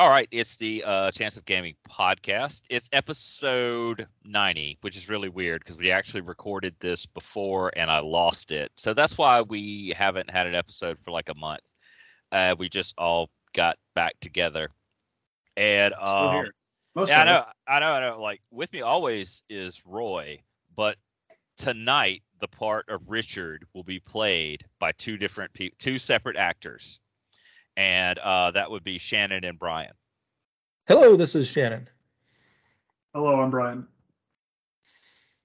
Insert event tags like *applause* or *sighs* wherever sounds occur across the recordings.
All right, it's the uh, Chance of Gaming podcast. It's episode 90, which is really weird because we actually recorded this before and I lost it. So that's why we haven't had an episode for like a month. Uh, we just all got back together. And um, yeah, I know. I know, I know. Like with me always is Roy, but tonight the part of Richard will be played by two different people, two separate actors, and uh, that would be Shannon and Brian. Hello, this is Shannon. Hello, I'm Brian.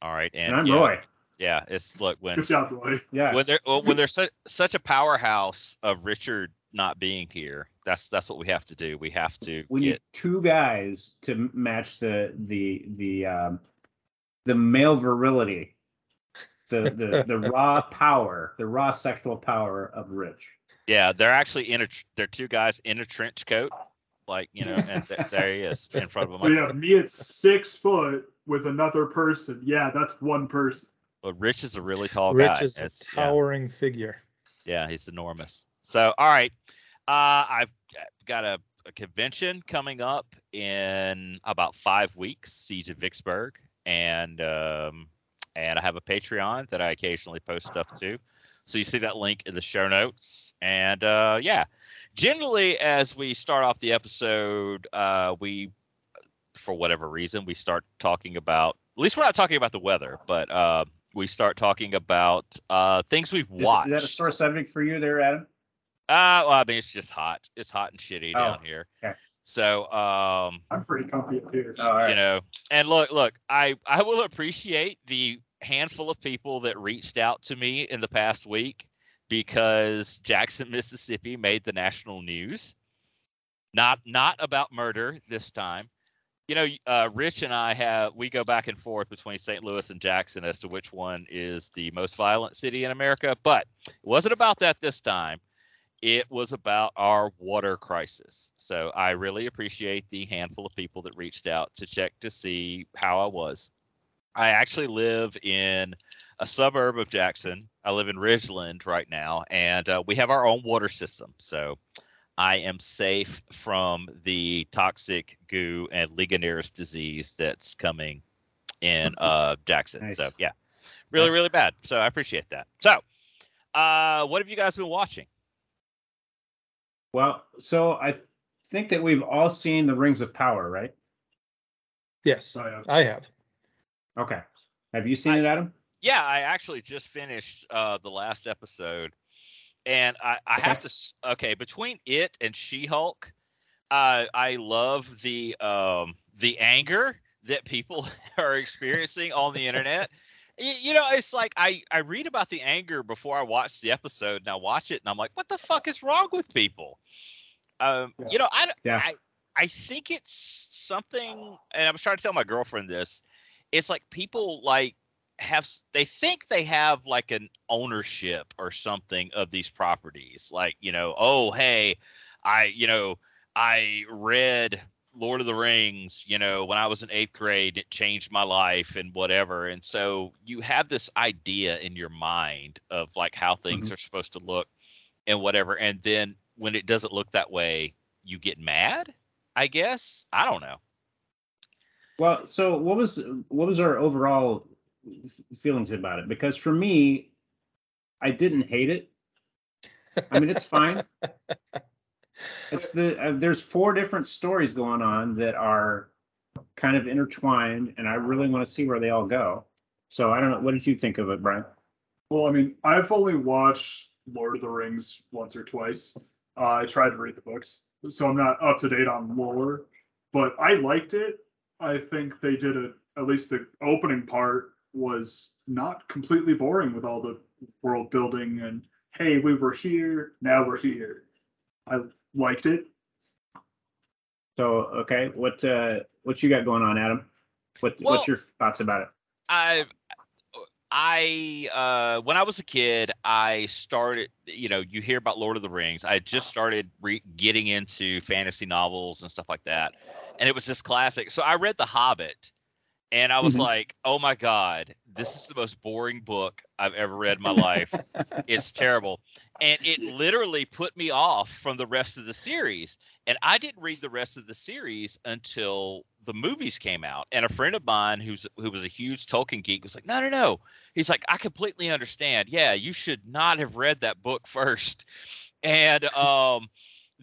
All right, and, And I'm yeah, Roy. Yeah, it's look when Good job, Roy. Yeah. when there well, when there's such such a powerhouse of Richard not being here. That's that's what we have to do. We have to we get need two guys to match the the the um, the male virility, the the the *laughs* raw power, the raw sexual power of Rich. Yeah. They're actually in a they're two guys in a trench coat, like you know, and th- there he is in front of *laughs* So him. yeah, me at six foot with another person. Yeah, that's one person. But Rich is a really tall Rich guy. is a It's- yeah. towering figure. Yeah, he's enormous. So, all right, uh, I've got a, a convention coming up in about five weeks, Siege of Vicksburg, and um, and I have a Patreon that I occasionally post stuff to. So you see that link in the show notes, and uh, yeah, generally as we start off the episode, uh, we, for whatever reason, we start talking about. At least we're not talking about the weather, but uh, we start talking about uh, things we've Is, watched. is that a sore subject for you there, Adam? Uh, well, I mean, it's just hot. It's hot and shitty Oh, down here. okay. So, um, I'm pretty comfy up here. Oh, all right. you know, and look, look, I I will appreciate the handful of people that reached out to me in the past week because Jackson, Mississippi, made the national news. Not not about murder this time. You know, uh, Rich and I have we go back and forth between St. Louis and Jackson as to which one is the most violent city in America, but it wasn't about that this time it was about our water crisis. So I really appreciate the handful of people that reached out to check to see how I was. I actually live in a suburb of Jackson. I live in Ridgeland right now, and uh, we have our own water system. So I am safe from the toxic goo and Legionnaires disease that's coming in *laughs* uh, Jackson. Nice. So yeah, really, really bad. So I appreciate that. So, uh, what have you guys been watching? Well, so I think that we've all seen the Rings of Power, right? Yes, I have. I have. Okay. Have you seen I- it, Adam? Yeah, I actually just finished uh, the last episode, and I, I have to. Okay, between it and She-Hulk, uh, I love the um, the anger that people *laughs* are experiencing on the internet. You know, it's like I I read about the anger before I watch the episode, and I watch it, and I'm like, what the fuck is wrong with people? Um, Yeah. you know, I, Yeah. I I think it's something, and I was trying to tell my girlfriend this. It's like people like have they think they have like an ownership or something of these properties like you know oh hey i you know i read lord of the rings you know when i was in eighth grade it changed my life and whatever and so you have this idea in your mind of like how things mm-hmm. are supposed to look and whatever and then when it doesn't look that way you get mad i guess? I don't know Well, so what was what was our overall f- feelings about it? Because for me, I didn't hate it. I mean, it's fine. *laughs* It's the uh, there's four different stories going on that are kind of intertwined, and I really want to see where they all go. So I don't know. What did you think of it, Brian? Well, I mean, I've only watched Lord of the Rings once or twice. Uh, I tried to read the books, so I'm not up to date on lore, but I liked it. I think they did it. At least the opening part was not completely boring with all the world building and hey, we were here, now we're here. I liked it. So okay, what uh, what you got going on, Adam? What Well- what's your thoughts about it? I I uh when I was a kid, I started, you know, you hear about Lord of the Rings. I just started re- getting into fantasy novels and stuff like that. And it was just classic. So I read The Hobbit And I was Mhm. like, "Oh my god, this is the most boring book I've ever read in my life. *laughs* it's terrible." And it literally put me off from the rest of the series. And I didn't read the rest of the series until the movies came out. And a friend of mine who's who was a huge Tolkien geek was like, "No, no, no." He's like, "I completely understand. Yeah, you should not have read that book *laughs* first. And um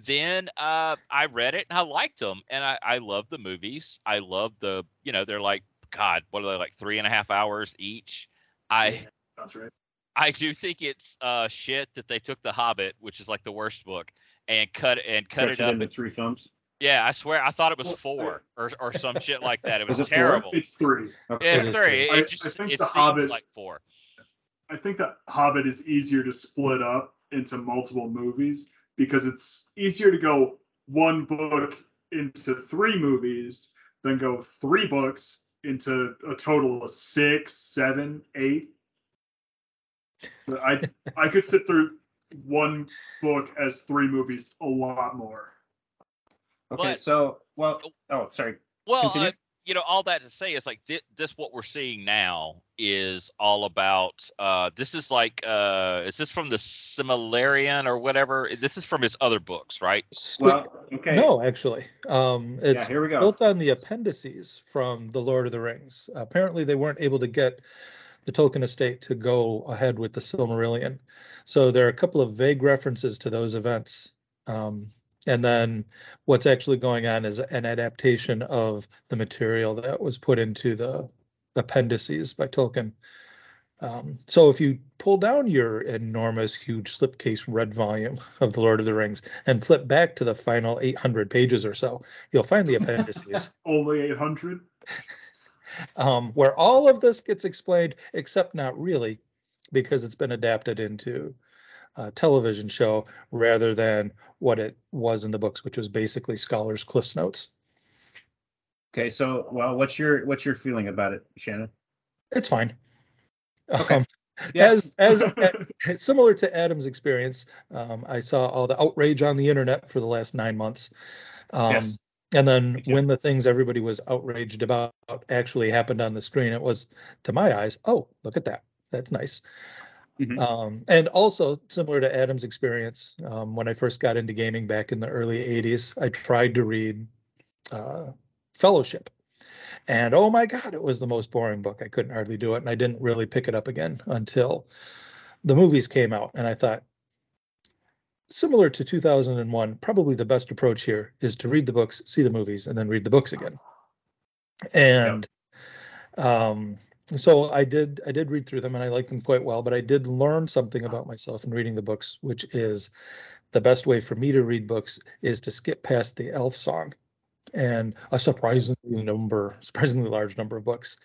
then uh, I read it and I liked them, and I, I love the movies. I love the, you know, they're like, God, what are they like three and a half hours each? I That's right. I do think it's uh shit that they took The Hobbit, which is like the worst book, and cut and cut Stretched it it up. into three films. Yeah, I swear, I thought it was Well, four *laughs* or or some shit like that. It was, Was it four? terrible. It's three. Okay. Yeah, it's is three. three. It, I- I think it The seems Hobbit- like four. I think that Hobbit is easier to split up into multiple movies because it's easier to go one book into three movies than go three books into a total of six, seven, eight. But I I could sit through one book as three movies a lot more. Okay, But- so well, oh, sorry. Well, Continue. uh, you know, all that to say is like thi- this. What we're seeing now is all about. Uh, this is like, uh, is this from the Similarian or whatever? This is from his other books, right? Well, okay. No, actually, um, yeah, it's here we go. built on the appendices from the Lord of the Rings. Apparently, they weren't able to get the Tolkien estate to go ahead with the Silmarillion, so there are a couple of vague references to those events. Um, and then what's actually going on is an adaptation of the material that was put into the appendices by Tolkien. Um, so if you pull down your enormous, huge slipcase red volume of The Lord of the Rings and flip back to the final 800 pages or so, you'll find the appendices *laughs* Only eight hundred. *laughs* um, where all of this gets explained, except not really, because it's been adapted into a television show rather than what it was in the books, which was basically scholars' cliffs notes. Okay, so well, what's your what's your feeling about it, Shannon? It's fine. Okay. Um, Yeah. As as *laughs* similar to Adam's experience, um, I saw all the outrage on the internet for the last nine months. Um, Yes. And then when the things everybody was outraged about actually happened on the screen, it was, to my eyes, oh, look at that. That's nice. Mhm. Um, and also similar to Adam's experience, um, when I first got into gaming back in the early 80s, I tried to read uh, Fellowship. And oh my God, it was the most boring book. I couldn't hardly do it. And I didn't really pick it up again until the movies came out. And I thought, similar to 2001, probably the best approach here is to read the books, see the movies, and then read the books again. And um, so I did, I did read through them and I liked them quite well, but I did learn something about myself in reading the books, which is the best way for me to read books is to skip past the elf song. And a surprisingly number, surprisingly large number of books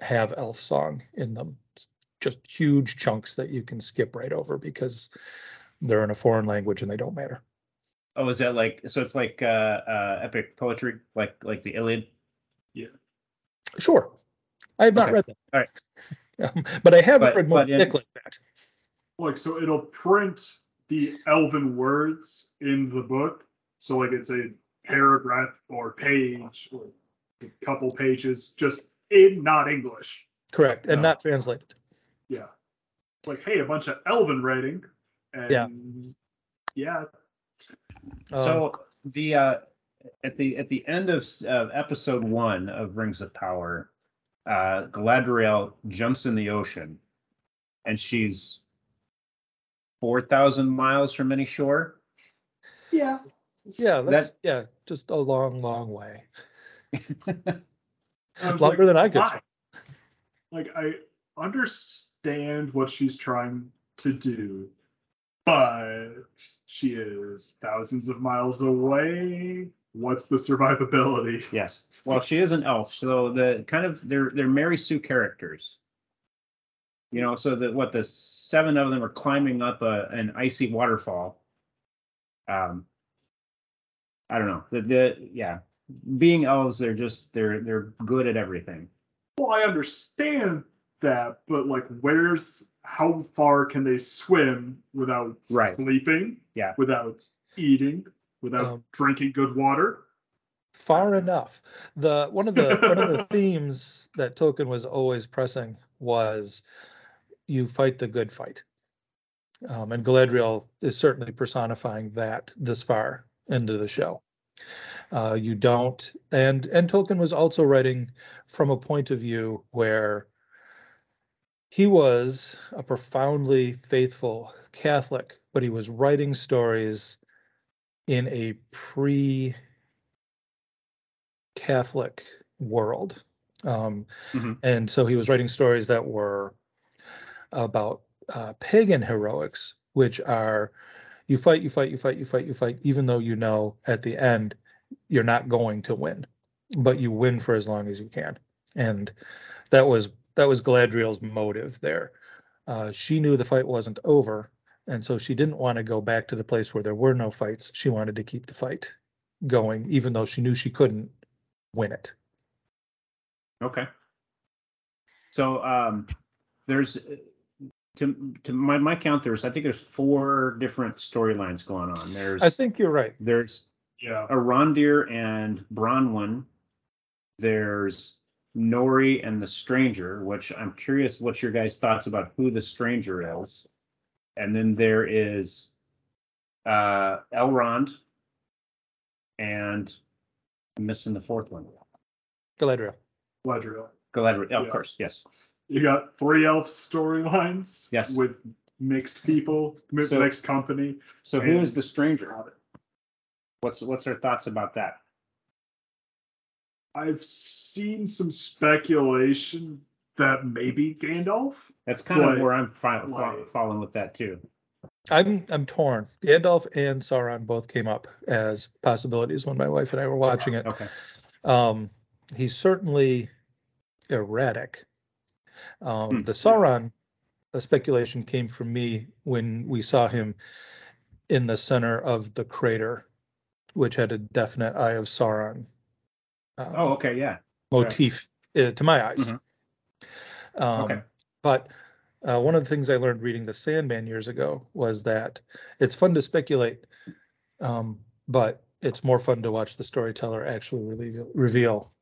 have elf song in them. Just huge chunks that you can skip right over because they're in a foreign language and they don't matter. Oh, is that like so? It's like uh, uh, epic poetry, like like the Iliad. Yeah sure. I have not Okay. read that. All *laughs* Um, But I have But- read more in- thick like that. like so it'll print the elven words in the book so like it's a paragraph or page or a couple pages just in not english Correct. And No. not translated. yeah like hey a bunch of elven writing and Yeah. yeah Um, So the uh, at the at the end of s- of episode one of Rings of Power, uh, Galadriel jumps in the ocean, and she's four thousand miles from any shore. yeah yeah, that's, that- yeah, just a long, long way. *laughs* I was Longer than I could. why? like i understand what she's trying to do but she is thousands of miles away what's the survivability *laughs* Yes. Well, she is an elf, so the kind of they're they're Mary Sue characters. You know, so that what the seven of them are climbing up a, an icy waterfall. Um, I don't know. The, the yeah, being elves, they're just they're they're good at everything. Well, I understand that, but like, where's how far can they swim without Right. sleeping? Yeah. Without eating, without Um, drinking good water? far enough. The one of the one of the *laughs* themes that Tolkien was always pressing was you fight the good fight. Um, and Galadriel is certainly personifying that this far into the show. Uh, you don't, and and Tolkien was also writing from a point of view where he was a profoundly faithful Catholic, but he was writing stories in a pre Catholic world. Um, Mhm. And so he was writing stories that were about uh, pagan heroics, which are you fight, you fight, you fight, you fight, you fight, even though you know at the end you're not going to win, but you win for as long as you can. And that was that was Galadriel's motive there. Uh, she knew the fight wasn't over, and so she didn't want to go back to the place where there were no fights. She wanted to keep the fight going, even though she knew she couldn't win it. Okay. So um, there's uh, to to my my count. There's I think there's four different storylines going on. There's I think you're right. there's Yeah. Arondir and Bronwyn. There's Nori and the Stranger, which I'm curious what your guys' thoughts about who the Stranger is. And then there is uh Elrond and I'm missing the fourth one. Galadriel. Galadriel. Galadriel, of Yeah. course, yes. You got three elf storylines. Yes. With mixed people, mi- So- mixed company. So who is the stranger? What's what's our thoughts about that? I've seen some speculation that maybe Gandalf. That's kind of where I'm fi- fo- Right. following with that too. I'm I'm torn. Gandalf and Sauron both came up as possibilities when my wife and I were watching it. Okay. Um, he's certainly erratic. Um, Hmm. The Sauron speculation came from me when we saw him in the center of the crater, which had a definite Eye of Sauron uh, Oh, okay, yeah. motif uh, to my eyes. Mhm. Um, Okay. But uh, one of the things I learned reading The Sandman years ago was that it's fun to speculate, um, but it's more fun to watch the storyteller actually reveal, reveal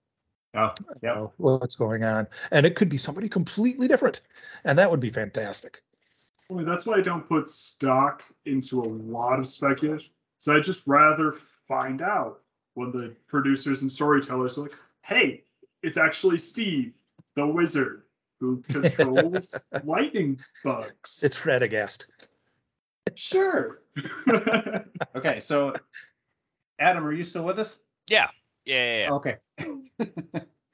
Oh, yeah. uh, what's going on. And it could be somebody completely different, and that would be fantastic. I mean, that's why I don't put stock into a lot of speculation. So I just rather find out when the producers and storytellers are like, "Hey, it's actually Steve, the wizard, who *laughs* controls lightning bugs." It's Radagast. sure. *laughs* *laughs* Okay, so Adam, are you still with us? Yeah, yeah, yeah. yeah. Okay.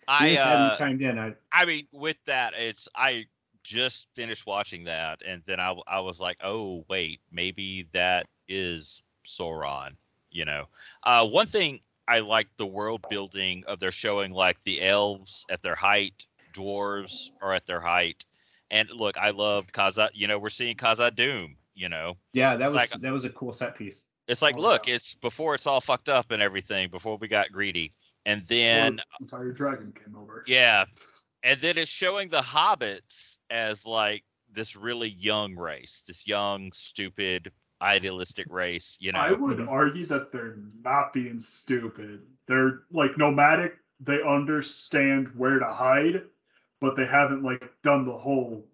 I you just uh, hadn't chimed in. I, I mean, with that, it's I just finished watching that, and then I I was like, oh wait, maybe that is Sauron. You know, uh, one thing I like the world building of their showing like the elves at their height, dwarves are at their height, and look, I love Kaza. You know, we're seeing Khazad-dûm. You know, yeah, that It's was like- that was a cool set piece. it's like Oh, look, yeah. it's before it's all fucked up and everything, before we got greedy, and then Or entire dragon came over. yeah, and then it's showing the hobbits as like this really young race, this young, stupid, idealistic race. You know, I would Mhm. argue that they're not being stupid. They're like nomadic. They understand where to hide, but they haven't like done the whole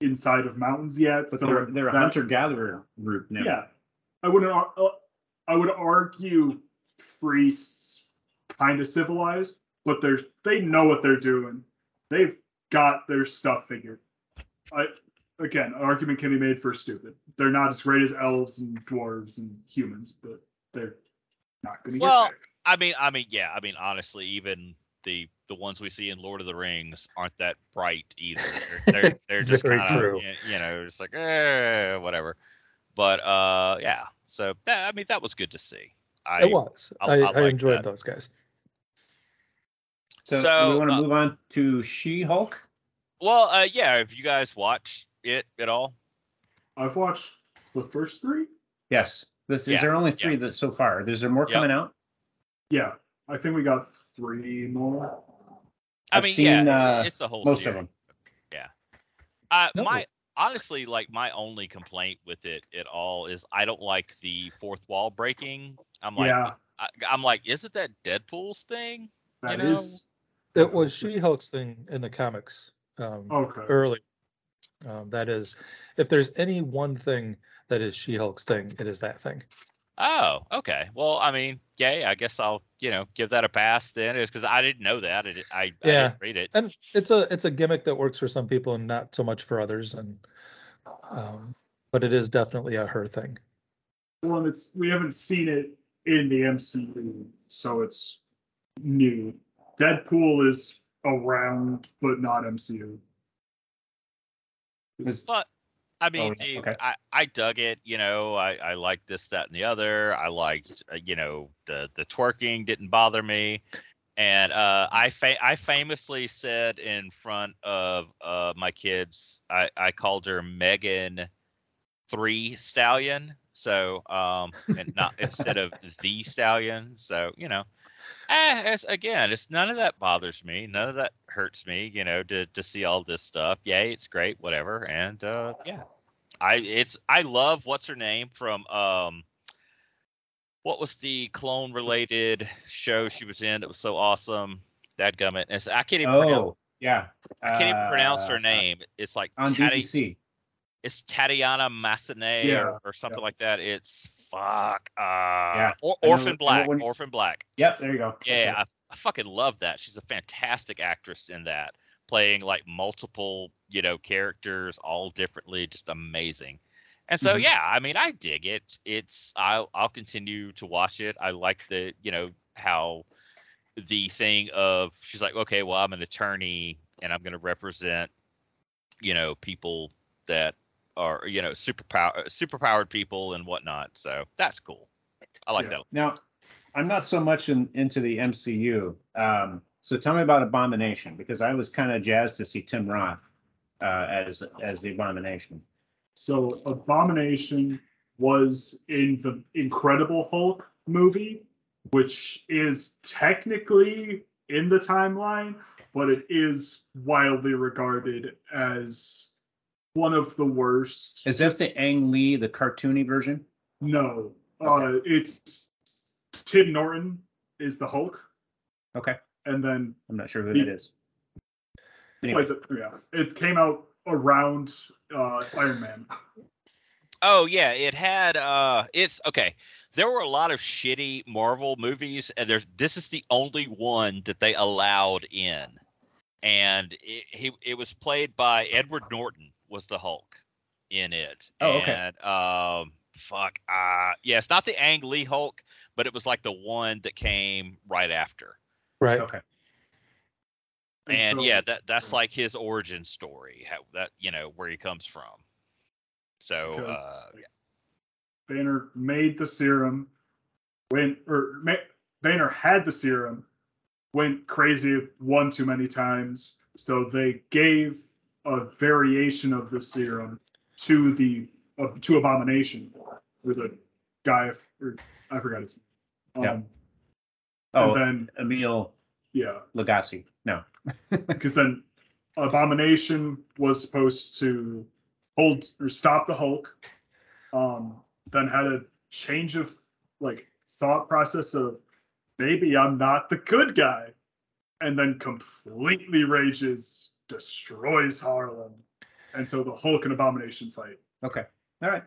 inside of mountains yet. But So they're they're a that- hunter gatherer group now. Yeah, I wouldn't. uh, I would argue priests kind of civilized, but they're they know what they're doing. They've got their stuff figured. I again, an argument can be made for stupid. They're not as great as elves and dwarves and humans, but they're not going to Well, get there. I mean, I mean, yeah, I mean, honestly, even the the ones we see in Lord of the Rings aren't that bright either. They're *laughs* they're, they're just kind of you know just like eh, whatever. But uh, yeah. So that, I mean, that was good to see. I, it was. I- I, I I, enjoyed that. those guys. So, So, we want to uh, move on to She-Hulk. Well, uh, yeah. If you guys watch it at all, I've watched the first three. Yes. This is there only three that so far. Is there more Yep. coming out? Yeah, I think we got three more. I I've mean, seen, yeah, uh, it's the whole Most series. of them. Uh, No. my honestly, like my only complaint with it at all is I don't like the fourth wall breaking. I'm like, yeah, I, I'm like, is it that Deadpool's thing? That know, is It was She-Hulk's thing in the comics um, okay. early. Um, that is, if there's any one thing that is She-Hulk's thing, it is that thing. Oh, okay. Well, I mean, yay. I guess I'll, you know, give that a pass then, is because I didn't know that. I, did, I, I Yeah. didn't read it. And it's a it's a gimmick that works for some people and not so much for others. And um, but it is definitely a her thing. Well, it's we haven't seen it in the MCU, so it's new. Deadpool is around, but not MCU. It's- But I mean, yeah, dude, okay. I, I dug it. You know, I, I liked this, that, and the other. I liked, uh, you know, the the twerking didn't bother me, and uh, I fa- I famously said in front of uh, my kids, I I called her Megan Three Stallion. So um, and not instead of the Stallion. So you know, eh, it's, again, it's none of that bothers me. None of that hurts me. You know, to to see all this stuff. Yay, it's great, whatever. And uh, yeah, I it's I love what's her name from um. What was the clone related show she was in that was so awesome? That gummit. I can't even pronounce. Oh, yeah. I can't even pronounce her Uh, name. It's like On Tati- BBC. It's Tatiana Massenet Yeah, or, or something yeah. like that. It's fuck. Uh, Yeah, or, I know- I Orphan Black. when- Orphan Black. Yep, there you go. Yeah. I, I fucking love that. She's a fantastic actress in that, playing like multiple, you know, characters all differently, just amazing. And so Mhm. yeah, I mean, I dig it. It's I'll I'll continue to watch it. I like the, you know, how the thing of she's like, okay, well, I'm an attorney and I'm going to represent, you know, people that are, you know, superpower superpowered people and whatnot. So that's cool. I like Yeah. that. Now, I'm not so much in, into the MCU. Um, so tell me about Abomination because I was kind of jazzed to see Tim Roth uh, as as the Abomination. So Abomination was in the Incredible Hulk movie, which is technically in the timeline, but it is wildly regarded as one of the worst. Is that the Ang Lee, the cartoony version? No, uh, it's Tim Norton is the Hulk, Okay, and then I'm not sure who that is. Anyway, like the, yeah, it came out around uh, Iron Man. Oh yeah, it had uh it's okay. There were a lot of shitty Marvel movies and there's this is the only one that they allowed in. And it, he it was played by Edward Norton was the Hulk in it. Oh, okay. And um fuck uh yeah, it's not the Ang Lee Hulk, but it was like the one that came right after. Right. okay. And so- yeah, that that's like his origin story, how that you know, where he comes from. So because uh Banner made the serum, went or ma- Banner had the serum, went crazy one too many times, so they gave a variation of the serum to the uh, to Abomination, or the guy, or I forgot his. Um, Yeah. And Oh, then Emil yeah, Lagasse. No. *laughs* because then Abomination was supposed to hold or stop the Hulk. Um, then had a change of like thought process of maybe I'm not the good guy, and then completely rages, destroys Harlem, and so the Hulk and Abomination fight. Okay. All right.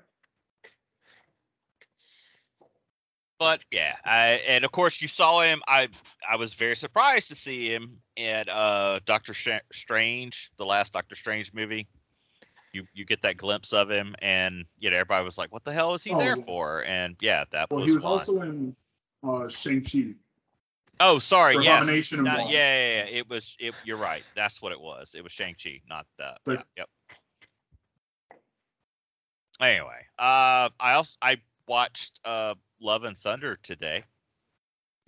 but yeah, I and of course you saw him. I I was very surprised to see him in uh Doctor Sh- Strange, the last Doctor Strange movie. You you get that glimpse of him, and you know everybody was like, "What the hell is he there Oh. for?" And yeah, that Well, was. he was fun. also in uh, Shang Chi. Oh, sorry. Yes. Abomination and Not- Wong. yeah, yeah, yeah. It was. It, you're right. That's what it was. It was Shang Chi, not the. But- yeah, yep. Anyway, uh, I also I watched uh Love and Thunder today.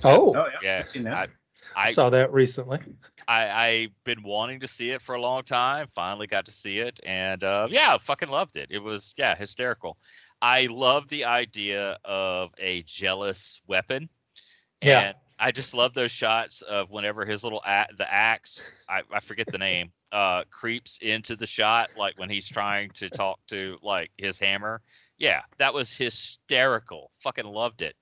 Oh, Oh, yeah. Yeah, I've seen that. I saw that recently. I I've been wanting to see it for a long time. Finally got to see it, and uh, yeah, fucking loved it. It was yeah hysterical. I love the idea of a jealous weapon. Yeah. And I just love those shots of whenever his little a- the axe I, I forget the name uh creeps into the shot like when he's trying to talk to like his hammer. Yeah, that was hysterical. Fucking loved it.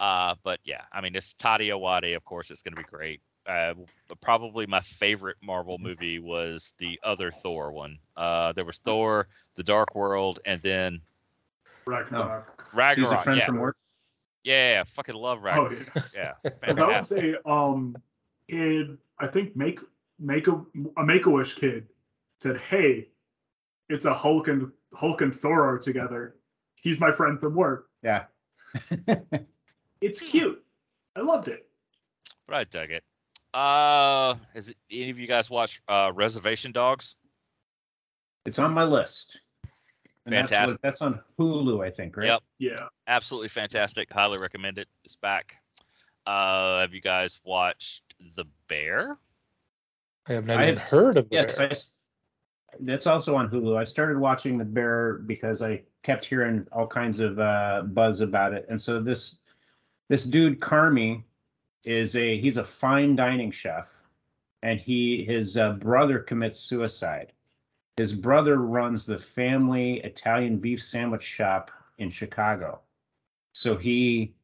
Uh, but yeah, I mean, it's Taika Waititi. Of course, it's going to be great. Uh, probably my favorite Marvel movie was the other Thor one. Uh, there was Thor, The Dark World, and then Ragnarok. He's Ragnarok. a friend yeah. from work. Yeah, yeah, fucking love Oh yeah. Yeah, And that was a um kid, I think make make a a make a wish kid said, Hey, it's a Hulk and Hulk and Thor are together. He's my friend from work. Yeah. *laughs* It's cute. I loved it. but I dug it. Uh, has any of you guys watched uh, Reservation Dogs? it's on my list. And that's, Fantastic. what- that's on Hulu, I think, right? Yep. Yeah. Absolutely fantastic. Highly recommend it. It's back. Uh, have you guys watched The Bear? I have not I even have heard of the yes, bear. I s- that's also on Hulu. I started watching The Bear because I kept hearing all kinds of uh, buzz about it, and so this this dude Carmy is a he's a fine dining chef, and he his uh, brother commits suicide. His brother runs the family Italian beef sandwich shop in Chicago, so he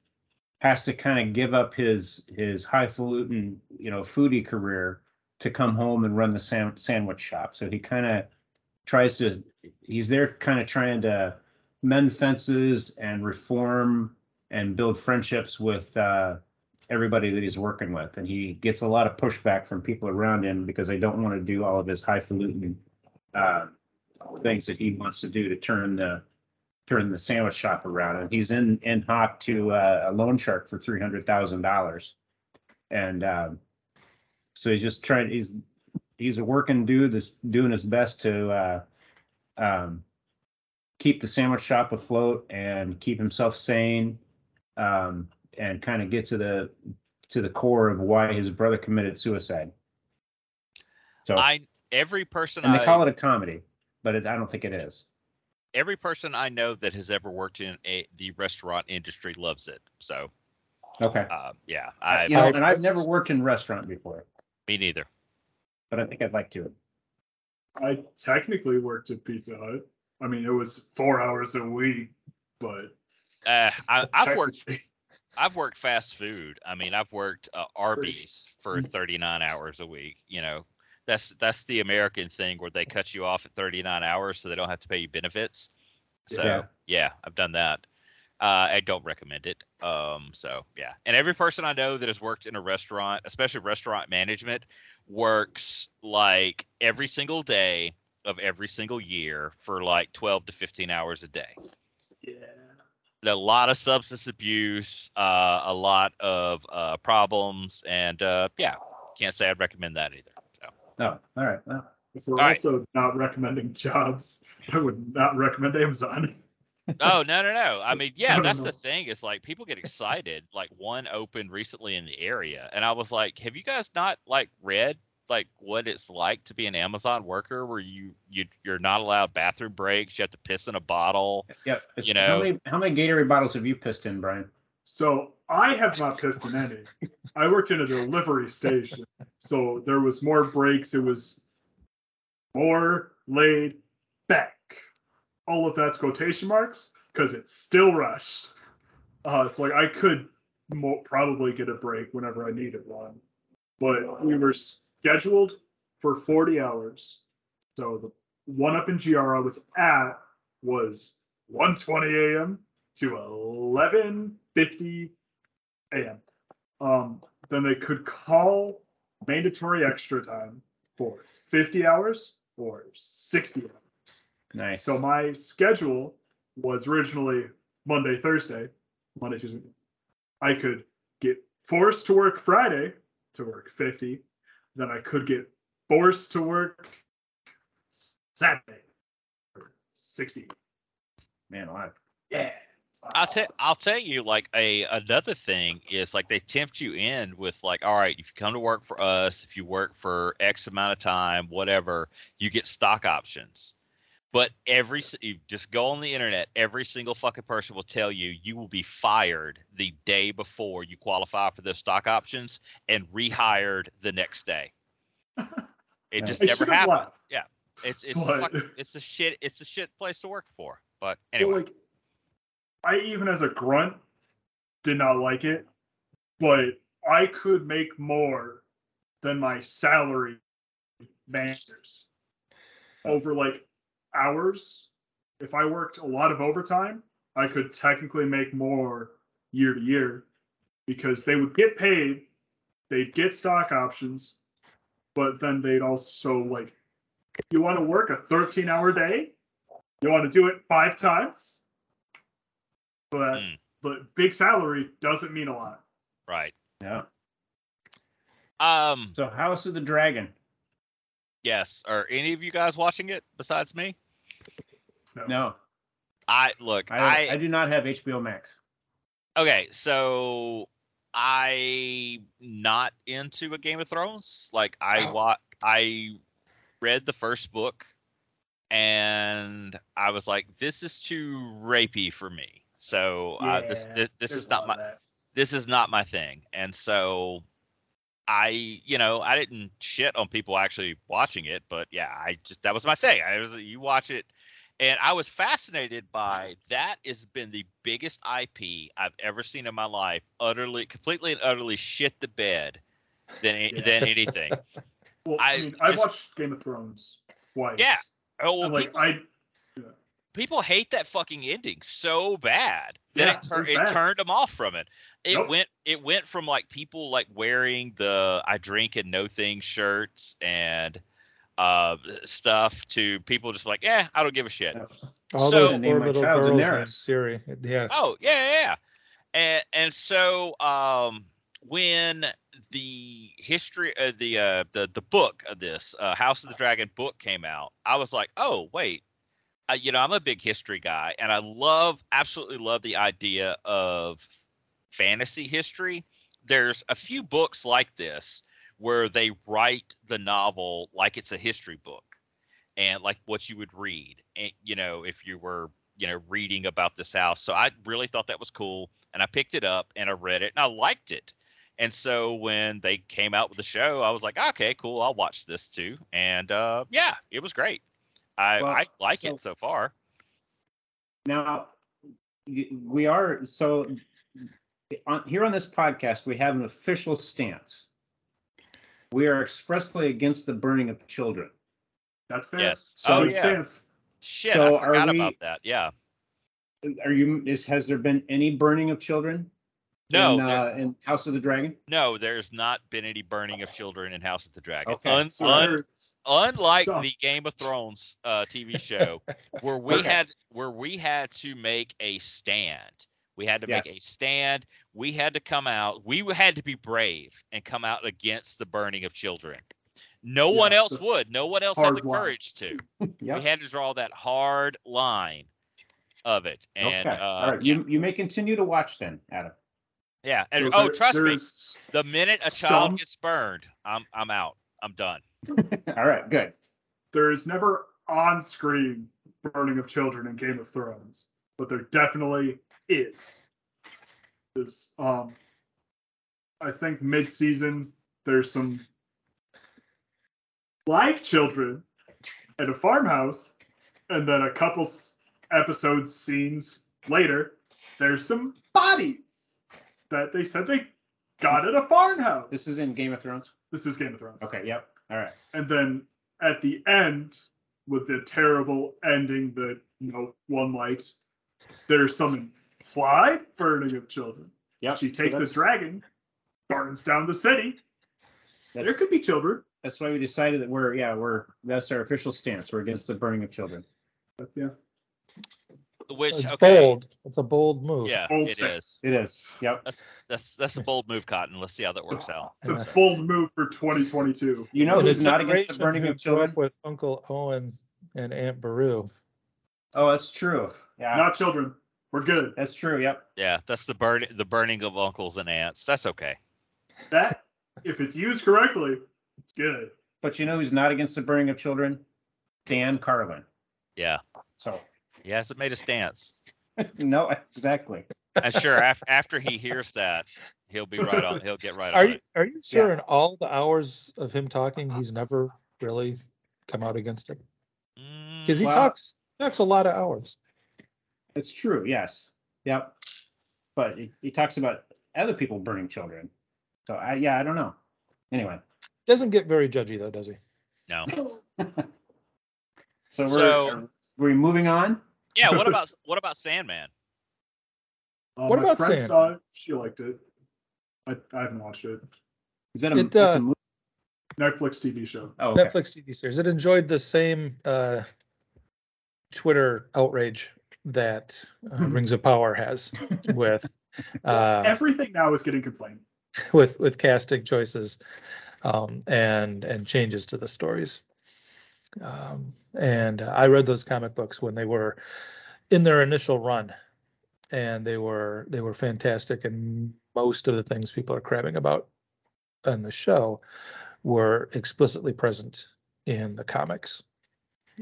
has to kind of give up his his highfalutin you know foodie career to come home and run the sam- sandwich shop. So he kind of tries to, he's there kind of trying to mend fences and reform and build friendships with uh, everybody that he's working with. And he gets a lot of pushback from people around him because they don't want to do all of his highfalutin uh, things that he wants to do to turn the turn the sandwich shop around. And he's in in hock to uh, a loan shark for three hundred thousand dollars. And um, so he's just trying, he's, he's a working dude that's doing his best to, uh, um, keep the sandwich shop afloat and keep himself sane. Um, and kind of get to the, to the core of why his brother committed suicide. So, I every person and they I call it a comedy, but it, I don't think it is. every person I know that has ever worked in a, the restaurant industry loves it. So, Okay. uh, yeah, I You know, I- and I've never worked in restaurant before, me neither. but I think I'd like to. I technically worked at Pizza Hut. I mean, it was four hours a week, but Uh, I, *laughs* I've worked I've worked fast food. I mean, I've worked uh, Arby's for 39 hours a week. You know, that's that's the American thing where they cut you off at 39 hours so they don't have to pay you benefits. So Yeah. yeah, I've done that. Uh, I don't recommend it. Um, so yeah, and every person I know that has worked in a restaurant, especially restaurant management, works like every single day of every single year for like 12 to 15 hours a day Yeah. a lot of substance abuse, uh, a lot of uh, problems, and uh, yeah, can't say I'd recommend that either. So No, all right. Well, If we're All right. also not recommending jobs, I would not recommend Amazon. oh no no no i mean yeah No, *laughs* no, that's no. the thing is like people get excited like one opened recently in the area and i was like have you guys not like read like what it's like to be an amazon worker where you you you're not allowed bathroom breaks you have to piss in a bottle yeah. it's- You how many, how many Gatorade bottles have you pissed in, Brian? So I have not pissed in any. I worked in a delivery station, so there was more breaks. It was more laid back. All of that's quotation marks because it's still rushed. Uh, it's like I could mo- probably get a break whenever I needed one, but we were scheduled for 40 hours. So the one up in GR I was at was 1:20 a.m. to 11:50 a.m. Um, then they could call mandatory extra time for 50 hours or 60 hours. Nice. So my schedule was originally Monday, Thursday, Monday, Tuesday. I could get forced to work Friday to work 50. Then I could get forced to work Saturday for 60. Man alive. Yeah. I'll tell I'll tell you like a another thing is like they tempt you in with like all right if you come to work for us if you work for X amount of time whatever you get stock options, but every you just go on the internet every single fucking person will tell you you will be fired the day before you qualify for those stock options and rehired the next day. It Yeah. just I never should've happens. left. It's it's *laughs* But- fuck, it's a shit it's a shit place to work for. But But, anyway, like, I even as a grunt did not like it, but I could make more than my salary managers over like hours. If I worked a lot of overtime, I could technically make more year to year because they would get paid, they'd get stock options, but then they'd also like, you want to work a 13 hour day? You want to do it five times? But Mm. but big salary doesn't mean a lot. Right. Yeah. Um. So House of the Dragon. Yes. Are any of you guys watching it besides me? No, I look. I, I I do not have HBO Max. okay. So I not into a Game of Thrones. Like I Oh. wa- I read the first book, and I was like, this is too rapey for me. So uh, this Yeah, this, this There's is not my this is not my thing. And so I, you know, I didn't shit on people actually watching it, but yeah, I just that was my thing. I was you watch it and I was fascinated by that has been the biggest IP I've ever seen in my life, utterly completely and utterly shit the bed than Yeah. than *laughs* anything. Well, I, I mean, I watched Game of Thrones twice. Yeah. Oh, well, like people, I people hate that fucking ending so bad that Yeah, it, tur- it's it bad. turned them off from it. It Nope. went it went from like people like wearing the I drink and no things shirts and uh stuff to people just like, yeah, I don't give a shit. All So- those Name poor little child girls Daenerys. named Siri. Yeah. Oh yeah, yeah, yeah. And and so um when the history of the uh the the book of this uh, House of the Dragon book came out, I was like, oh wait, uh, you know I'm a big history guy, and I love absolutely love the idea of fantasy history. There's a few books like this where they write the novel like it's a history book and like what you would read and you know if you were you know reading about this house so i really thought that was cool and i picked it up and i read it and i liked it. And so when they came out with the show i was like okay cool i'll watch this too. And uh yeah it was great i Well, i like so- it so far Now, we are so on, here on this podcast. We have an official stance. We are expressly against the burning of children. that's fair. Yes. So Oh, yeah. stands. shit So i forgot we- about that yeah Are you? Is has there been any burning of children? no In, uh, in House of the Dragon. no there's not been any burning of children in house of the dragon Okay. Un- So un- unlike some- the Game of Thrones uh, TV show, where *laughs* we Okay. had where we had to make a stand. We had to make a stand. We had to come out. We had to be brave and come out against the burning of children. No one else would. No one else had the line. courage to. *laughs* Yep. We had to draw that hard line of it. And okay. uh, All right. You you may continue to watch then, Adam. yeah. And so oh, there- trust me, the minute a child some- gets burned, I'm I'm out. I'm done. *laughs* All right. Good. there is never on-screen burning of children in Game of Thrones, but there definitely is. Is um, I think mid-season there's some live children at a farmhouse, and then a couple episodes scenes later, there's some bodies that they said they got at a farmhouse. This is in Game of Thrones. This is Game of Thrones. Okay. Yep. All right. and then at the end with the terrible ending that you know one liked there's some implied burning of children Yeah. she so takes the dragon burns down the city there could be children that's why we decided that we're yeah we're that's our official stance. We're against the burning of children. but yeah Which It's okay, bold. It's a bold move. yeah, Bold it step. is. It is. Yep. That's that's that's a bold move, Cotton. Let's see how that works out. it's a bold move for 2022 You know And who's it's not against the burning of children? With Uncle Owen and Aunt Beru. Oh, that's true. Yeah. not children we're good that's true. Yep. Yeah, that's the burn the burning of uncles and aunts. That's okay. that if it's used correctly it's good But you know who's not against the burning of children? Dan Carlin. Yeah, So he hasn't made a stance. *laughs* no, exactly. And sure, after after he hears that, he'll be right on. He'll get right Are on you it. are you sure in all the hours of him talking, he's never really come out against it? Because he Mm, Well- talks talks a lot of hours. It's true. Yes. Yep. but he, he talks about other people burning children. So I yeah, I don't know. Anyway, Doesn't get very judgy though, does he? No. *laughs* so we're So- are we moving on? Yeah. What *laughs* about what about Sandman? Uh, What my about Sandman? Saw it. She liked it. I, I haven't watched it. Is that a, It, that's a uh, movie? Netflix TV show. Oh, okay. Netflix TV series. It enjoyed the same uh, Twitter outrage that uh, *laughs* Rings of Power has with *laughs* uh, Everything now is getting complained. with with casting choices um, and and changes to the stories. Um, and I read those comic books when they were in their initial run, and they were they were fantastic. And most of the things people are crabbing about on the show were explicitly present in the comics.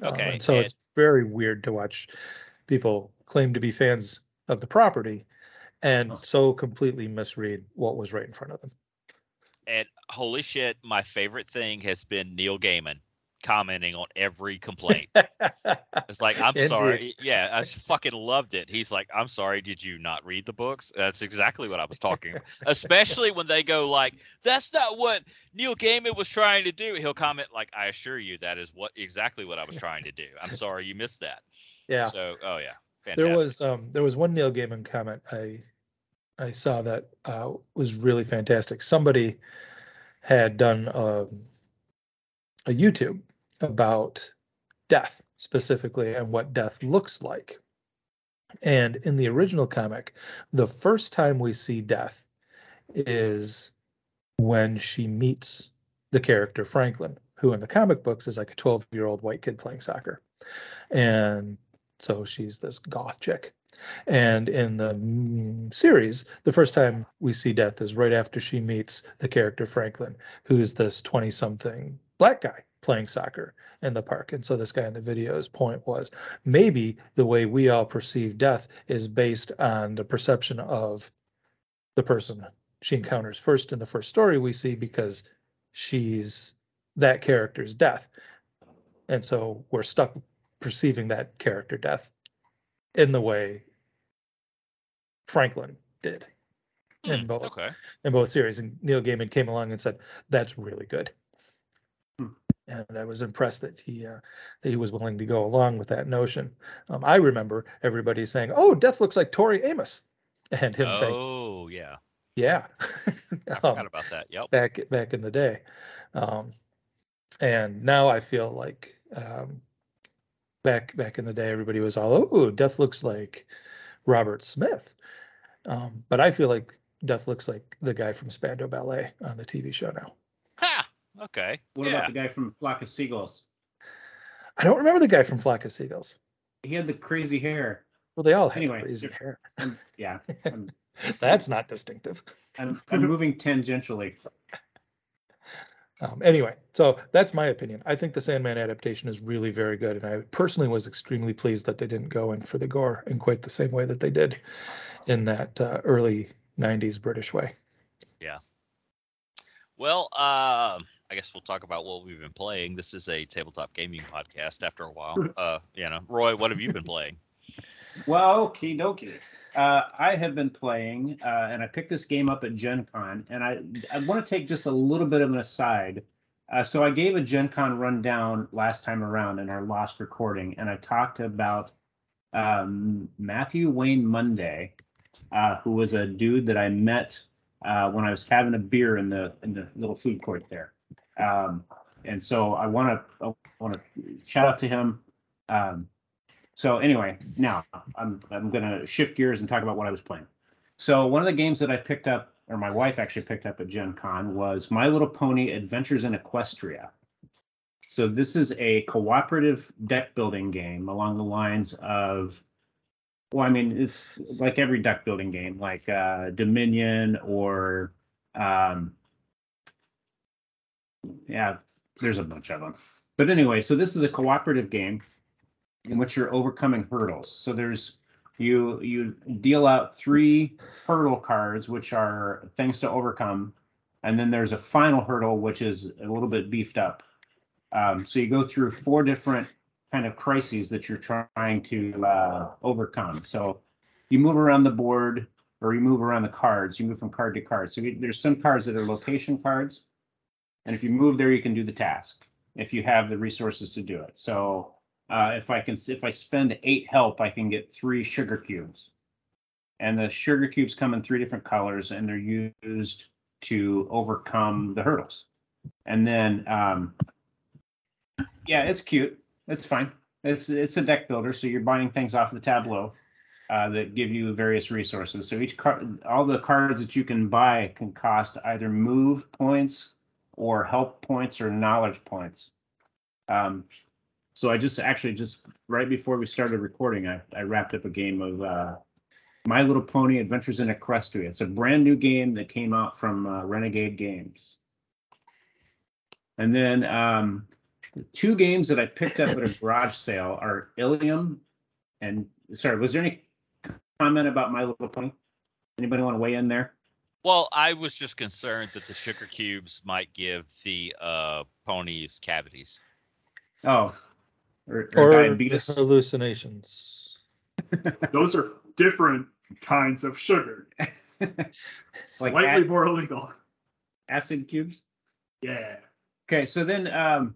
Um, Okay, and so and- it's very weird to watch people claim to be fans of the property and so completely misread what was right in front of them. And holy shit, my favorite thing has been Neil Gaiman commenting on every complaint. It's like, *laughs* I'm Indeed. sorry. Yeah, I just fucking loved it. He's like, I'm sorry, did you not read the books? That's exactly what I was talking about. Especially when they go like, that's not what Neil Gaiman was trying to do. He'll comment like, I assure you that is what exactly what I was trying to do. I'm sorry you missed that. Yeah, So, oh yeah. Fantastic. there was um there was one Neil Gaiman comment I I saw that uh, was really fantastic. Somebody had done um, a YouTube about death specifically and what death looks like. And in the original comic, the first time we see death is when she meets the character Franklin, who in the comic books is like a 12 year old white kid playing soccer. And so she's this goth chick. And in the mm, series, the first time we see death is right after she meets the character Franklin, who's this 20 something black guy playing soccer in the park. And so this guy in the video's point was maybe the way we all perceive death is based on the perception of the person she encounters first in the first story we see because she's that character's death. And so we're stuck perceiving that character death in the way Franklin did in Hmm, both Okay. in both series. And Neil Gaiman came along and said, "That's really good." And I was impressed that he uh, that he was willing to go along with that notion. Um, I remember everybody saying, "Oh, Death looks like Tori Amos," *laughs* and him saying, Oh yeah. "Yeah." I *laughs* Um, forgot about that. Yep. back back in the day. Um, and now I feel like um, back back in the day, everybody was all, "Oh, Death looks like Robert Smith," um, but I feel like Death looks like the guy from Spandau Ballet on the TV show now. Ha. Okay. What yeah. about the guy from Flock of Seagulls? I don't remember the guy from Flock of Seagulls. He had the crazy hair. Well, they all had Anyway, crazy if- hair. I'm, yeah, *laughs* I'm, That's not distinctive. I'm, I'm moving tangentially. Um, anyway, so that's my opinion. I think the Sandman adaptation is really very good, and I personally was extremely pleased that they didn't go in for the gore in quite the same way that they did in that uh, early '90s British way. Yeah. Well, uh, I guess we'll talk about what we've been playing. This is a tabletop gaming podcast. After a while, *laughs* uh, you know, Roy, what have you been playing? Well, okie dokie. Uh, I have been playing, uh, and I picked this game up at Gen Con, and I I want to take just a little bit of an aside. Uh, so I gave a Gen Con rundown last time around in our lost recording, and I talked about um, Matthew Wayne Monday, uh, who was a dude that I met uh, when I was having a beer in the in the little food court there. Um, and so I want to want to shout out to him. Um, so anyway, now I'm I'm gonna shift gears and talk about what I was playing. So one of the games that I picked up, or my wife actually picked up at Gen Con, was My Little Pony Adventures in Equestria. So this is a cooperative deck building game along the lines of, well, I mean, it's like every deck building game, like uh, Dominion or, um, yeah, there's a bunch of them. But anyway, so this is a cooperative game in which you're overcoming hurdles. So there's you you deal out three hurdle cards, which are things to overcome, and then there's a final hurdle, which is a little bit beefed up. Um, so you go through four different kind of crises that you're trying to uh, overcome. So you move around the board. or you move around the cards. You move from card to card. So we- there's some cards that are location cards. And if you move there, you can do the task if you have the resources to do it. So uh, if I can, if I spend eight help, I can get three sugar cubes. And the sugar cubes come in three different colors and they're used to overcome the hurdles. And then, um, yeah, it's cute. It's fine. It's it's a deck builder, so you're buying things off the tableau uh, that give you various resources. So each card, all the cards that you can buy can cost either move points or help points or knowledge points. Um, so I just actually just right before we started recording, I, I wrapped up a game of uh, My Little Pony Adventures in Equestria. It's a brand new game that came out from uh, Renegade Games. And then um, two games that I picked up at a garage sale are Ilium and sorry, was there any comment about My Little Pony? Anybody want to weigh in there? Well, I was just concerned that the sugar cubes might give the uh, ponies cavities. Oh, or, or, Or diabetes. hallucinations. *laughs* Those are different kinds of sugar. *laughs* Like Slightly ac- more illegal. acid cubes. Yeah. Okay, so then um,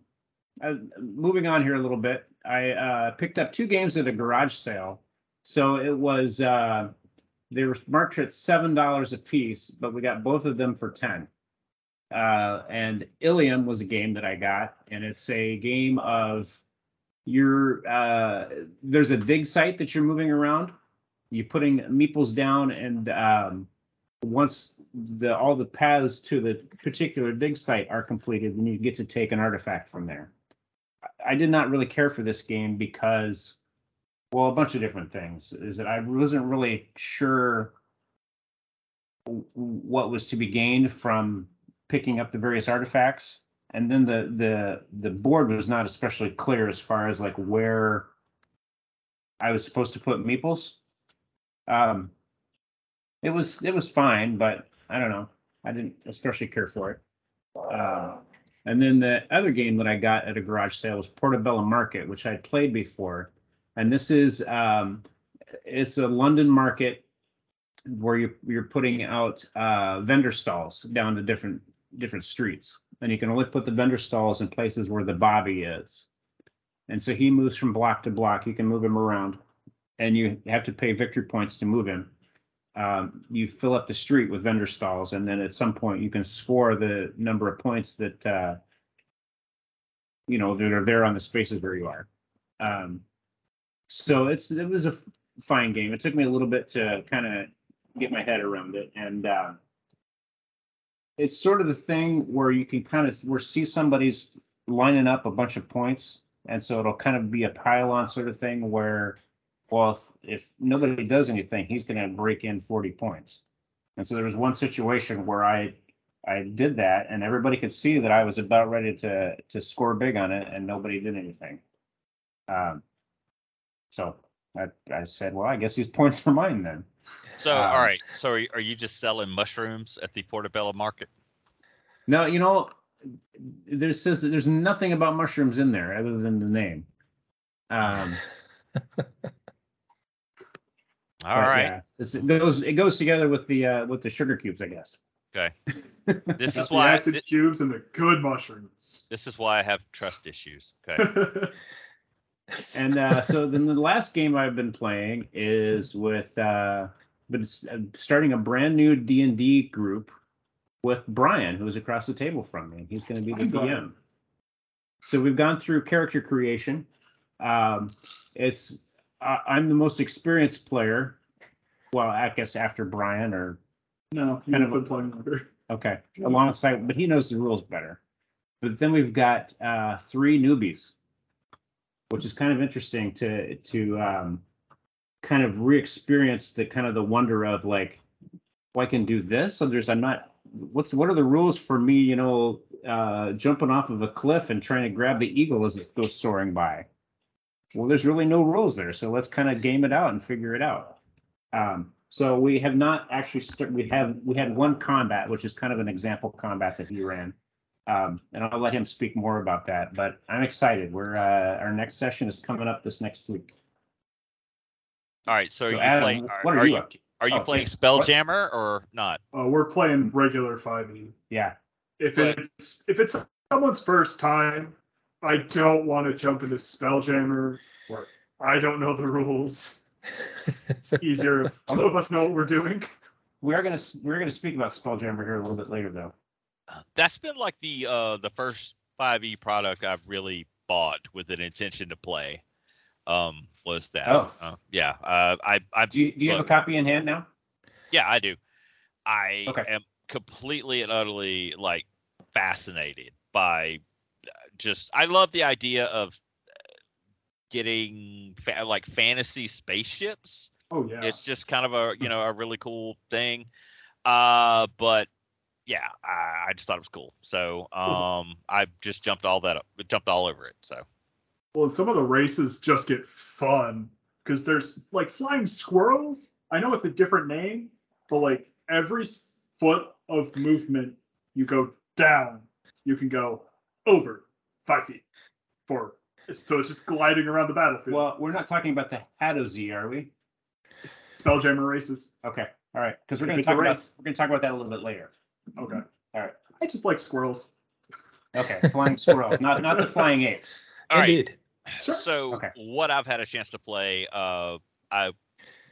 uh, moving on here a little bit, I uh, picked up two games at a garage sale. So it was uh, they were marked at seven dollars a piece, but we got both of them for ten. Uh, and Ilium was a game that I got, and it's a game of you're uh, there's a dig site that you're moving around. You're putting meeples down, and um, once the all the paths to the particular dig site are completed, then you get to take an artifact from there. I- I did not really care for this game because, well, a bunch of different things. Is that I wasn't really sure what was to be gained from picking up the various artifacts, and then the the the board was not especially clear as far as like where I was supposed to put meeples. Um, it was it was fine, but I don't know. I didn't especially care for it. Uh, and then the other game that I got at a garage sale was Portobello Market, which I'd played before. And this is um, it's a London market where you you're putting out uh, vendor stalls down to different different streets, and you can only put the vendor stalls in places where the bobby is. And so he moves from block to block. You can move him around, and you have to pay victory points to move him um, you fill up the street with vendor stalls, and then at some point you can score the number of points that uh, you know that are there on the spaces where you are. Um, so it's it was a fine game. It took me a little bit to kind of get my head around it, and uh, it's sort of the thing where you can kind of where see somebody's lining up a bunch of points, and so it'll kind of be a pile-on sort of thing where well, if, if nobody does anything, he's going to break in 40 points. And so there was one situation where I I did that, and everybody could see that I was about ready to to score big on it, and nobody did anything. Um, so I I said, well, I guess these points are mine then. So, Um, all right. So, are, are you just selling mushrooms at the Portobello Market? No, you know, there says that there's nothing about mushrooms in there other than the name. Um, *laughs* All but right. yeah, it goes it goes together with the uh, with the sugar cubes, I guess. Okay. *laughs* This Got is the why. acid thi- cubes and the good mushrooms. This is why I have trust issues. Okay. *laughs* And uh, so then the last game I've been playing is with, uh, but it's uh, starting a brand new D and D group with Brian, who's across the table from me. He's going to be the DM. So we've gone through character creation. Um, it's I I'm the most experienced player. Well, I guess after Brian, or no, Kind of a- playing longer. okay, alongside, but he knows the rules better. But then we've got uh, three newbies, which is kind of interesting to to um, kind of re-experience the kind of the wonder of like, well, I can do this. So there's I'm not. What's what are the rules for me? You know, uh, jumping off of a cliff and trying to grab the eagle as it goes soaring by. Well, there's really no rules there, so let's kind of game it out and figure it out. Um, so we have not actually start, we have we had one combat, which is kind of an example combat that he ran. Um, and I'll let him speak more about that. But I'm excited. We're uh, our next session is coming up this next week. All right. So, So are you Adam, playing? what are, you you up to? Are you Oh, playing yeah. Spelljammer or not? Uh, we're playing regular five E. Yeah. If But- it's if it's someone's first time, I don't want to jump into Spelljammer or I don't know the rules. It's *laughs* easier if two of us know what we're doing. We are gonna s- we're gonna speak about Spelljammer here a little bit later though. That's been like the uh the first 5e product I've really bought with an intention to play. Um, was that? Oh. Uh, yeah. Uh, I I Do you do you have a copy in hand now? yeah I do. I Okay. am completely and utterly like fascinated by uh, just I love the idea of uh, getting fa- like fantasy spaceships. Oh yeah. It's just kind of a you *laughs* know a really cool thing. Uh, but yeah, I, I just thought it was cool. So um, I just jumped all that up, jumped all over it. So Well, and some of the races just get fun because there's like flying squirrels. I know it's a different name, but like every foot of movement you go down, you can go over five feet. For so it's just gliding around the battlefield. Well, we're not talking about the Hadozee, are we? Spelljammer races. Okay. All right. Because we're gonna talk about we're gonna talk about that a little bit later. Okay. All right. I just like squirrels. Okay. Flying squirrel, not not the flying ape. all right. Indeed. Sure. So Okay. what I've had a chance to play, uh, I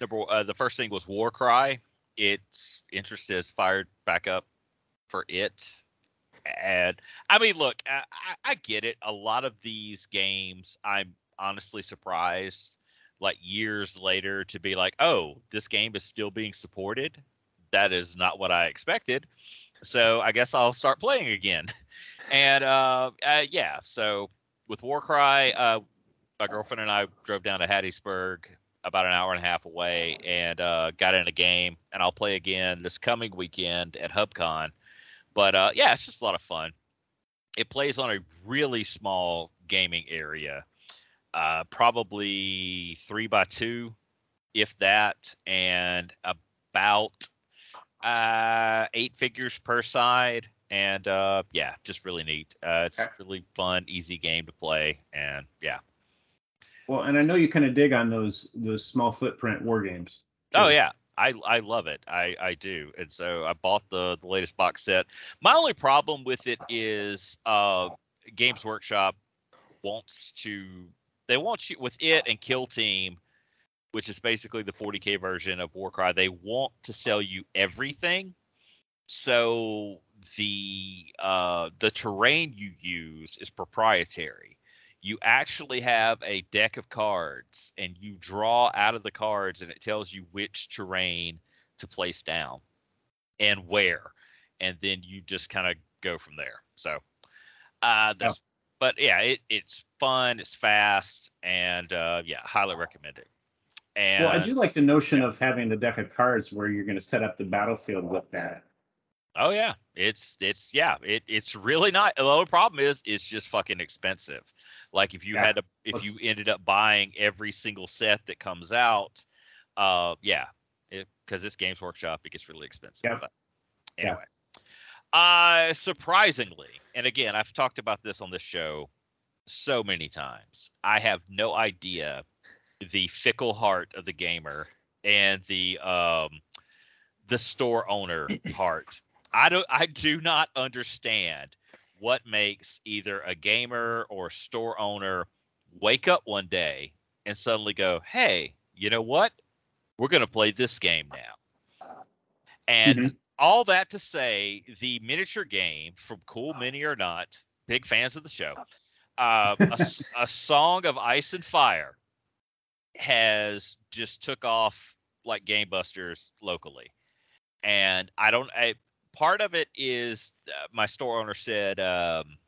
number uh, the first thing was Warcry. Its interest is fired back up for it, and I mean, look, I, I, I get it. A lot of these games, I'm honestly surprised, like years later, to be like, oh, this game is still being supported. That is not what I expected. So I guess I'll start playing again. *laughs* And uh, uh yeah, so with Warcry, uh, my girlfriend and I drove down to Hattiesburg, about an hour and a half away, and uh, got in a game. And I'll play again this coming weekend at HubCon. But uh, yeah, it's just a lot of fun. It plays on a really small gaming area, uh, probably three by two, if that, and about uh, eight figures per side. And uh, yeah, just really neat. Uh, it's Okay. really fun, easy game to play, and yeah. Well, and I know you kind of dig on those those small footprint war games. Oh yeah, I I love it. I I do, and so I bought the the latest box set. My only problem with it is uh, Games Workshop wants to they want you with it and Kill Team, which is basically the 40k version of Warcry. They want to sell you everything, so the uh, the terrain you use is proprietary. You actually have a deck of cards, and you draw out of the cards, and it tells you which terrain to place down and where, and then you just kind of go from there. So, uh, that's but yeah, it, it's fun, it's fast, and uh, yeah, highly recommend it. And Well, I do like the notion of having the deck of cards where you're going to set up the battlefield with that. Oh yeah, it's it's yeah, it it's really not. The only problem is it's just fucking expensive. Like if you Yeah. had to, if you ended up buying every single set that comes out, uh, yeah, because this Games Workshop, it gets really expensive. Yep. But Yeah. anyway, uh, surprisingly, and again, I've talked about this on this show so many times. I have no idea the fickle heart of the gamer and the um the store owner heart. I don't I do not understand what makes either a gamer or store owner wake up one day and suddenly go, "Hey, you know what? We're going to play this game now." And Mhm. all that to say, the miniature game from Cool Mini or Not, big fans of the show, uh, a, *laughs* a Song of Ice and Fire has just took off like game busters locally. And i don't I, part of it is uh, my store owner said um,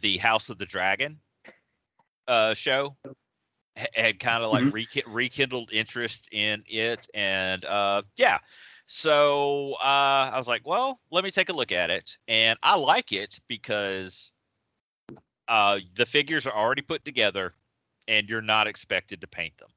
the house of the dragon uh, show ha- had kind of like Mhm. reki- rekindled interest in it. And uh, yeah. So uh, i was like well let me take a look at it. And i like it because uh, the figures are already put together and you're not expected to paint them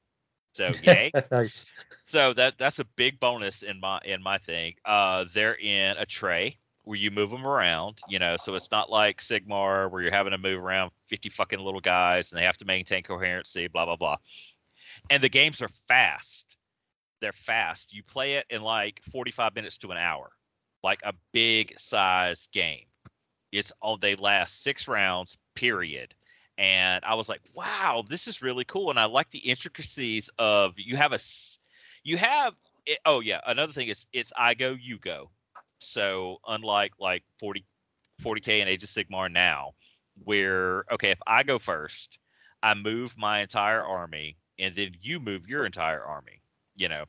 so *laughs* yay nice. so that that's a big bonus in my in my thing. Uh, they're in a tray where you move them around. You know, so it's not like Sigmar where you're having to move around fifty fucking little guys and they have to maintain coherency. Blah blah blah. And the games are fast. they're fast. You play it in like 45 minutes to an hour, like a big size game. It's all they last six rounds, period. Mm-hmm. And I was like, wow, this is really cool. And I like the intricacies of you have a you have, it, oh yeah, another thing is it's I go, you go. So unlike like 40, 40K and Age of Sigmar now, where, okay, if I go first, I move my entire army and then you move your entire army you know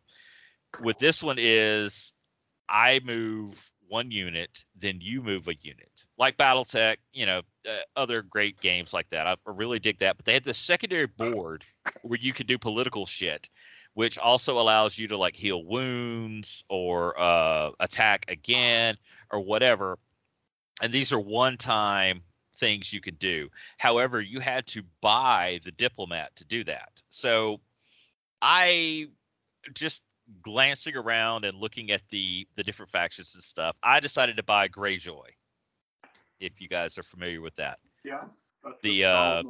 with this one is i move one unit then you move a unit. Like battletech you know uh, other great games like that. I, I really dig that but they had this secondary board where you could do political shit which also allows you to like heal wounds or uh, attack again or whatever. And these are one time things you could do. However you had to buy the diplomat to do that. So i just glancing around and looking at the the different factions and stuff, I decided to buy Greyjoy. If you guys are familiar with that, Yeah. The, uh,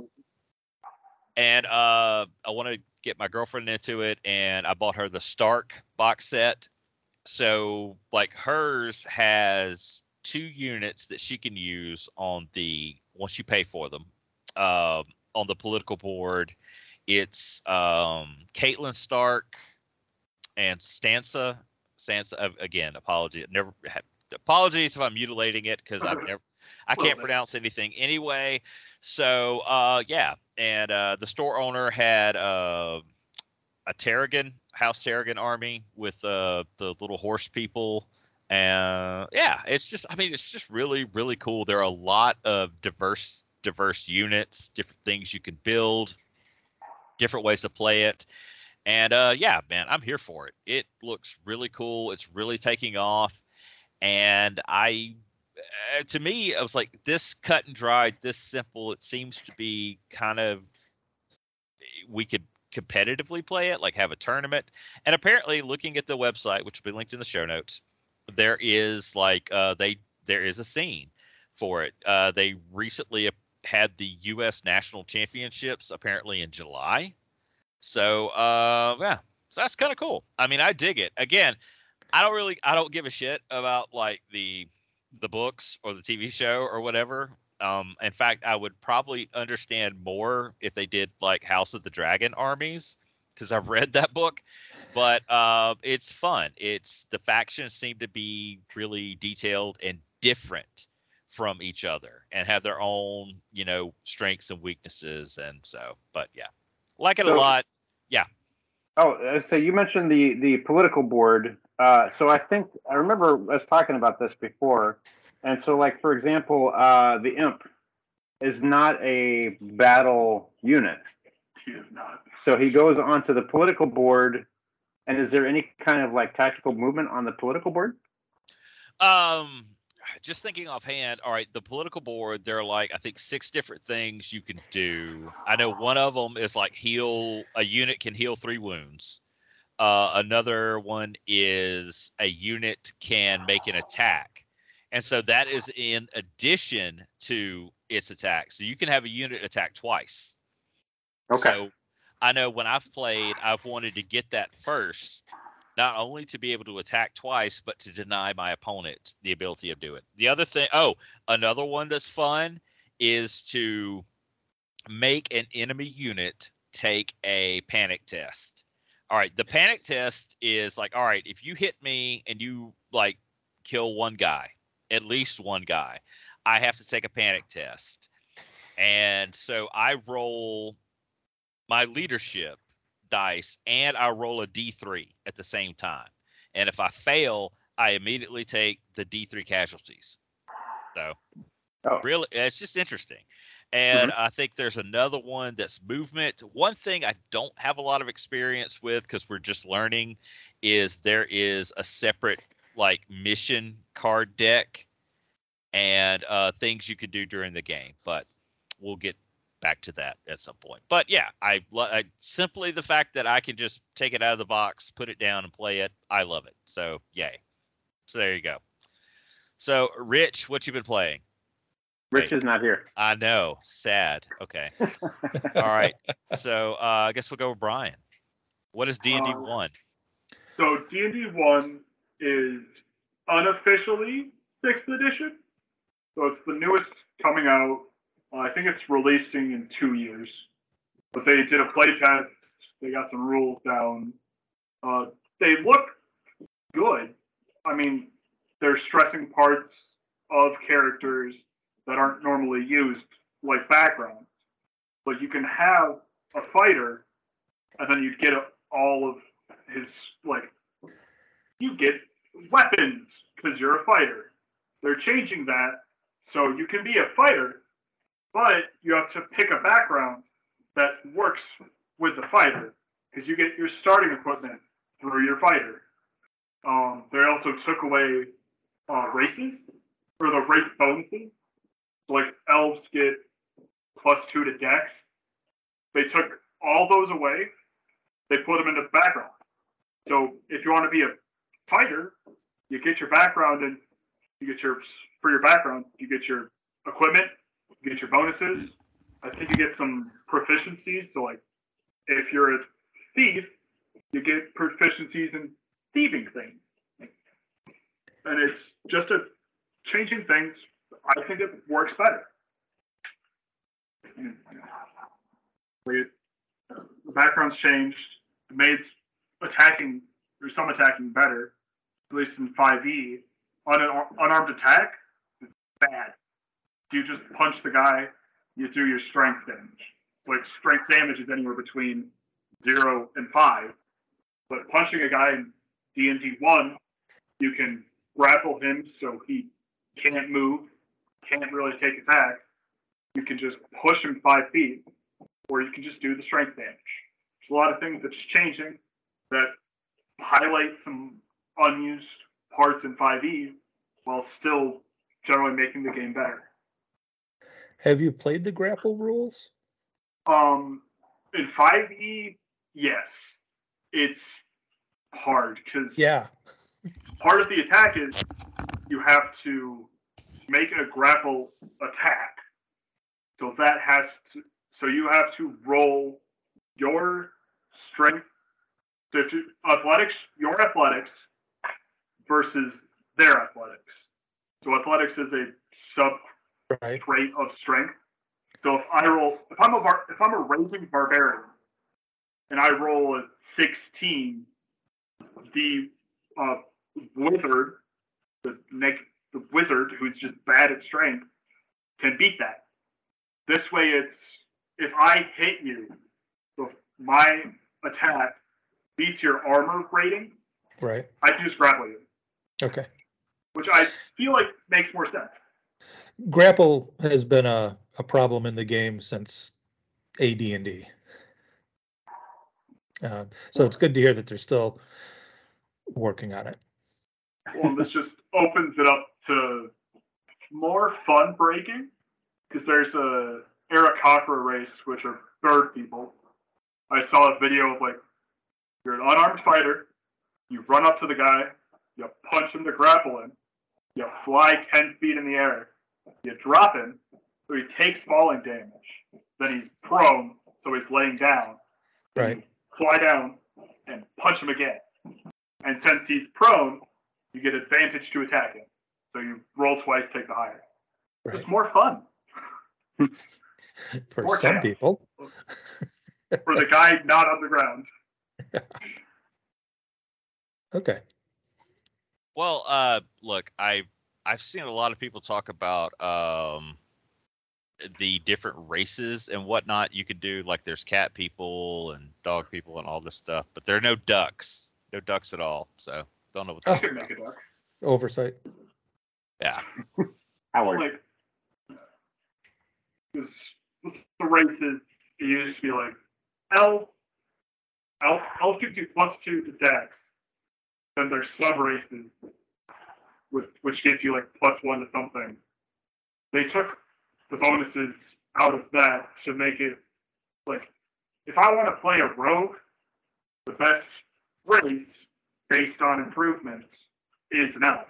and uh, I want to get my girlfriend into it, and I bought her the Stark box set. So like hers has two units that she can use on the once you pay for them um, on the political board. It's um, Catelyn Stark and Stanza. Sansa again. Apology. Never. Apologies if I'm mutilating it because I've never. I can't pronounce anything anyway. So uh, yeah, and uh, the store owner had uh, a Tarragon House Tarragon army with uh, the little horse people. And yeah, it's just I mean it's just really really cool. There are a lot of diverse diverse units, different things you can build, different ways to play it. And uh, yeah, man, I'm here for it. It looks really cool. It's really taking off, and I, uh, to me, I was like, this cut and dried, this simple. It seems to be kind of we could competitively play it, like have a tournament. And apparently, looking at the website, which will be linked in the show notes, there is like uh, they there is a scene for it. Uh, they recently had the U.S. National Championships apparently in July. So uh, yeah, so that's kind of cool. I mean, I dig it. Again, I don't really, I don't give a shit about like the the books or the TV show or whatever. Um, in fact, I would probably understand more if they did like House of the Dragon armies because I've read that book. But uh, it's fun. It's the factions seem to be really detailed and different from each other and have their own, you know, strengths and weaknesses. And so, but yeah, like it a lot. Yeah. Oh, uh, so you mentioned the the political board. Uh, so I think I remember us talking about this before, and so like for example, uh, the imp is not a battle unit. He is not. So he goes onto the political board, and is there any kind of like tactical movement on the political board? Um, just thinking offhand, all right, the political board, there are like I think six different things you can do. I know one of them is like heal a unit can heal three wounds. Uh, another one is a unit can make an attack, and so that is in addition to its attack. So you can have a unit attack twice. Okay. So I know when I've played, I've wanted to get that first, not only to be able to attack twice, but to deny my opponent the ability of do it. The other thing, oh, another one that's fun is to make an enemy unit take a panic test. All right, the panic test is like, all right, if you hit me and you like kill one guy, at least one guy, I have to take a panic test. And so I roll my leadership dice and I roll a d3 at the same time. And if I fail, I immediately take the d3 casualties. So, Oh. really, it's just interesting. And I think there's another one that's movement. One thing I don't have a lot of experience with because we're just learning is there is a separate like mission card deck and uh, things you could do during the game. But we'll get back to that at some point. But yeah, I, I simply the fact that I can just take it out of the box, put it down, and play it. I love it. So yay. So there you go. So Rich, what you been playing? Rich is not here. I know, sad. Okay, *laughs* all right. So uh, I guess we'll go with Brian. What is D and D Uh, one? So D and D one is unofficially sixth edition. So it's the newest coming out. Uh, I think it's releasing in two years. But they did a play test. They got some rules down. Uh, they look good. I mean, they're stressing parts of characters that aren't normally used, like backgrounds. But you can have a fighter, and then you get all of his like, you get weapons because you're a fighter. They're changing that so you can be a fighter, but you have to pick a background that works with the fighter because you get your starting equipment through your fighter. Um, they also took away uh, races or the race bonuses. So like elves get plus two to dex. They took all those away. They put them into the background. So if you want to be a fighter, you get your background and you get your for your background, you get your equipment, get your bonuses. I think you get some proficiencies. So like if you're a thief, you get proficiencies in thieving things. And it's just a changing things. I think it works better. The background's changed, it made attacking or some attacking better, at least in 5e. On an unarmed attack, bad. You just punch the guy, you do your strength damage. Like strength damage is anywhere between zero and five. But punching a guy in D and D one, you can grapple him so he can't move, can't really take attack. You can just push him five feet, or you can just do the strength damage. There's a lot of things that's changing that highlight some unused parts in 5e while still generally making the game better. Have you played the grapple rules? Um, in 5e, yes, it's hard because Yeah. part of the attack is you have to make a grapple attack. So that has to, so you have to roll your strength, so if you, athletics, your athletics versus their athletics. So athletics is a sub Right. trait of strength. So if I roll, if I'm a bar, if I'm a raging barbarian, and I roll a 16, the uh, wizard, the the wizard who's just bad at strength, can beat that. This way, it's if I hit you, my attack beats your armor rating, Right. I can just grapple you, Okay. which I feel like makes more sense. Grapple has been a, a problem in the game since AD&D. Uh, so it's good to hear that they're still working on it. Well, this just opens it up to more fun breaking because there's a Aarakocra race, which are bird people. I saw a video of like you're an unarmed fighter, you run up to the guy, you punch him to grapple him, you fly ten feet in the air, you drop him, so he takes falling damage. Then he's prone, so he's laying down. Right. you Fly down and punch him again. And since he's prone, you get advantage to attack him. So you roll twice, take the higher. Right. It's more fun *laughs* For More some chaos. people. *laughs* for the guy not on the ground. *laughs* Okay. Well, uh, look, I I've seen a lot of people talk about um, the different races and whatnot you could do. Like there's cat people and dog people and all this stuff, but there are no ducks, no ducks at all. So don't know what I that's could about. make a duck. Oversight. Yeah, Howard. Like, because the races, it used to be like, elf, elf, elf gives you plus two to dex. Then there's sub races, which, which gives you like plus one to something. They took the bonuses out of that to make it like, if I want to play a rogue, the best race based on improvements is an elf.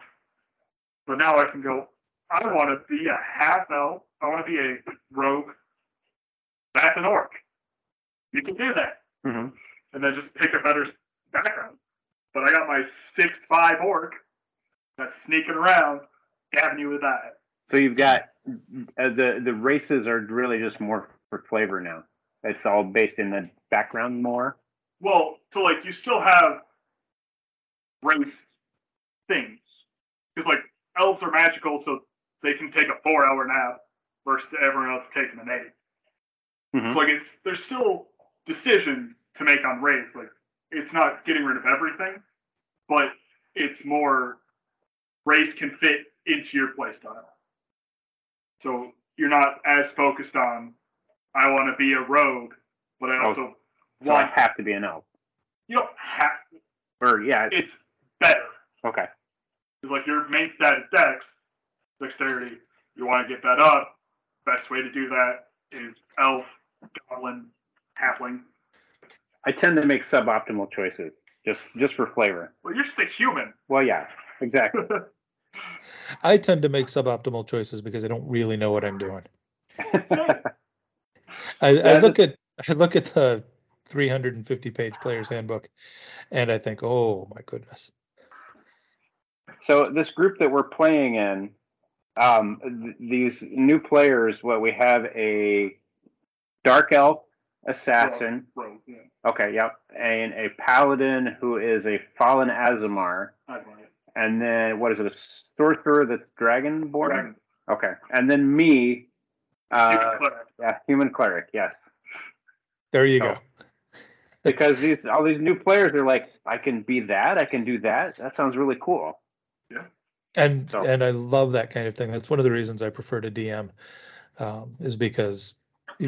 But now I can go, I want to be a half elf. I want to be a rogue. That's an orc. You can do that, hmm and then just pick a better background. but I got my six five orc that's sneaking around, gabbing you with that. So you've got uh, the the races are really just more for flavor now. It's all based in the background more. Well, so like you still have race things because like elves are magical, so they can take a four hour nap versus everyone else taking an 8 Mhm. So like it's there's still decisions to make on race. Like it's not getting rid of everything, but it's more race can fit into your playstyle. So you're not as focused on I want to be a rogue, but I Oh, also So I have to be an elf. you don't have to. Or yeah, it's better. okay. It's like your main stat is dex, dexterity. You want to get that up. Best way to do that is elf, goblin, halfling. I tend to make suboptimal choices just just for flavor. Well, you're just a human. Well, yeah, exactly. *laughs* I tend to make suboptimal choices because I don't really know what I'm doing. *laughs* I, I look at I look at the 350 page player's handbook and I think, oh my goodness. So this group that we're playing in, um, th- these new players, what we have a dark elf assassin. Rogue, yeah. Okay, yep, and a paladin who is a fallen Aasimar, I like it. And then what is it? A sorcerer that's dragonborn. Dragon. Okay, and then me, uh, Human cleric. yeah, human cleric. Yes, There you Oh. go. because these all these new players are like, I can be that, I can do that. That sounds really cool. Yeah. And So- and I love that kind of thing. That's one of the reasons I prefer to DM, um, is because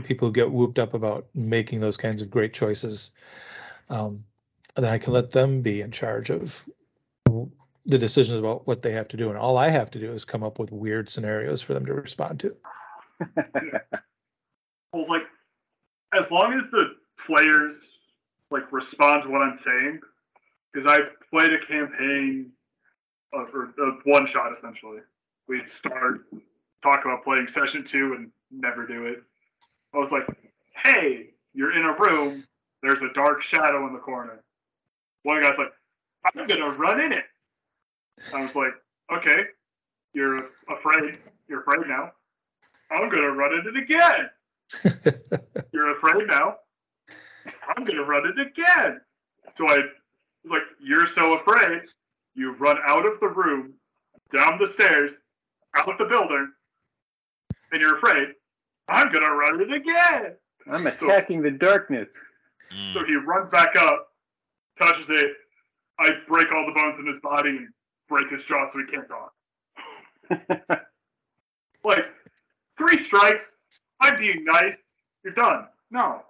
people get whooped up about making those kinds of great choices. Um, and then I can let them be in charge of w- the decisions about what they have to do, and all I have to do is come up with weird scenarios for them to respond to. *laughs* Well, like, as long as the players like respond to what I'm saying, because I played a campaign of, or a one shot essentially. We'd start talk about playing session two and never do it. I was like, "Hey, you're in a room. There's a dark shadow in the corner." One guy's like, "I'm gonna run in it." I was like, "Okay, you're afraid. You're afraid now. I'm gonna run in it again." *laughs* You're afraid now. I'm gonna run it again. So I was like, You're so afraid. You run out of the room, down the stairs, out of the building, and you're afraid. I'm gonna run it again. I'm attacking the darkness. So he runs back up, touches it. I break all the bones in his body and break his jaw so he can't talk. *laughs* Like, three strikes, I'm being nice, you're done. No.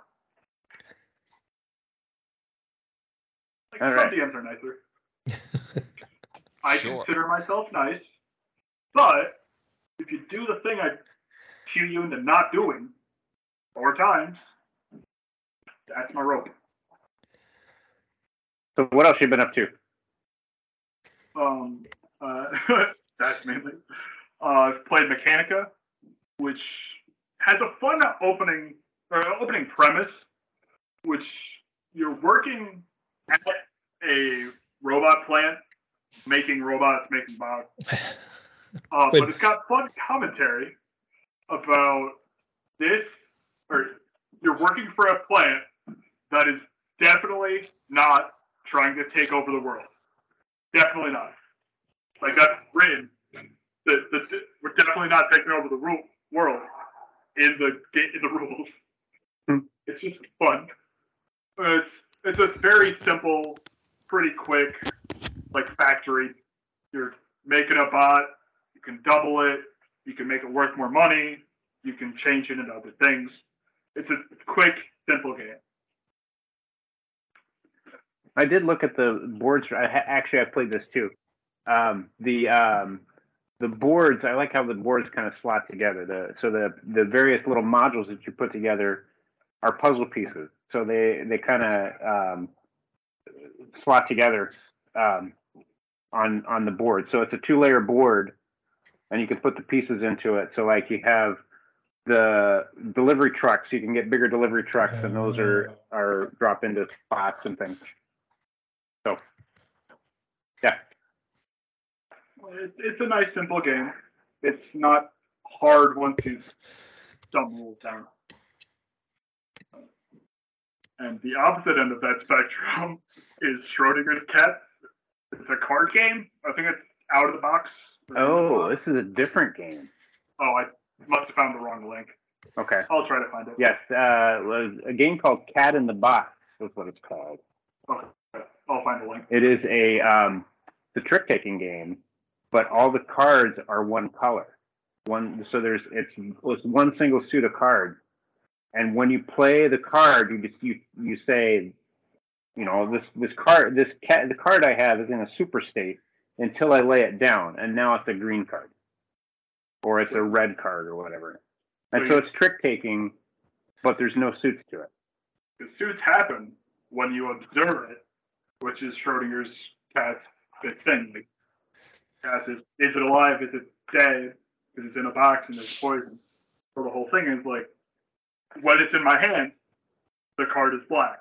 Like, All some right. DMs are nicer. *laughs* I Sure. consider myself nice, but if you do the thing I cue you into not doing four times, that's my rope. so what else you been up to? Um, uh, *laughs* that's mainly. Uh, I've played Mechanica, which has a fun opening or opening premise, which you're working at a robot plant, making robots, making bots. *laughs* Uh, but it's got fun commentary about this, or you're working for a plant that is definitely not trying to take over the world. Definitely not. Like that's written. We're definitely not taking over the ru- world in the in the rules. Hmm. It's just fun. It's it's a very simple, pretty quick, like factory. You're making a bot. You can double it. You can make it worth more money. You can change it into other things. It's a quick, simple game. I did look at the boards. I ha- actually I played this too. Um, the um, the boards. I like how the boards kind of slot together. The so the the various little modules that you put together are puzzle pieces. So they they kind of um, slot together um, on on the board. So it's a two layer board, and you can put the pieces into it. So like you have the delivery trucks. You can get bigger delivery trucks, and those are are drop into spots and things. So Yeah. It, it's a nice, simple game. It's not hard once you dumb rules down. And the opposite end of that spectrum *laughs* is Schrodinger's cat. It's a card game. I think it's out of the box. Oh, this is a different game. Oh, I must have found the wrong link. Okay. I'll try to find it. Yes, uh, was a game called Cat in the Box is what it's called. Okay. I'll find the link. It is a um, the trick taking game, but all the cards are one color. One so there's it's it's one single suit of cards, and when you play the card, you just you you say, you know this this card this cat the card I have is in a super state until I lay it down, and now it's a green card, or it's a red card or whatever, and so it's trick taking, but there's no suits to it. The suits happen when you observe it, which is Schrodinger's cat's big thing. Like, cat is, is it alive? Is it dead? Because it's in a box and there's poison. So the whole thing is like, when it's in my hand, the card is black.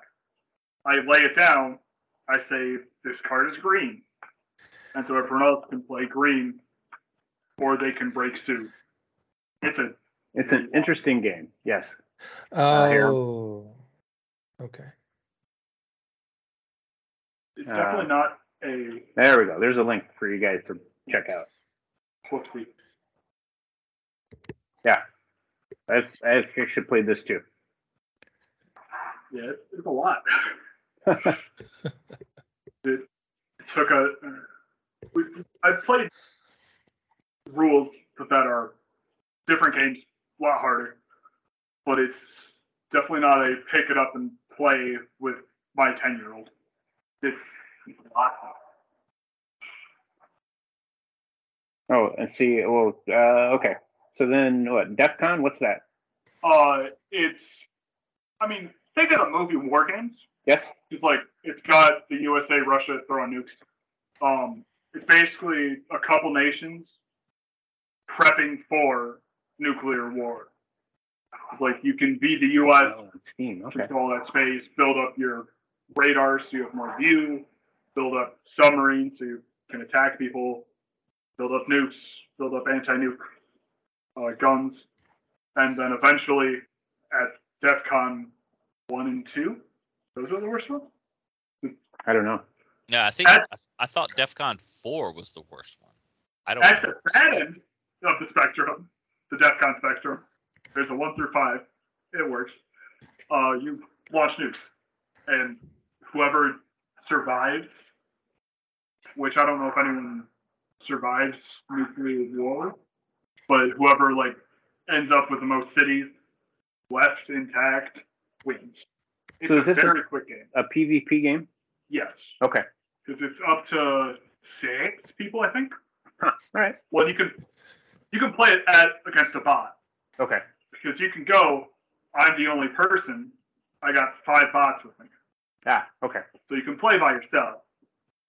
I lay it down. I say this card is green, and so everyone else can play green, or they can break suit. It's a It's an interesting game. Yes. Uh. Oh, okay. It's Uh, definitely not a There we go. There's a link for you guys to check out. whoopsie. Yeah, I, I should play this too. Yeah, it- it's a lot. *laughs* *laughs* it took a. We, I've played rules that are different games, a lot harder, but it's definitely not a pick it up and play with my ten year old. It's, it's a lot. Oh, and see, well, uh, okay. So then what? DEF CON? What's that? Uh, it's. I mean, think of a movie War Games. Yes. It's like it's got the USA, Russia throwing nukes. Um, it's basically a couple nations prepping for nuclear war. Like you can be the U.S. Oh. Okay. control that space, build up your radar so you have more view, build up submarines so you can attack people, build up nukes, build up anti-nuke uh, guns, and then eventually at DEF CON 1 and 2, those are the worst ones? I don't know. No, I think That's- I, I thought DEFCON four was the worst one. I don't. At know. the bad end of the spectrum, the DEF CON spectrum, there's a 1 through 5, it works. Uh, you launch nukes, and whoever survives, which I don't know if anyone survives nuclear war, but whoever like ends up with the most cities left intact wins. It's So is a this a- quick game. A PvP game? Yes, Okay. because it's up to six people, I think. All right. Well, you can you can play it at against a bot Okay. because you can go. I'm the only person. I got five bots with me, Ah. Okay. so you can play by yourself.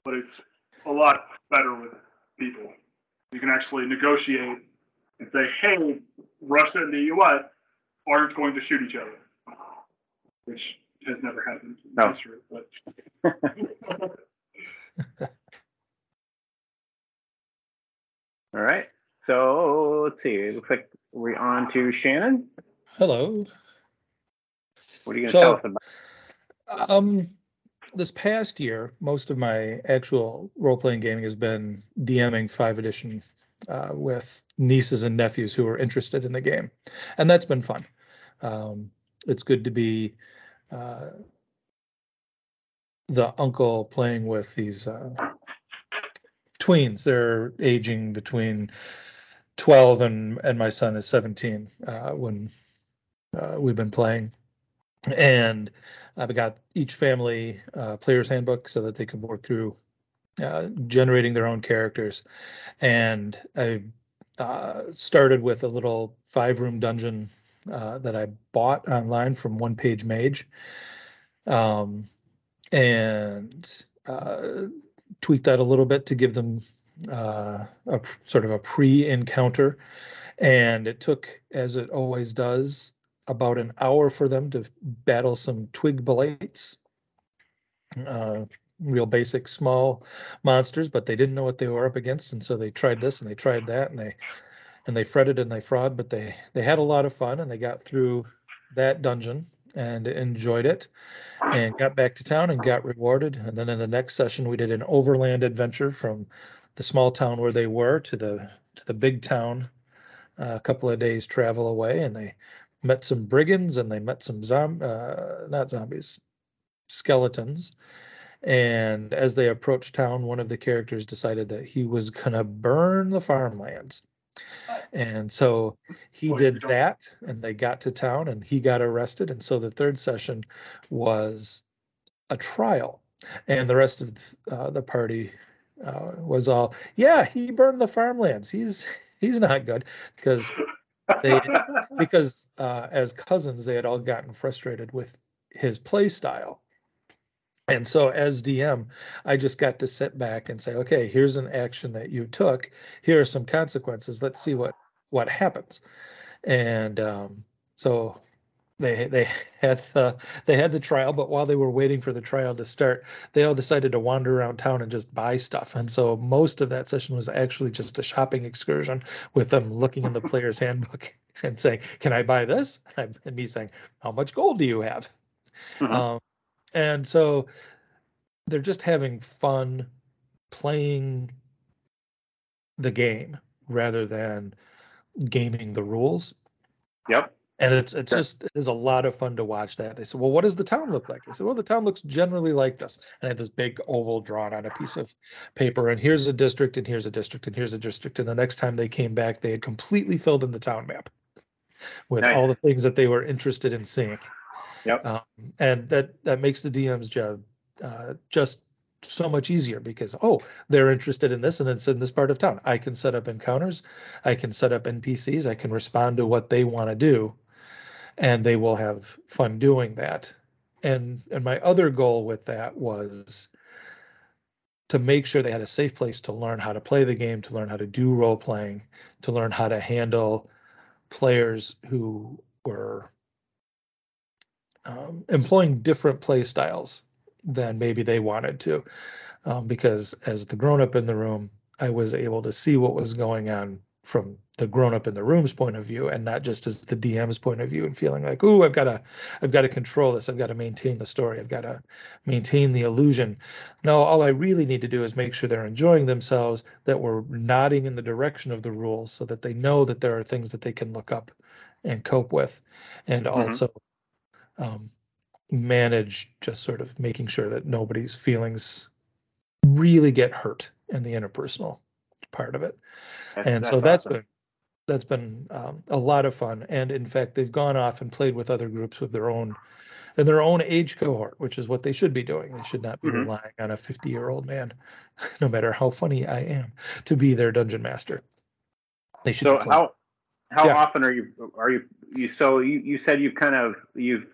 But it's a lot better with people. You can actually negotiate and say, "Hey, Russia and the U.S. aren't going to shoot each other," which has never happened in No. history. But *laughs* All right. So let's see. It looks like we're on to Shannon. Hello. What are you going to So- tell us about? Um, this past year, most of my actual role playing gaming has been DMing five edition uh, with nieces and nephews who are interested in the game, and that's been fun. Um, it's good to be uh, the uncle playing with these uh, tweens. They're aging between twelve and and my son is seventeen uh, when uh, we've been playing and I've got each family uh, player's handbook so that they can work through uh, generating their own characters. And I uh, started with a little five room dungeon uh, that I bought online from One Page Mage, um, and uh, tweaked that a little bit to give them uh, a sort of a pre-encounter. And it took, as it always does, about an hour for them to battle some twig blights. Uh, real basic small monsters, but they didn't know what they were up against, and so they tried this and they tried that, and they and they fretted and they fraud, but they they had a lot of fun and they got through that dungeon and enjoyed it and got back to town and got rewarded. And then in the next session, we did an overland adventure from the small town where they were to the to the big town, uh, a couple of days travel away, and they met some brigands and they met some zom uh, not zombies, skeletons. And as they approached town, one of the characters decided that he was gonna burn the farmlands. And so he did that and they got to town and he got arrested. And so the third session was a trial. And the rest of uh, the party uh, was all, yeah, he burned the farmlands. He's *laughs* he's not good because they *laughs* because uh, as cousins they had all gotten frustrated with his play style. And so as DM, I just got to sit back and say, okay, here's an action that you took. Here are some consequences. Let's see what what happens. And um, so they they had the they had the trial, but while they were waiting for the trial to start, they all decided to wander around town and just buy stuff. And so most of that session was actually just a shopping excursion with them looking in the *laughs* player's handbook and saying, "Can I buy this?" *laughs* And me saying, "How much gold do you have?" Mhm. Um, and so they're just having fun playing the game rather than gaming the rules. Yep. And it's it's just it is a lot of fun to watch that. They said, "Well, what does the town look like?" I said, "Well, the town looks generally like this." And I had this big oval drawn on a piece of paper, and here's a district, and here's a district, and here's a district. And the next time they came back, they had completely filled in the town map with Nice. all the things that they were interested in seeing. Yep. Um, and that that makes the DM's job uh, just so much easier because oh they're interested in this and it's in this part of town i can set up encounters i can set up npcs i can respond to what they want to do and they will have fun doing that and and my other goal with that was to make sure they had a safe place to learn how to play the game to learn how to do role playing to learn how to handle players who were um, employing different play styles than maybe they wanted to. Um, because as the grown up in the room, I was able to see what was going on from the grown up in the room's point of view and not just as the DM's point of view and feeling like, oh, I've got to, I've got to control this. I've got to maintain the story. I've got to maintain the illusion. No, all I really need to do is make sure they're enjoying themselves, that we're nodding in the direction of the rules so that they know that there are things that they can look up and cope with. And Mhm. also um, manage just sort of making sure that nobody's feelings really get hurt in the interpersonal part of it. That's- and so that's awesome. been that's been um, a lot of fun. And in fact, they've gone off and played with other groups with their own in their own age cohort, which is what they should be doing. They should not be Mhm. relying on a 50 year old man, *laughs* no matter how funny I am, to be their dungeon master. They should So how how Yeah. often are you are you you so you, you said you've kind of you've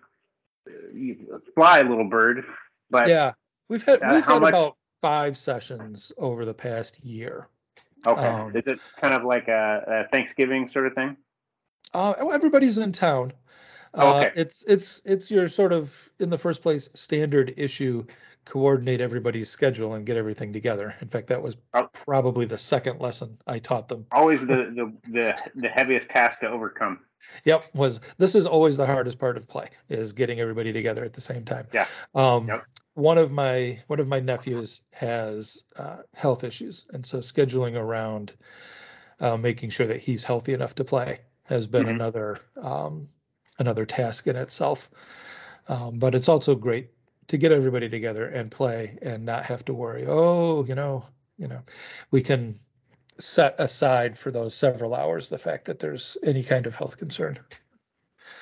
you fly little bird, but yeah, we've had uh, we've how had much- about five sessions over the past year. Okay, um, is it kind of like a, a Thanksgiving sort of thing? Uh, everybody's in town. Oh, Uh, okay. It's it's it's your sort of in the first place standard issue. Coordinate everybody's schedule and get everything together. In fact, that was Oh. probably the second lesson I taught them. Always the the *laughs* the, the heaviest task to overcome. Yep, was this is always the hardest part of play is getting everybody together at the same time. Yeah. Um, Yep. one of my one of my nephews has uh, health issues, and so scheduling around uh, making sure that he's healthy enough to play has been Mhm. another um, another task in itself. Um, but it's also great to get everybody together and play and not have to worry. Oh, you know, you know, we can set aside for those several hours the fact that there's any kind of health concern.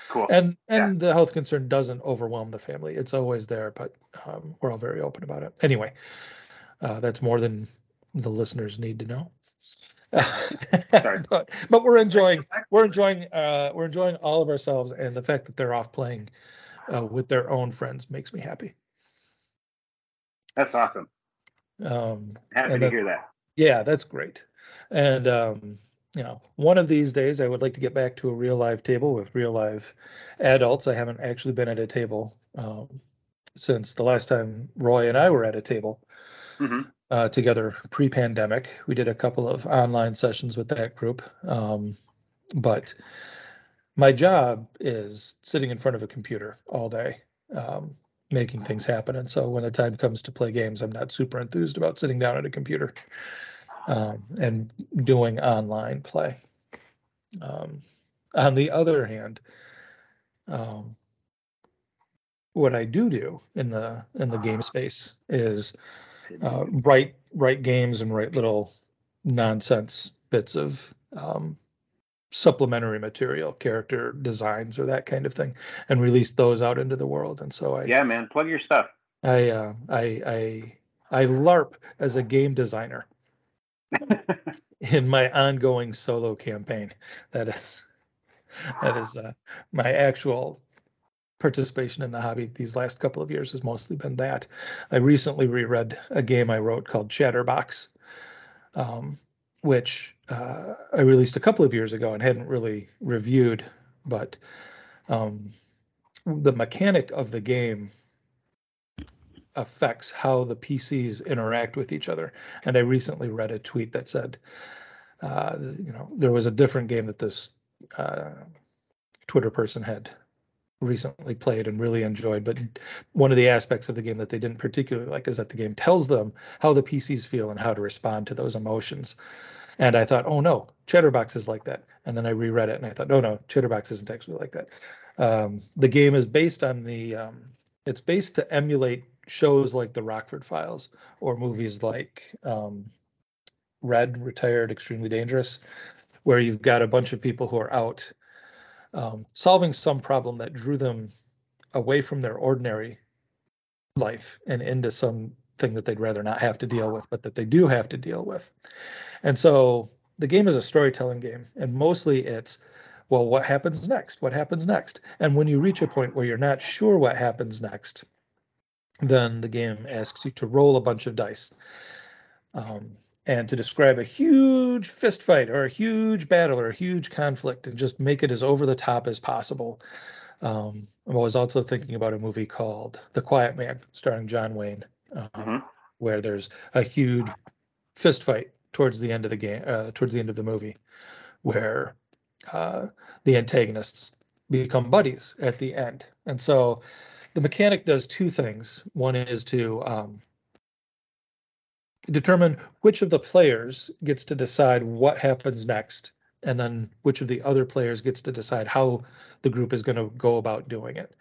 Cool. And Yeah. and the health concern doesn't overwhelm the family. It's always there, but um, we're all very open about it. Anyway, uh, that's more than the listeners need to know. *laughs* But but we're enjoying we're enjoying uh, we're enjoying all of ourselves, and the fact that they're off playing uh, with their own friends makes me happy. That's awesome. Um, Happy to that- hear that. yeah, that's great. And um, you know, one of these days I would like to get back to a real live table with real live adults. I haven't actually been at a table um, since the last time Roy and I were at a table hmm uh, together pre-pandemic. We did a couple of online sessions with that group. Um, but my job is sitting in front of a computer all day, um, making things happen. And so when the time comes to play games, I'm not super enthused about sitting down at a computer um, and doing online play. Um, on the other hand, um, what I do do in the in the game space is uh, write write games and write little nonsense bits of um, supplementary material, character designs or that kind of thing, and release those out into the world. And so I Yeah, man, plug your stuff. I uh, I I I LARP as a game designer in my ongoing solo campaign. That is that is uh, my actual participation in the hobby these last couple of years has mostly been that. I recently reread a game I wrote called Chatterbox, um, which uh, I released a couple of years ago and hadn't really reviewed, but um, the mechanic of the game affects how the PCs interact with each other. And I recently read a tweet that said, uh, you know, there was a different game that this uh, Twitter person had recently played and really enjoyed. But one of the aspects of the game that they didn't particularly like is that the game tells them how the PCs feel and how to respond to those emotions. And I thought, oh no, Chatterbox is like that. And then I reread it and I thought, no, no, Chatterbox isn't actually like that. Um, the game is based on the, um, it's based to emulate shows like the Rockford Files or movies like um, Red, Retired, Extremely Dangerous, where you've got a bunch of people who are out um, solving some problem that drew them away from their ordinary life and into something that they'd rather not have to deal with, but that they do have to deal with. And so the game is a storytelling game, and mostly it's, well, what happens next? What happens next? And when you reach a point where you're not sure what happens next, then the game asks you to roll a bunch of dice. Um, and to describe a huge fist fight or a huge battle or a huge conflict and just make it as over the top as possible. Um, I was also thinking about a movie called The Quiet Man, starring John Wayne, um, Mhm. where there's a huge fist fight towards the end of the game, uh, towards the end of the movie, where uh, the antagonists become buddies at the end. And so the mechanic does two things. One is to um, determine which of the players gets to decide what happens next, and then which of the other players gets to decide how the group is going to go about doing it.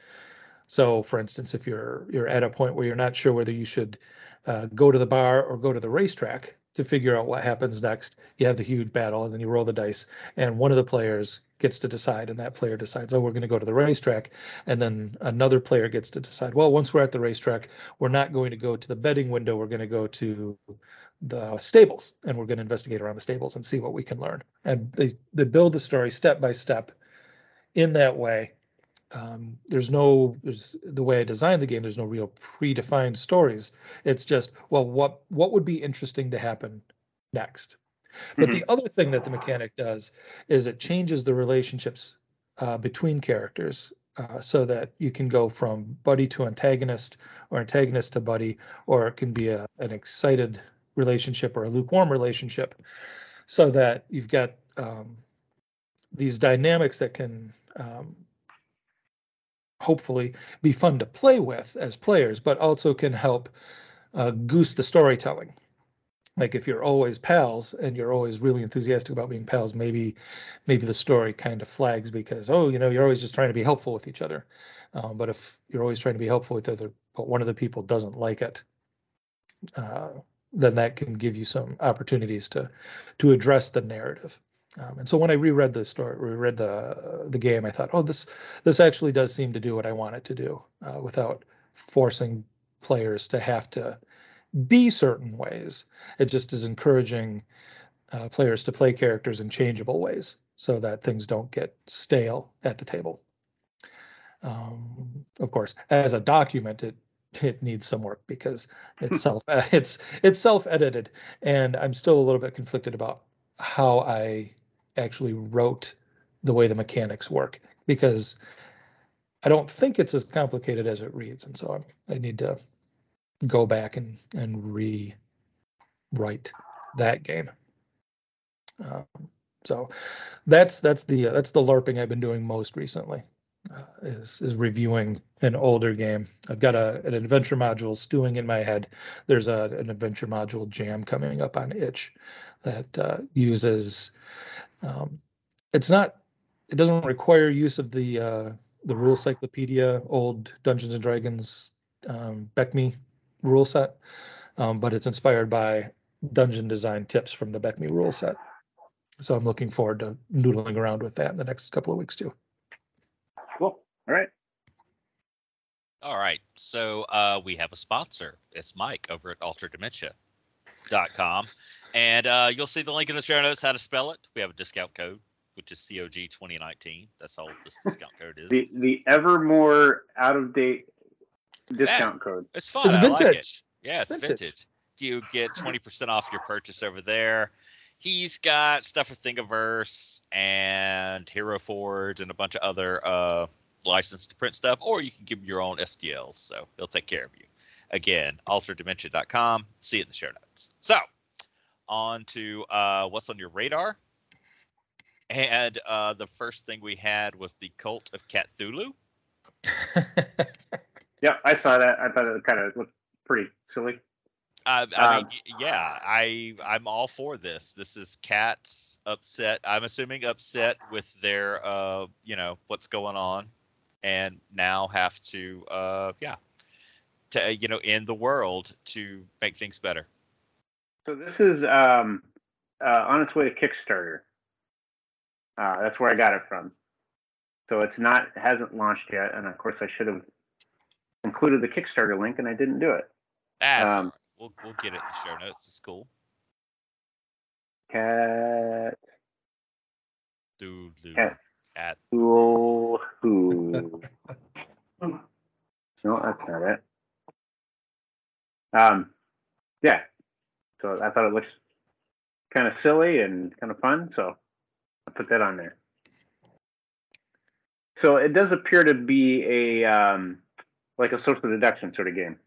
So, for instance, if you're you're at a point where you're not sure whether you should uh, go to the bar or go to the racetrack to figure out what happens next, you have the huge battle, and then you roll the dice, and one of the players gets to decide, and that player decides, oh, we're going to go to the racetrack, and then another player gets to decide, well, once we're at the racetrack, we're not going to go to the betting window, we're going to go to the stables, and we're going to investigate around the stables and see what we can learn. And they they build the story step by step in that way um, there's no there's the way I designed the game. There's no real predefined stories. It's just well, what what would be interesting to happen next. But the other thing that the mechanic does is it changes the relationships uh, between characters uh, so that you can go from buddy to antagonist or antagonist to buddy, or it can be a, an excited relationship or a lukewarm relationship, so that you've got um, these dynamics that can um, hopefully be fun to play with as players, but also can help uh, goose the storytelling. Like if you're always pals and you're always really enthusiastic about being pals, maybe maybe the story kind of flags because oh, you know, you're always just trying to be helpful with each other. Um, but if you're always trying to be helpful with other, but one of the people doesn't like it, uh, then that can give you some opportunities to to address the narrative. Um, and so when I reread the story, reread the the game, I thought, oh, this this actually does seem to do what I want it to do, uh, without forcing players to have to be certain ways. It just is encouraging uh, players to play characters in changeable ways, so that things don't get stale at the table. Um, of course, as a document, it it needs some work because it's self *laughs* it's it's self edited, and I'm still a little bit conflicted about how I actually wrote the way the mechanics work because I don't think it's as complicated as it reads, and so I, I need to go back and and rewrite that game. Um, so that's that's the uh, that's the LARPing I've been doing most recently. Uh, is is reviewing an older game. I've got a an adventure module stewing in my head. There's a an adventure module jam coming up on itch that uh, uses. Um, it's not. It doesn't require use of the uh, the rule cyclopedia, old Dungeons and Dragons um, BECMI rule set, um, but it's inspired by dungeon design tips from the BECMI rule set. So I'm looking forward to noodling around with that in the next couple of weeks too. Cool. All right. All right. So uh, we have a sponsor. It's Mike over at ultradementia.com. And uh, you'll see the link in the show notes how to spell it. We have a discount code, which is COG 2019. That's all this discount code is. The the ever more out of date discount code. It's fun. It's I like it. vintage. Yeah, it's Vintage. vintage. You get 20% off your purchase over there. He's got stuff for Thingiverse and Hero Forge and a bunch of other uh, licensed to print stuff, or you can give him your own STLs. So he'll take care of you. Again, alterdementia.com. See it in the show notes. So, on to uh, what's on your radar. And uh, the first thing we had was the Cult of Cthulhu. *laughs* Yeah, I saw that. I thought it kind of looked pretty silly. I, I Um, y- yeah, I I'm all for this. This is cats upset. I'm assuming upset with their uh, you know, what's going on, and now have to uh, yeah, to you know, end the world to make things better. So this is um, uh, on its way to Kickstarter. Uh, that's where I got it from. So it's not it hasn't launched yet, and of course I should have included the Kickstarter link, and I didn't do it. That's Um, right. we'll we'll get it in the show notes. It's cool. Cat Dude, dude, Cat. cat. Cool Who. *laughs* no, that's not it. Um, yeah. So I thought it looks kind of silly and kind of fun, so I put that on there. So it does appear to be a um, like a social deduction sort of game,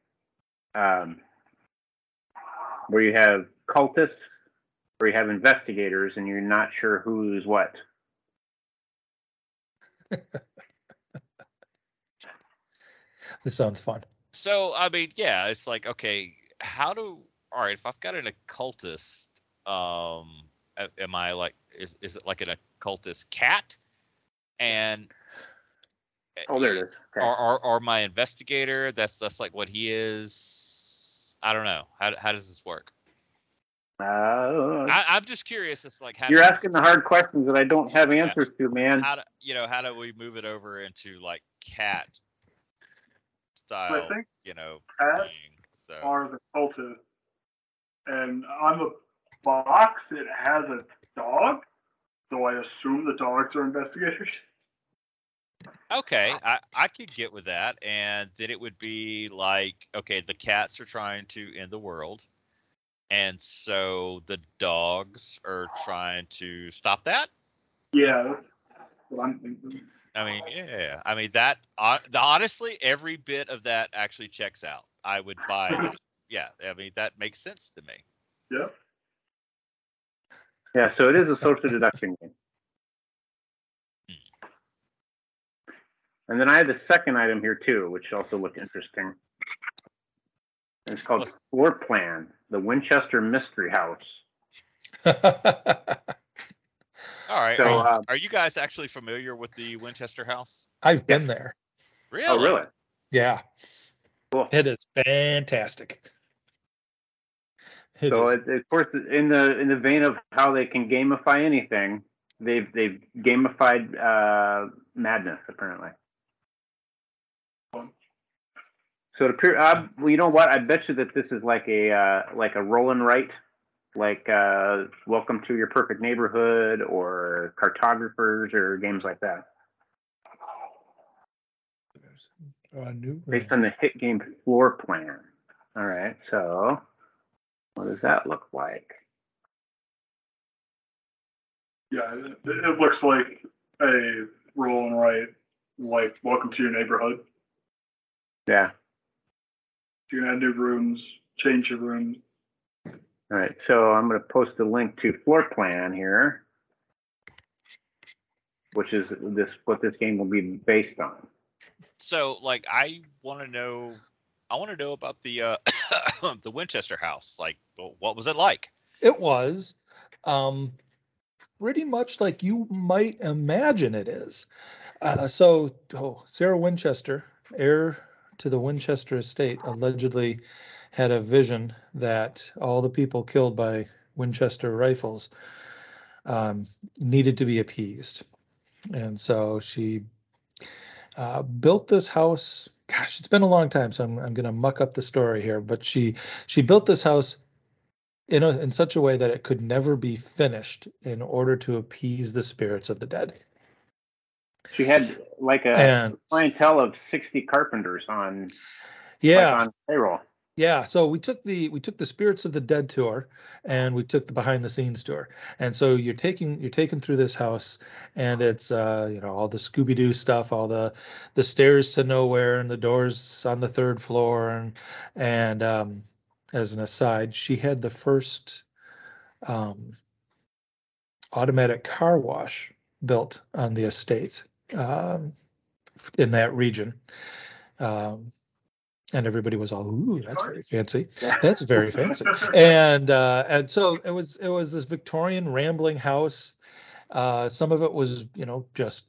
um, where you have cultists, where you have investigators, and you're not sure who's what. *laughs* This sounds fun. So I mean, yeah, it's like okay, how do all right? If I've got an occultist, um, am I like is is it like an occultist cat? And Oh, there it is. Okay. or, or or my investigator? That's that's like what he is. I don't know. How how does this work? Uh, I, I'm just curious. It's like how you're asking the hard questions that I don't have Yeah. answers to, man. how do you know how do we move it over into like cat style? You know, cats thing. So are the cultists. And on the box, it has a dog. So I assume the dogs are investigators. *laughs* Okay, I, I could get with that. And then it would be like, okay, the cats are trying to end the world. And so the dogs are trying to stop that. Yeah, what I'm thinking. I mean, yeah. I mean, that, the- honestly, every bit of that actually checks out. I would buy. Yeah. I mean, that makes sense to me. Yeah. Yeah, so it is a social deduction game. And then I have the second item here too, which also looked interesting. It's called What's- Floor Plan, the Winchester Mystery House. *laughs* All right. So, are, you, uh, are you guys actually familiar with the Winchester House? I've been there. Really? Oh, really? Yeah. Cool. It is fantastic. It So it, of course, in the in the vein of how they can gamify anything, they've they've gamified uh, madness apparently. So it appear, uh, well, you know what? I bet you that this is like a uh, like a roll and write, like uh, Welcome to Your Perfect Neighborhood or Cartographers or games like that, based on the hit game Floor Plan. All right, so what does that look like? Yeah, it, it looks like a roll and write like welcome to your neighborhood. Yeah. You can add new rooms, change your rooms. All right. So I'm going to post a link to floor plan here, which is this what this game will be based on. So, like, I want to know. I want to know about the uh, the Winchester house. Like, what was it like? It was um, pretty much like you might imagine it is. Uh, so, oh, Sarah Winchester, heir to the Winchester estate, allegedly had a vision that all the people killed by Winchester rifles um, needed to be appeased. And so she uh, built this house. Gosh, it's been a long time, so I'm, I'm going to muck up the story here. But she she built this house in a, in such a way that it could never be finished in order to appease the spirits of the dead. She had like a And clientele of 60 carpenters on like, yeah, on payroll. Yeah, so we took the we took the Spirits of the Dead tour and we took the behind the scenes tour. And so you're taking you're taken through this house and it's uh you know all the Scooby Doo stuff, all the the stairs to nowhere and the doors on the third floor and and um as an aside, she had the first um automatic car wash built on the estate um in that region. Um and everybody was all, ooh, that's very fancy. That's very fancy. And uh, and so it was it was this Victorian rambling house. Uh, some of it was, you know, just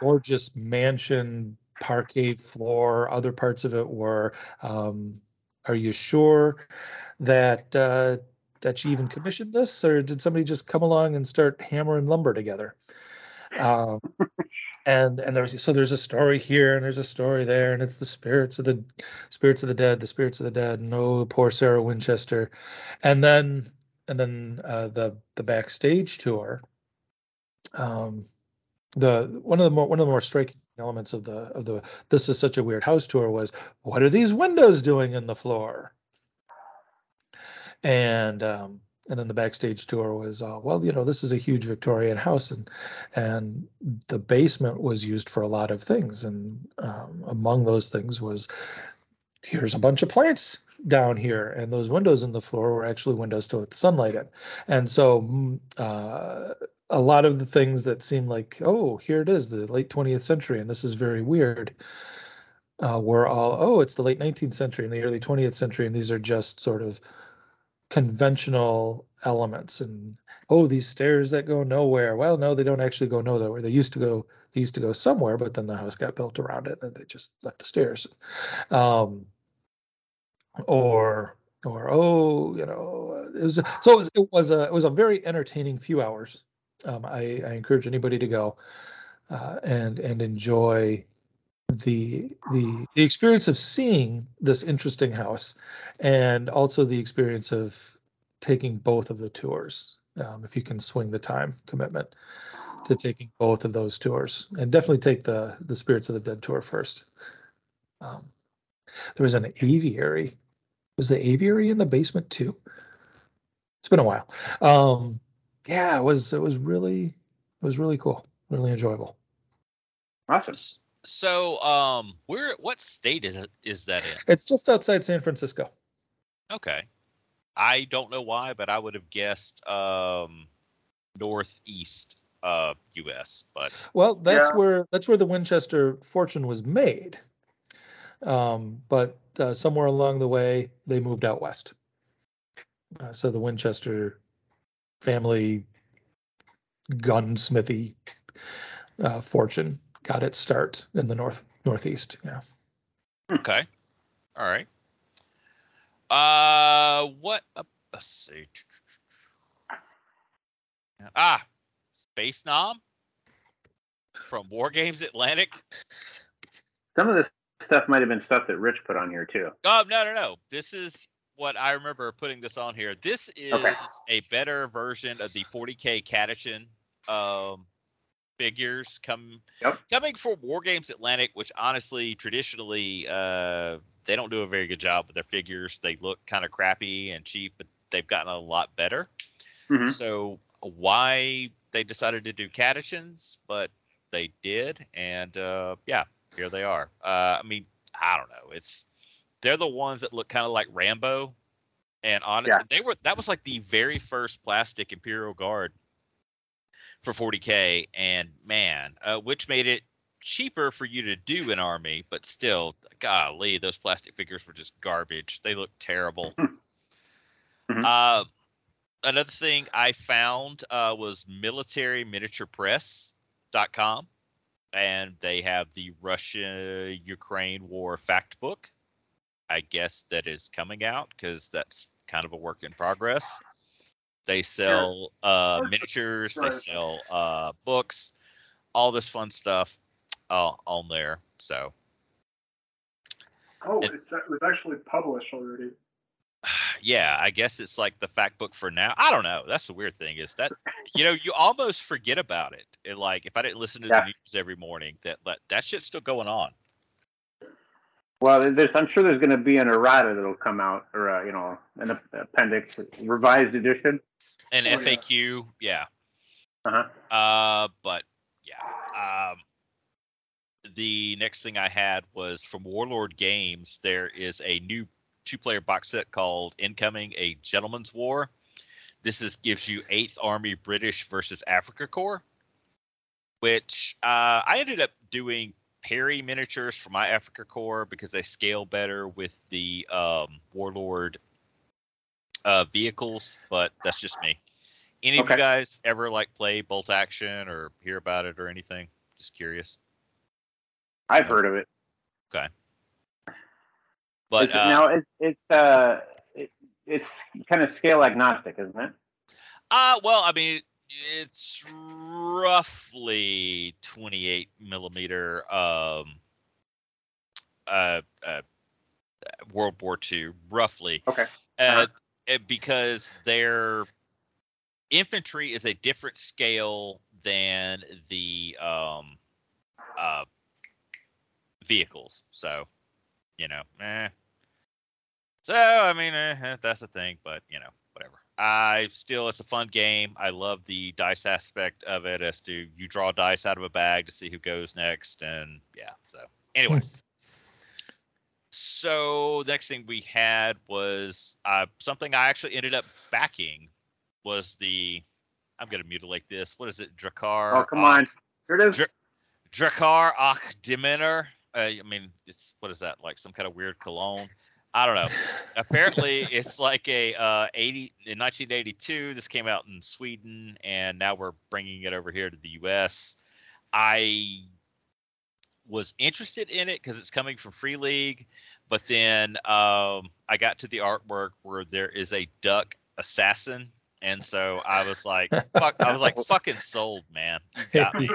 gorgeous mansion, parquet floor. Other parts of it were, um, are you sure that uh, that she even commissioned this, or did somebody just come along and start hammering lumber together? Um, *laughs* and and there's so there's a story here and there's a story there and it's the spirits of the spirits of the dead the spirits of the dead no poor sarah winchester. And then and then uh, the the backstage tour um the one of the more one of the more striking elements of the of the this is such a weird house tour was what are these windows doing in the floor? And um and then the backstage tour was uh, well you know this is a huge victorian house and and the basement was used for a lot of things and um, among those things was here's a bunch of plants down here and those windows in the floor were actually windows to let the sunlight in. And so mm, uh, a lot of the things that seem like oh here it is the late 20th century and this is very weird uh, were all oh it's the late 19th century and the early 20th century and these are just sort of conventional elements and oh these stairs that go nowhere. Well no they don't actually go nowhere. They used to go they used to go somewhere but then the house got built around it and they just left the stairs. Um or or oh you know it was so it was, it was a it was a very entertaining few hours. Um i i encourage anybody to go uh, and and enjoy the the the experience of seeing this interesting house and also the experience of taking both of the tours um, if you can swing the time commitment to taking both of those tours and definitely take the the spirits of the dead tour first. Um, there was an aviary. Was the aviary in the basement too? It's been a while. Um yeah it was it was really it was really cool really enjoyable. Awesome. S- So, um, where what state is it is that in? it's just outside san francisco Okay. I don't know why, but I would have guessed um northeast uh US, but Well, that's Yeah. where that's where the Winchester fortune was made. Um, but uh, somewhere along the way, they moved out west. Uh, so the Winchester family gunsmithy uh, fortune got its start in the north northeast. Yeah. okay. All right. Uh what uh, let's see. Ah, Space Nom from War Games Atlantic. Some of this stuff might have been stuff that Rich put on here too. Oh no no no! This is what I remember putting this on here. This is Okay. a better version of the 40k Catachan um, figures come Yep. coming from War Games Atlantic, which honestly traditionally uh, they don't do a very good job with their figures. They look kind of crappy and cheap, but they've gotten a lot better. Mhm. So why they decided to do Catachans, but they did, and uh, yeah, here they are. Uh, I mean, I don't know. It's they're the ones that look kind of like Rambo, and on Yeah. they were that was like the very first plastic Imperial Guard for 40k, and man, uh, which made it cheaper for you to do an army, but still, golly, those plastic figures were just garbage. They look terrible. Mhm. Uh, another thing I found uh, was militaryminiaturepress.com, and they have the Russia Ukraine war fact book. I guess that is coming out because that's kind of a work in progress. They sell uh, miniatures, they sell uh, books, all this fun stuff uh, on there. So Oh, It- it's, it was actually published already. *sighs* yeah, I guess it's like the fact book for now. I don't know. That's the weird thing is that you know you almost forget about it. And like if I didn't listen to Yeah. the news every morning, that that that shit's still going on. Well, there's, I'm sure there's going to be an errata that'll come out, or uh, you know, an appendix, revised edition. And Oh, yeah. FAQ, yeah. Uh huh. Uh, but yeah. Um, the next thing I had was from Warlord Games. There is a new two-player box set called Incoming: A Gentleman's War. This is gives you Eighth Army British versus Afrika Korps, which uh, I ended up doing Perry miniatures for my Afrika Korps because they scale better with the um, Warlord uh, vehicles. But that's just me. Any of you guys ever like play Bolt Action or hear about it or anything? Just curious. I've heard of it. Okay. But It's- uh, now it's it's uh it, it's kind of scale agnostic, isn't it? uh, well, I mean, it's roughly 28 millimeter um, uh, uh, World War II, roughly. Okay. Uh, because their infantry is a different scale than the um, uh, vehicles. So, you know, eh. So, I mean, eh, that's the thing, but you know, whatever. I still, it's a fun game. I love the dice aspect of it as to you draw dice out of a bag to see who goes next. And yeah, so anyway. So the next thing we had was uh, something I actually ended up backing was the I'm gonna mutilate this. What is it? Drakar. Oh, come on. Here it is. Dr- Drakar och Demoner. Uh, I mean, it's what is that? Like some kind of weird cologne? I don't know. *laughs* Apparently, it's like a uh, 80 in 1982. This came out in Sweden, and now we're bringing it over here to the U.S. I was interested in it because it's coming from Free League, but then um, I got to the artwork where there is a duck assassin, and so I was like, "Fuck!" I was like, *laughs* "Fucking sold, man." You *laughs* got me.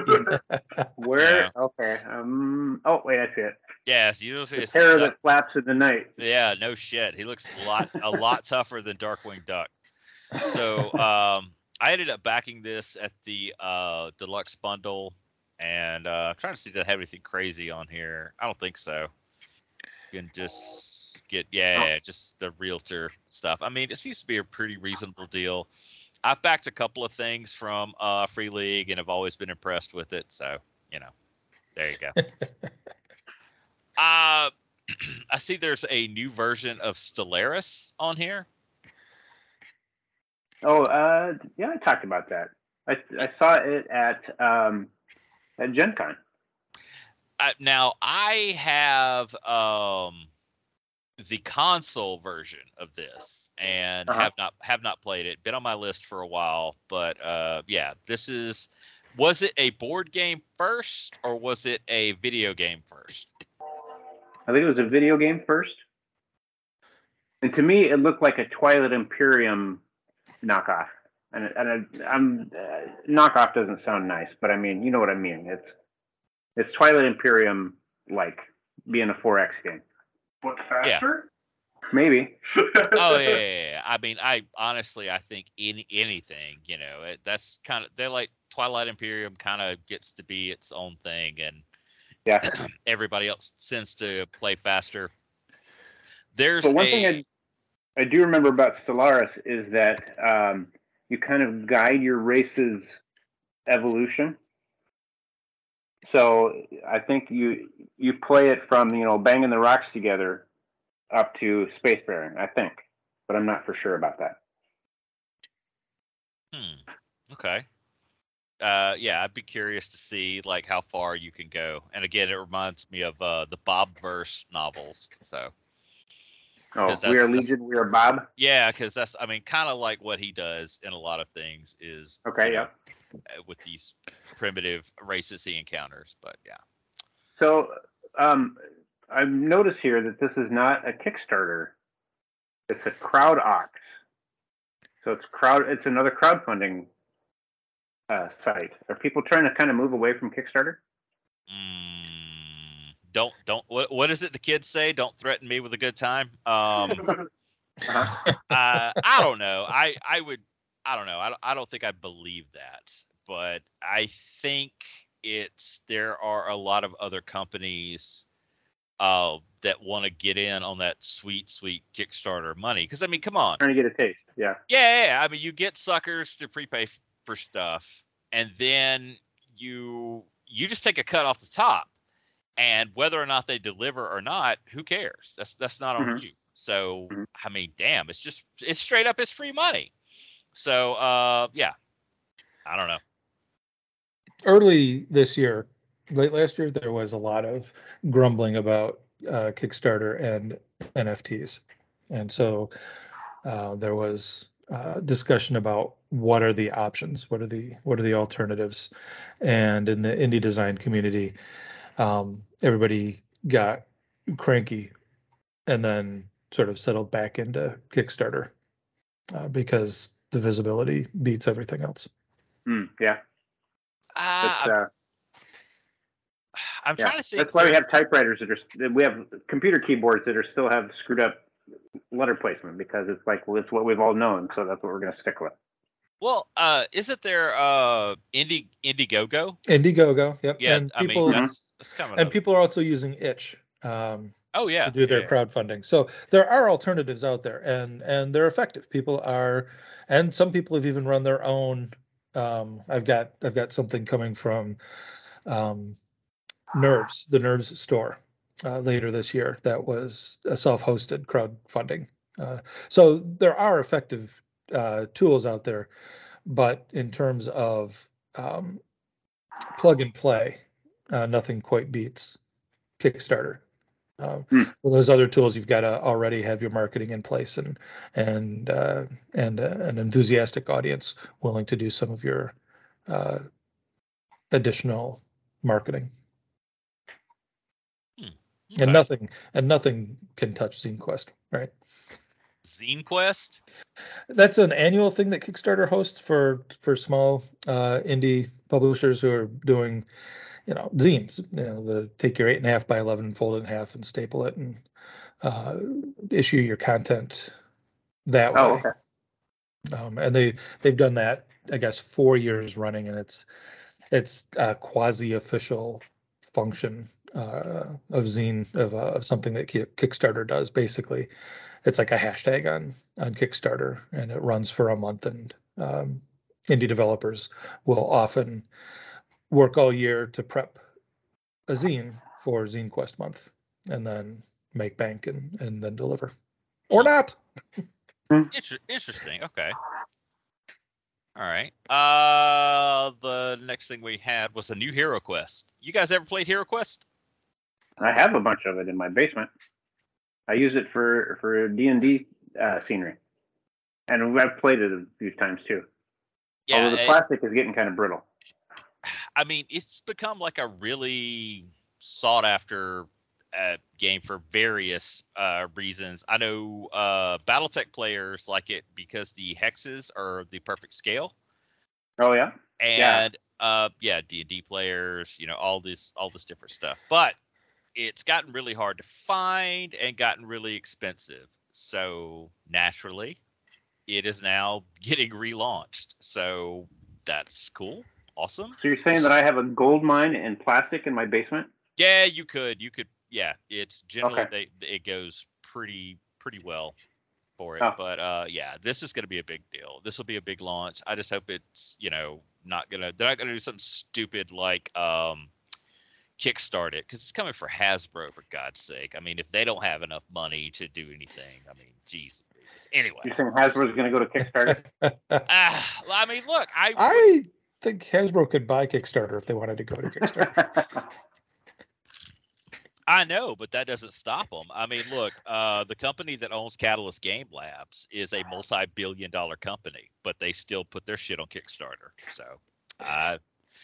Where? Okay. Um. Oh wait, I see it. Yes, you know, The it's terror duck- that flaps in the night. Yeah, no shit. He looks a lot a lot tougher than Darkwing Duck. So *laughs* um, I ended up backing this at the uh, deluxe bundle, and uh, I'm trying to see if they have anything crazy on here. I don't think so. You can just get yeah, yeah, just the realtor stuff. I mean, it seems to be a pretty reasonable deal. I've backed a couple of things from uh, Free League and have always been impressed with it. So you know, there you go. *laughs* Uh, *clears throat* I see there's a new version of Stellaris on here. Oh, uh, yeah, I talked about that. I I saw it at um at Gen Con. Uh, now I have um the console version of this and Uh-huh. have not have not played it. Been on my list for a while, but uh yeah, this is was it a board game first or was it a video game first? I think it was a video game first. And to me, it looked like a Twilight Imperium knockoff. And, and I'm uh, knockoff doesn't sound nice, but I mean, you know what I mean. It's it's Twilight Imperium like being a 4X game. What faster? Yeah. Maybe. *laughs* oh yeah, yeah, yeah, yeah. I mean, I honestly, I think any anything, you know, it, that's kind of they're like Twilight Imperium kind of gets to be its own thing, and Yeah. *clears throat* everybody else tends to play faster. There's But one a, thing I, I do remember about Stellaris is that um, you kind of guide your race's evolution. So I think you you play it from you know banging the rocks together up to spacefaring. I think, but I'm not for sure about that. Hmm. Okay. Uh, yeah, I'd be curious to see like how far you can go. And again, it reminds me of uh, the Bob Verse novels. So Oh, we are Legion. We are Bob. yeah, because that's I mean, kind of like what he does in a lot of things is Okay, you yeah. know, uh, with these primitive races he encounters. But yeah. So um, I've noticed here that this is not a Kickstarter. It's a CrowdOx. So it's crowd. It's another crowdfunding uh, site. Are people trying to kind of move away from Kickstarter? Mm, don't don't what what is it the kids say? Don't threaten me with a good time. Um, uh, I don't know. I I would I don't know. I don't, I don't think I believe that, but I think it's there are a lot of other companies uh that want to get in on that sweet sweet Kickstarter money because I mean, come on. Trying to get a taste. Yeah. Yeah, yeah, yeah. I mean, you get suckers to prepay f- for stuff, and then you you just take a cut off the top, and whether or not they deliver or not, who cares? That's that's not on Mhm. you. So Mhm. I mean, damn, it's just it's straight up it's free money. So uh, yeah, I don't know. early this year, late last year, there was a lot of grumbling about uh, Kickstarter and NFTs. And so uh, there was uh, discussion about what are the options, what are the what are the alternatives, and in the indie design community, um, everybody got cranky, and then sort of settled back into Kickstarter uh, because the visibility beats everything else. Mm, yeah. Uh, That's, I'm, uh, I'm yeah. trying to think. That's why we have typewriters that are. that We have computer keyboards that are still have screwed up letter placement because it's like well, it's what we've all known, so that's what we're going to stick with. Well, uh, isn't there uh Indie Indiegogo? Indiegogo, yep. Yeah, and I people mean that's that's kind of and people are also using Itch um, Oh yeah, to do their yeah. crowdfunding. So there are alternatives out there, and and they're effective. People are, and some people have even run their own. Um, I've got I've got something coming from um, Nerves, the Nerves store, uh, later this year. That was a self-hosted crowdfunding. Uh, so there are effective uh, tools out there, but in terms of um, plug and play, uh, nothing quite beats Kickstarter. Um, Hmm. For those other tools, you've got to already have your marketing in place and and uh, and uh, an enthusiastic audience willing to do some of your uh, additional marketing. Okay. And nothing and nothing can touch Zine Quest, right? Zine Quest. That's an annual thing that Kickstarter hosts for for small uh, indie publishers who are doing, you know, zines. You know, the take your eight and a half by eleven, fold it in half, and staple it, and uh, issue your content that Oh, way. okay. Um, and they they've done that, I guess, four years running, and it's it's a quasi official function uh, of zine of uh, something that Kickstarter does. Basically, it's like a hashtag on on Kickstarter, and it runs for a month. And um, indie developers will often work all year to prep a zine for Zine Quest month, and then make bank and and then deliver, or not. Inter- interesting. Okay. All right. Uh, the next thing we had was a new Hero Quest. You guys ever played Hero Quest? I have a bunch of it in my basement. I use it for for D and D uh, scenery, and I've played it a few times too. Yeah, Although the it- plastic is getting kind of brittle. *sighs* I mean, it's become like a really sought after uh, game for various uh, reasons. I know uh, BattleTech players like it because the hexes are the perfect scale, Oh yeah. Yeah. and uh, yeah, D and D players, you know, all this all this different stuff. But it's gotten really hard to find and gotten really expensive. So naturally, it is now *laughs* getting relaunched. So that's cool, awesome. So you're saying that I have a gold mine in plastic in my basement? Yeah, you could. You could. Yeah, it's generally Okay. they it goes pretty pretty well for it. Oh. But uh, yeah, this is going to be a big deal. This will be a big launch. I just hope it's you know not gonna they're not gonna do something stupid like um kickstart it because it's coming for Hasbro for God's sake. I mean, if they don't have enough money to do anything, I mean, jeez. Louise. Anyway, You're saying Hasbro's going to go to Kickstarter? *laughs* ah, I mean, look, I, I think Hasbro could buy Kickstarter if they wanted to go to Kickstarter. *laughs* I know, but that doesn't stop them. I mean, look, uh, the company that owns Catalyst Game Labs is a multi-billion-dollar company, but they still put their shit on Kickstarter. So, uh,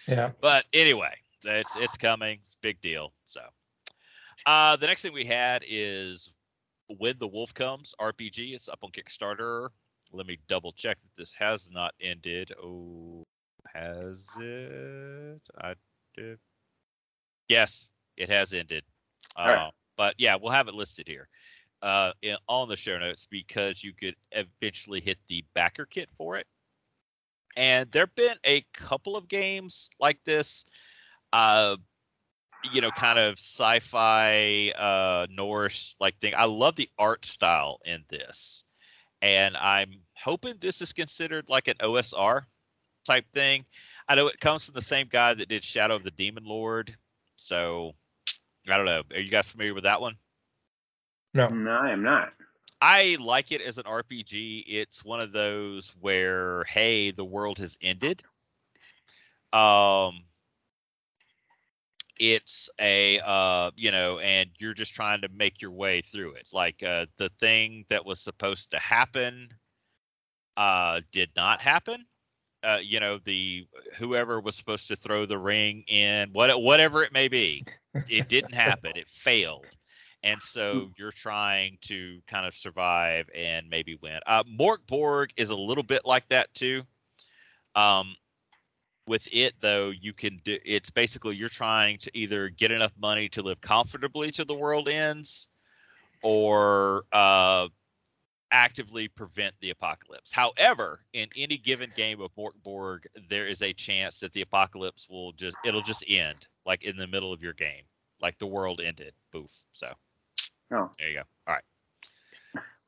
yeah. but anyway, it's it's coming. It's a big deal. So, uh, the next thing we had is when the wolf comes RPG. It's up on Kickstarter. Let me double check that this has not ended. Oh, has it? I did. Yes, it has ended. Uh, right. But yeah, we'll have it listed here uh, in, on the show notes because you could eventually hit the backer kit for it. And there've been a couple of games like this, uh, you know, kind of sci-fi uh, Norse like thing. I love the art style in this, and I'm hoping this is considered like an OSR type thing. I know it comes from the same guy that did Shadow of the Demon Lord, so I don't know. Are you guys familiar with that one? No. no, I am not. I like it as an RPG. It's one of those where, hey, the world has ended. Um, it's a uh, you know, and you're just trying to make your way through it. Like uh, the thing that was supposed to happen uh, did not happen. Uh, you know, the whoever was supposed to throw the ring in, what whatever it may be, it *laughs* didn't happen. It failed and so you're trying to kind of survive and maybe win. Uh, Morkborg is a little bit like that too. Um, with it though, you can do. It's basically you're trying to either get enough money to live comfortably till the world ends, or uh, actively prevent the apocalypse. However, in any given game of Morkborg, there is a chance that the apocalypse will just it'll just end like in the middle of your game, like the world ended. Boof. So. Oh. There you go. All right.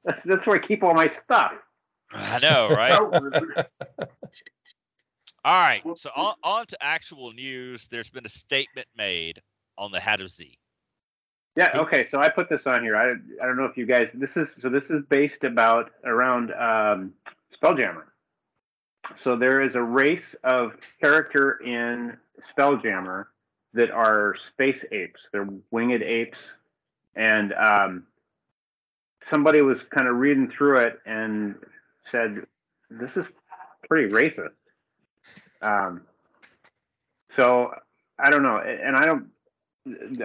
That's, that's where I keep all my stuff. I know, right? *laughs* *laughs* All right. So on, on to actual news. There's been a statement made on the Hadozee. Yeah. Okay. So I put this on here. I I don't know if you guys. This is so. This is based about around um, Spelljammer. So there is a race of character in Spelljammer that are space apes. They're winged apes, and um, somebody was kind of reading through it and said, "This is pretty racist." Um, so I don't know, and I don't.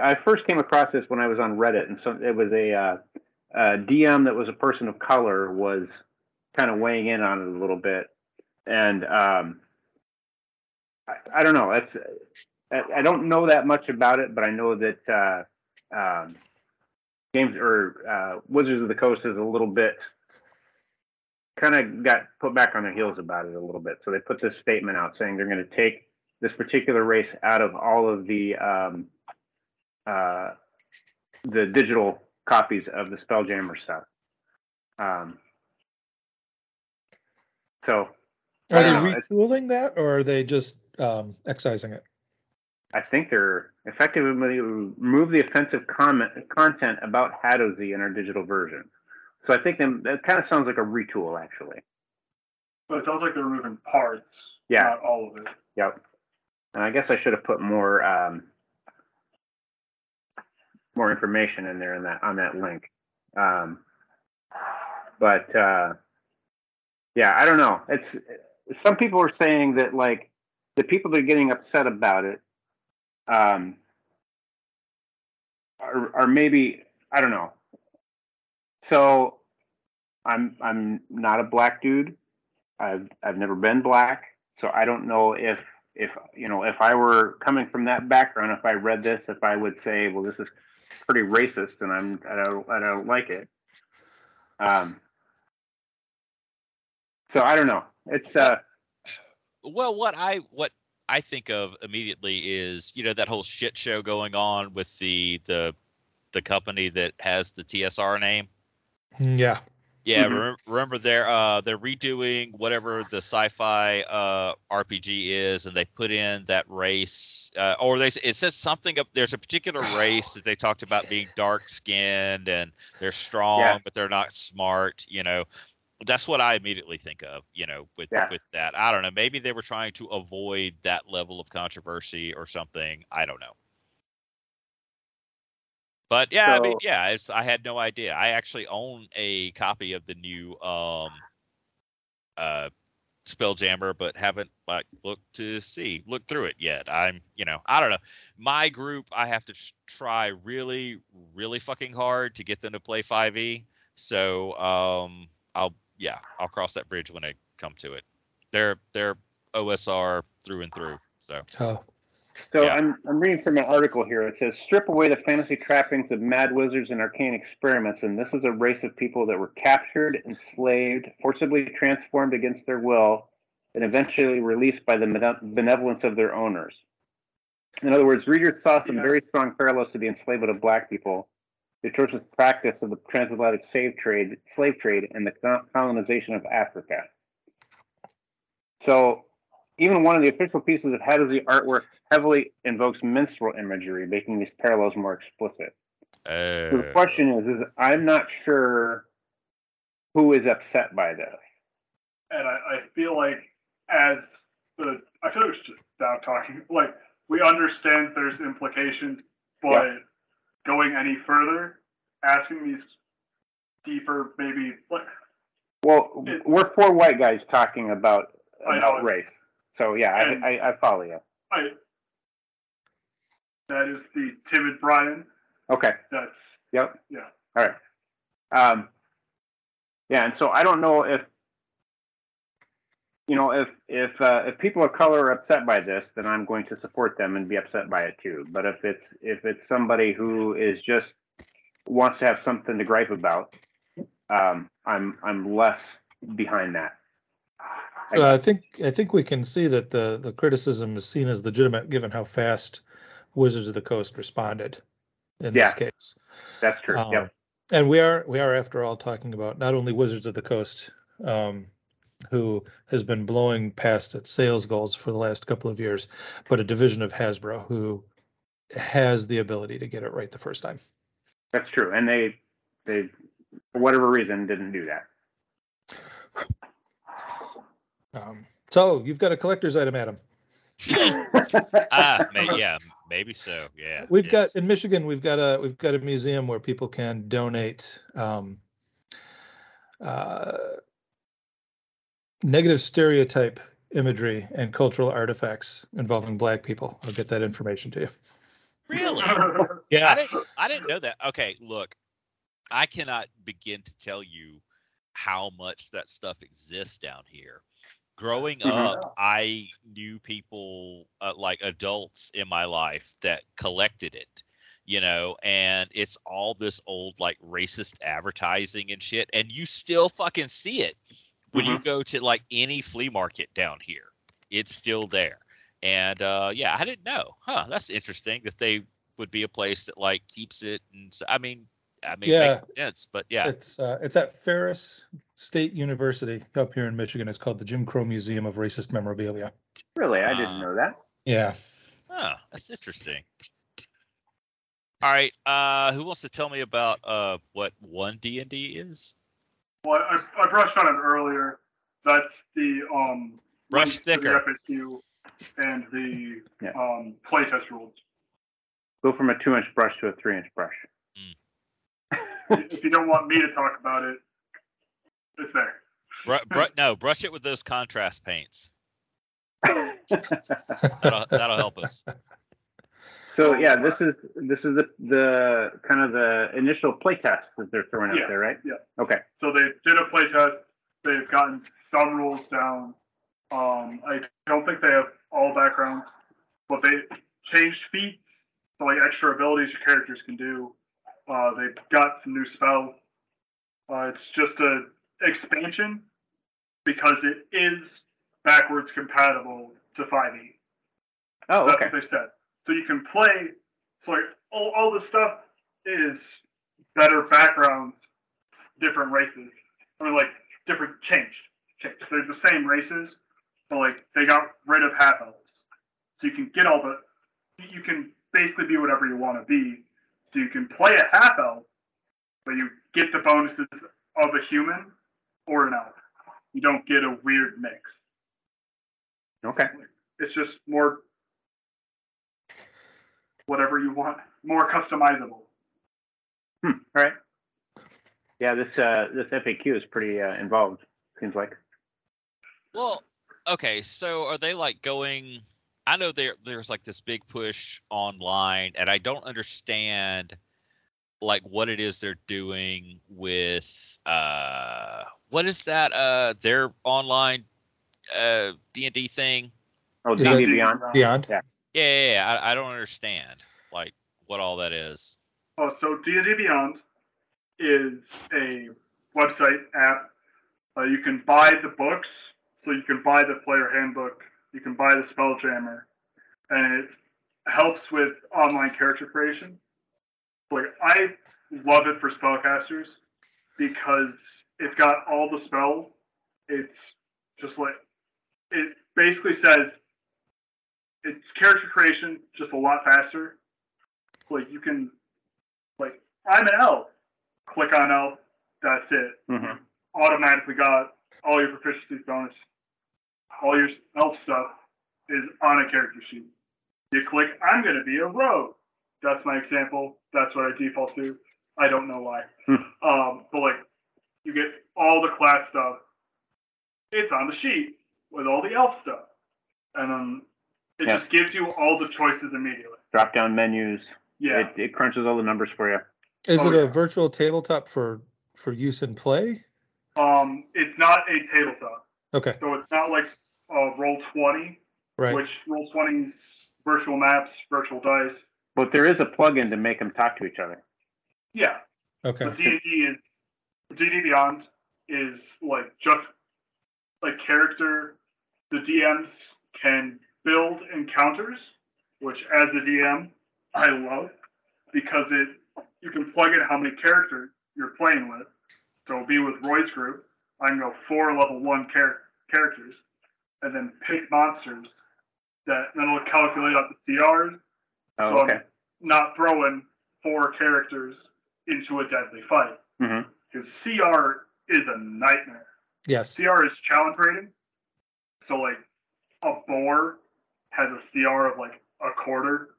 I first came across this when I was on Reddit, and so it was a, uh, a DM that was a person of color was kind of weighing in on it a little bit, and um, I, I don't know. That's I, I don't know that much about it, but I know that uh, um, games or uh, Wizards of the Coast is a little bit kind of got put back on their heels about it a little bit. So they put this statement out saying they're going to take this particular race out of all of the um, uh, the digital copies of the Spelljammer stuff. Um, so Are they know, retooling that or are they just um, excising it? I think they're effectively remove the offensive comment content about Hadozee in our digital version. So I think them, that kind of sounds like a retool, actually. But it sounds like they're removing parts, Yeah. not all of it. Yep. And I guess I should have put more um, more information in there in that on that link. Um, but uh, yeah, I don't know. It's some people are saying that like the people that are getting upset about it um, are, are maybe I don't know. So I'm I'm not a black dude. I've I've never been black, so I don't know if if you know if I were coming from that background, if I read this, if I would say, well, this is pretty racist, and I'm I don't I don't like it. Um. So I don't know. It's uh Well, what I what I think of immediately is you know that whole shit show going on with the the the company that has the TSR name. Yeah. Yeah, Mhm. remember, remember they're uh they're redoing whatever the sci-fi uh RPG is, and they put in that race, uh, or they it says something up. There's a particular race *sighs* that they talked about being dark skinned and they're strong, but they're not smart. You know, that's what I immediately think of. You know, with Yeah. with that, I don't know. Maybe they were trying to avoid that level of controversy or something. I don't know. But yeah, I mean, yeah, it's I had no idea. I actually own a copy of the new um uh Spelljammer, but haven't like looked to see look through it yet. I'm, you know, I don't know. My group, I have to try really, really fucking hard to get them to play 5e. So um I'll yeah, I'll cross that bridge when I come to it. They're they're OSR through and through. So Oh, So Yeah. I'm I'm reading from an article here. It says strip away the fantasy trappings of mad wizards and arcane experiments, and this is a race of people that were captured, enslaved, forcibly transformed against their will, and eventually released by the benevolence of their owners. In other words, readers saw some Yeah. very strong parallels to the enslavement of black people, the atrocious practice of the transatlantic slave trade, slave trade, and the colonization of Africa. So even one of the official pieces of Hadozee artwork heavily invokes minstrel imagery, making these parallels more explicit. So the uh, question is, is I'm not sure who is upset by this. and I, I feel like as the I feel like it's just now talking like we understand there's implications, but going any further, asking these deeper maybe like Well, It- we're four white guys talking about I about race. So yeah, And- I, I, I follow you. That is the timid Brian. Okay. That's Yep. Yeah. All right. Um, yeah, and so I don't know if you know if if uh, if people of color are upset by this, then I'm going to support them and be upset by it too. But if it's if it's somebody who is just wants to have something to gripe about, um, I'm I'm less behind that. I- Uh, I think, I think we can see that the, the criticism is seen as legitimate, given how fast Wizards of the Coast responded in this case. That's true. Um, yep. And we are, we are after all talking about not only Wizards of the Coast, um, who has been blowing past its sales goals for the last couple of years, but a division of Hasbro who has the ability to get it right the first time. That's true. And they they for whatever reason didn't do that. Um, so you've got a collector's item, Adam. ah, *laughs* may, yeah, maybe so. Yeah. We've got in Michigan, we've got a we've got a museum where people can donate um, uh, negative stereotype imagery and cultural artifacts involving Black people. I'll get that information to you. really. *laughs* I Yeah, didn't I didn't know that. Okay, look, I cannot begin to tell you how much that stuff exists down here. Growing Mhm. up, I knew people uh, like adults in my life that collected it, you know, and it's all this old like racist advertising and shit, and you still fucking see it when you go to like any flea market down here. It's still there. And uh yeah, I didn't know. Huh, that's interesting that they would be a place that like keeps it and I mean I mean it makes sense, but yeah. it's uh, it's at Ferris State University up here in Michigan. It's called the Jim Crow Museum of Racist Memorabilia. really, I didn't know that. Yeah, Huh, that's interesting. All right, uh who wants to tell me about uh what one D and D is? well, I, I brushed on it earlier. That's the um Brush links the thicker. FAQ and the Yeah. um playtest rules. Go from a two inch brush to a three inch brush. If you don't want me to talk about it, it's there. Bru- bru- no, brush it with those contrast paints. That'll that'll help us. so yeah, this is this is the the kind of the initial playtest that they're throwing Yeah, out there, right? yeah. Okay. So they did a playtest. They've gotten some rules down. Um, I don't think they have all backgrounds, but they changed feats, so like extra abilities your characters can do. Uh, they've got some new spells. Uh, it's just a expansion because it is backwards compatible to 5e. Oh, That's okay. what they said. So you can play. So like all, all the stuff is better backgrounds, different races. I mean, like different changed, changed. They're the same races, but like they got rid of half elves, so you can get all the, you can basically be whatever you want to be. So you can play a half elf, but you get the bonuses of a human or an elf. You don't get a weird mix. Okay. It's just more whatever you want, more customizable. Hmm. All right. Yeah, this uh this FAQ is pretty uh, involved. Seems like. Well, okay, so are they like going? I know there there's like this big push online, and I don't understand like what it is they're doing with uh what is that uh their online uh D and D thing? Oh, D and D Beyond. Beyond. Yeah, yeah, yeah, I, I don't understand like what all that is. Oh, so D&D Beyond is a website app. Uh, you can buy the books, so you can buy the player handbook, you can buy the Spelljammer, and it helps with online character creation. Like I love it for spellcasters because it's got all the spells. It's just like it basically says it's character creation just a lot faster. Like you can like I'm an elf. Click on elf. That's it. hmm Automatically got all your proficiency bonus. All your elf stuff is on a character sheet. You click, I'm going to be a rogue. That's my example. That's what I default to. I don't know why. Hmm. um, but like, you get all the class stuff. It's on the sheet with all the elf stuff, and then it Yeah. just gives you all the choices immediately. Drop down menus. Yeah. It, it crunches all the numbers for you. Is Oh, it a virtual tabletop for for use and play? Um, it's not a tabletop, Okay, so it's not like uh, Roll Twenty, right. which Roll 20's virtual maps, virtual dice. But there is a plugin to make them talk to each other. Yeah, Okay. but D and D is D and D Beyond is like just like character. The DMs can build encounters, which as a DM I love because it you can plug in how many characters you're playing with. So be with Roy's group, I can go four level one char- characters, and then pick monsters that then it'll calculate out the CRs. Oh, So okay. I'm not throwing four characters into a deadly fight mm-hmm. because CR is a nightmare. Yes. CR is challenge rating. So like a boar has a CR of like a quarter,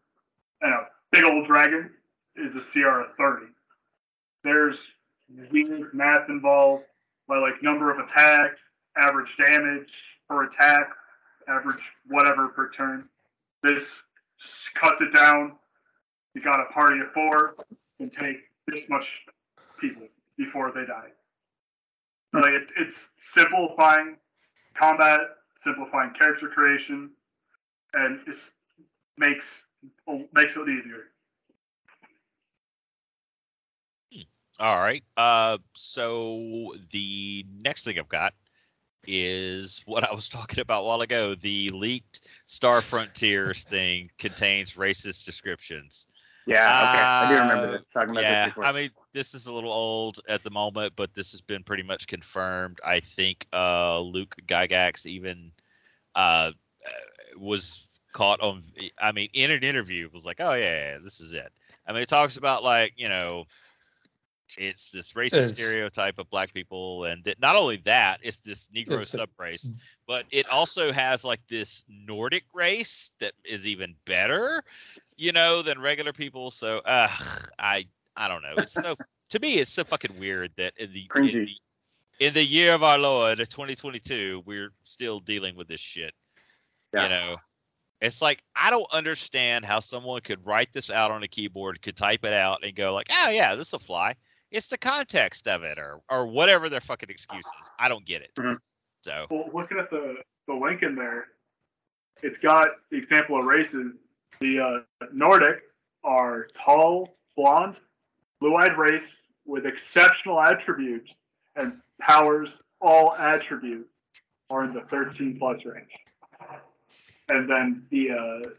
and a big old dragon is a CR of thirty. There's weird math involved by like number of attacks, average damage per attack, average whatever per turn. This cuts it down. You got a party of four, and take this much people before they die. Like it, it's simplifying combat, simplifying character creation, and it makes makes it easier. All right. Uh, so the next thing I've got is what I was *laughs* talking about a while ago. The leaked Star Frontiers thing contains racist descriptions. Yeah. Okay. I do remember Uh, this. Talking about yeah, this before. I mean, this is a little old at the moment, but this has been pretty much confirmed. I think uh, Luke Gygax even uh, uh, was caught on. I mean, in an interview, was like, "Oh yeah, yeah, this is it." I mean, it talks about like you know, it's this racist It's- stereotype of black people, and that not only that, it's this Negro It's a- subrace, but it also has like this Nordic race that is even better, you know, than regular people. So, uh, I I don't know. It's so *laughs* to me, it's so fucking weird that in the, in the in the year of our Lord, 2022, we're still dealing with this shit. Yeah. You know, it's like I don't understand how someone could write this out on a keyboard, could type it out, and go like, "Oh yeah, this will fly." It's the context of it, or or whatever their fucking excuses. I don't get it. Mhm. So Well, looking at the the link in there, it's got the example of races. The uh, Nordic are tall, blonde, blue-eyed race with exceptional attributes and powers. All attributes are in the 13 plus range. And then the uh,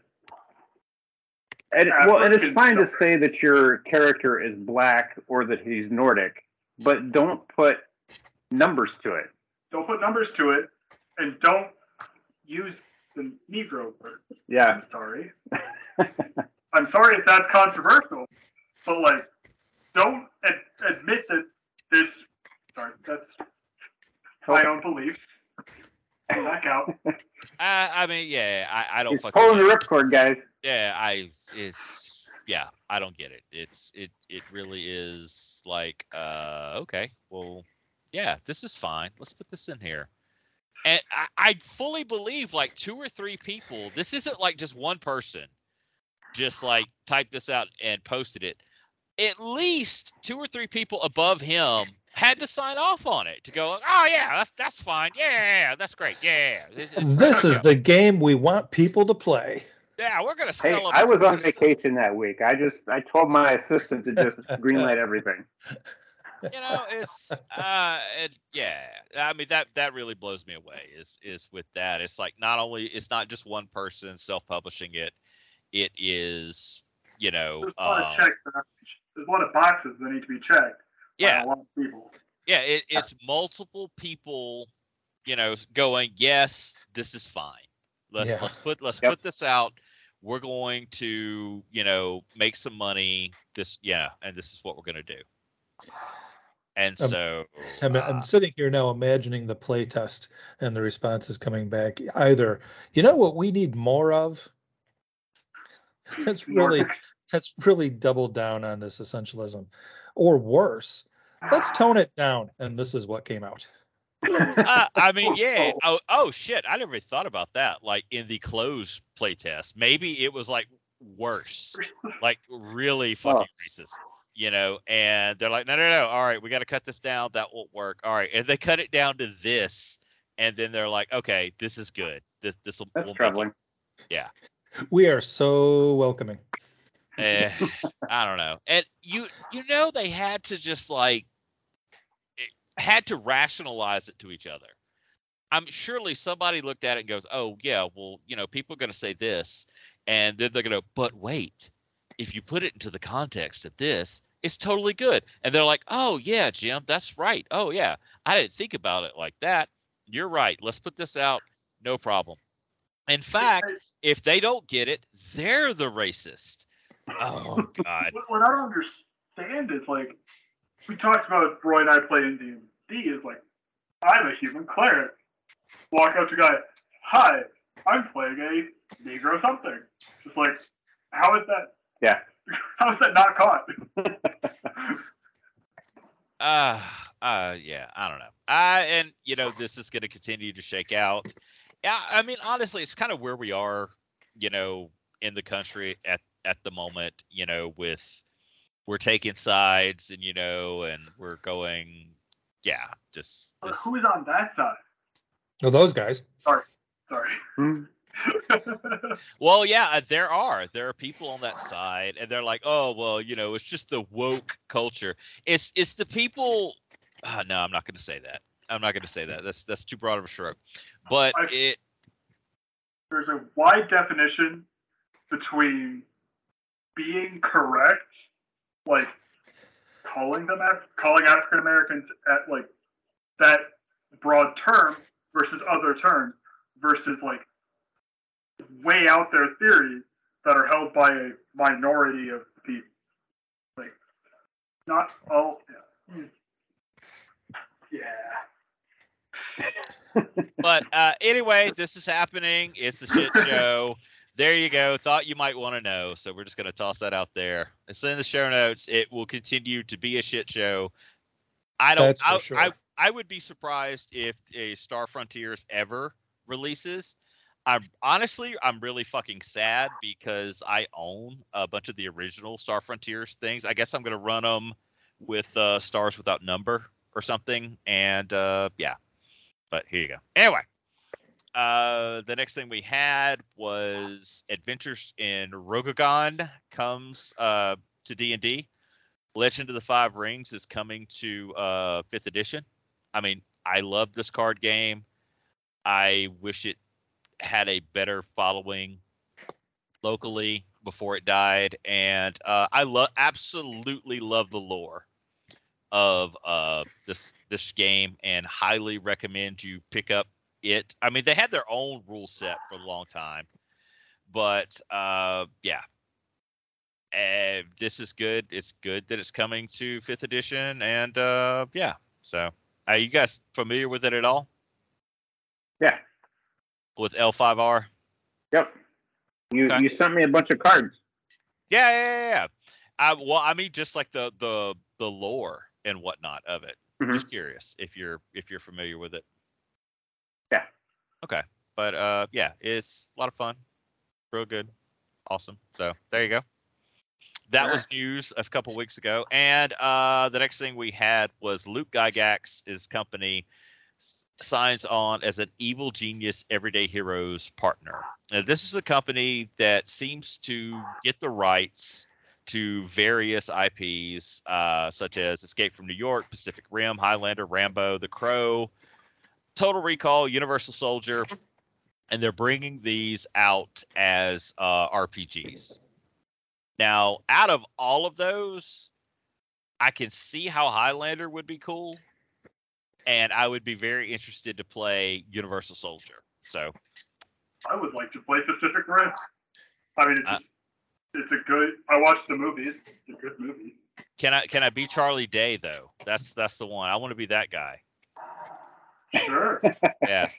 And, Yeah, well, and it's fine to say that your character is black or that he's Nordic, but don't put numbers to it. Don't put numbers to it, and don't use the Negro word. Yeah. I'm sorry. *laughs* I'm sorry if that's controversial, but like, don't ad- admit that this. Sorry, that's my own beliefs. Back out. *laughs* I, I mean, yeah, I, I don't He's fucking. pulling the ripcord, guys. Yeah, I it's yeah, I don't get it. It's it it really is like uh okay, well, yeah, this is fine. Let's put this in here. And I, I fully believe like two or three people. This isn't like just one person just like typed this out and posted it. At least two or three people above him had to sign off on it to go, oh yeah, that's that's fine. Yeah, yeah, yeah, that's great. Yeah, yeah, this, it's This is the game we want people to play. yeah. We're gonna Hey. I was on vacation that week. I just I told my assistant to just *laughs* greenlight everything. you know it's uh it, yeah i mean that that really blows me away is is with that it's like not only it's not just one person self-publishing it it is you know There's a lot uh, of checks. that have to be- There's a lot of boxes that need to be checked. Yeah a lot of people. yeah it, it's multiple people you know going yes this is fine let's Yeah. let's put let's Yep. put this out we're going to you know make some money this yeah and this is what we're going to do and Um, so I'm, uh, I'm sitting here now imagining the play test and the responses coming back. Either, you know what we need more of? *laughs* That's really that's really doubled down on this essentialism. Or worse, let's tone it down. And this is what came out. uh, I *laughs* mean, yeah. Oh, oh shit! I never thought about that. Like in the closed playtest, maybe it was like worse, like really *laughs* fucking racist, you know. And they're like, no, no, no. All right, we got to cut this down. That won't work. All right, and they cut it down to this, and then they're like, okay, this is good. This this will. That's will make it troubling. We are so welcoming. Eh, *laughs* I don't know. And you you know they had to just like it, had to rationalize it to each other. I'm surely somebody looked at it and goes, "Oh yeah, well you know people are going to say this," and then they're going to, "But wait, if you put it into the context of this, it's totally good." And they're like, "Oh yeah, Jim, that's right. Oh yeah, I didn't think about it like that. You're right. Let's put this out. No problem." In fact, if they don't get it, they're the racist. Oh *laughs* God. What, what I don't understand is like we talked about Roy and I play in D D is like I'm a human cleric. Walk up to a guy, hi, I'm playing a Negro something. Just like, how is that? Yeah. *laughs* How is that not caught? *laughs* Uh, uh, yeah, I don't know. Uh, and you know, this is going to continue to shake out. Yeah, I mean, honestly, it's kind of where we are, you know, in the country at at the moment. You know, with we're taking sides, and you know, and we're going, yeah, just this. who's on that side? Oh, those guys. Sorry. Hmm. *laughs* Well, yeah, uh, there are there are people on that side, and they're like, oh, well, you know, it's just the woke culture. It's it's the people. Uh, no, I'm not going to say that. I'm not going to say that. That's that's too broad of a stroke. But I- it There's a wide definition between being correct, like calling them Af- calling African Americans at like that broad term versus other terms versus like way out there theories that are held by a minority of people. Like not all yeah. Yeah. *laughs* but uh, anyway, this is happening. It's a shit show. *laughs* There you go. Thought you might want to know. So we're just going to toss that out there. It's in the show notes. It will continue to be a shit show. I don't. I, sure. I I would be surprised if a Star Frontiers ever releases. I'm honestly, I'm really fucking sad because I own a bunch of the original Star Frontiers things. I guess I'm gonna run them with uh, Stars Without Number or something. And uh, yeah, but here you go. Anyway, uh, the next thing we had was Adventures in Rokugan comes uh, to D and D. Legend of the Five Rings is coming to uh, fifth edition. I mean, I love this card game. I wish it had a better following locally before it died, and uh, I love absolutely love the lore. of uh this this game and highly recommend you pick up it. I mean, they had their own rule set for a long time, but uh, yeah, and this is good. It's good that it's coming to fifth edition, and uh, yeah. So, are you guys familiar with it at all? Yeah. With L5R? Yep. You Okay. you sent me a bunch of cards. Yeah, yeah, yeah. I, well, I mean, just like the the the lore and whatnot of it. Mhm. Just curious if you're if you're familiar with it. Yeah. Okay, but uh, yeah, it's a lot of fun, real good, awesome. So there you go. That was news a couple weeks ago, and uh, the next thing we had was Luke Gygax, his company signs on as an evil genius everyday heroes partner. Now, this is a company that seems to get the rights to various IPs, uh, such as Escape from New York, Pacific Rim, Highlander, Rambo, The Crow, Total Recall, Universal Soldier, and they're bringing these out as uh, RPGs. Now, out of all of those, I can see how Highlander would be cool, and I would be very interested to play Universal Soldier. So, I would like to play Pacific Rim. I mean, it's, Uh, it's a good. I watched the movie. It's a good movie. can I can I be Charlie Day though? That's that's the one. I want to be that guy. Sure. *laughs* Yeah.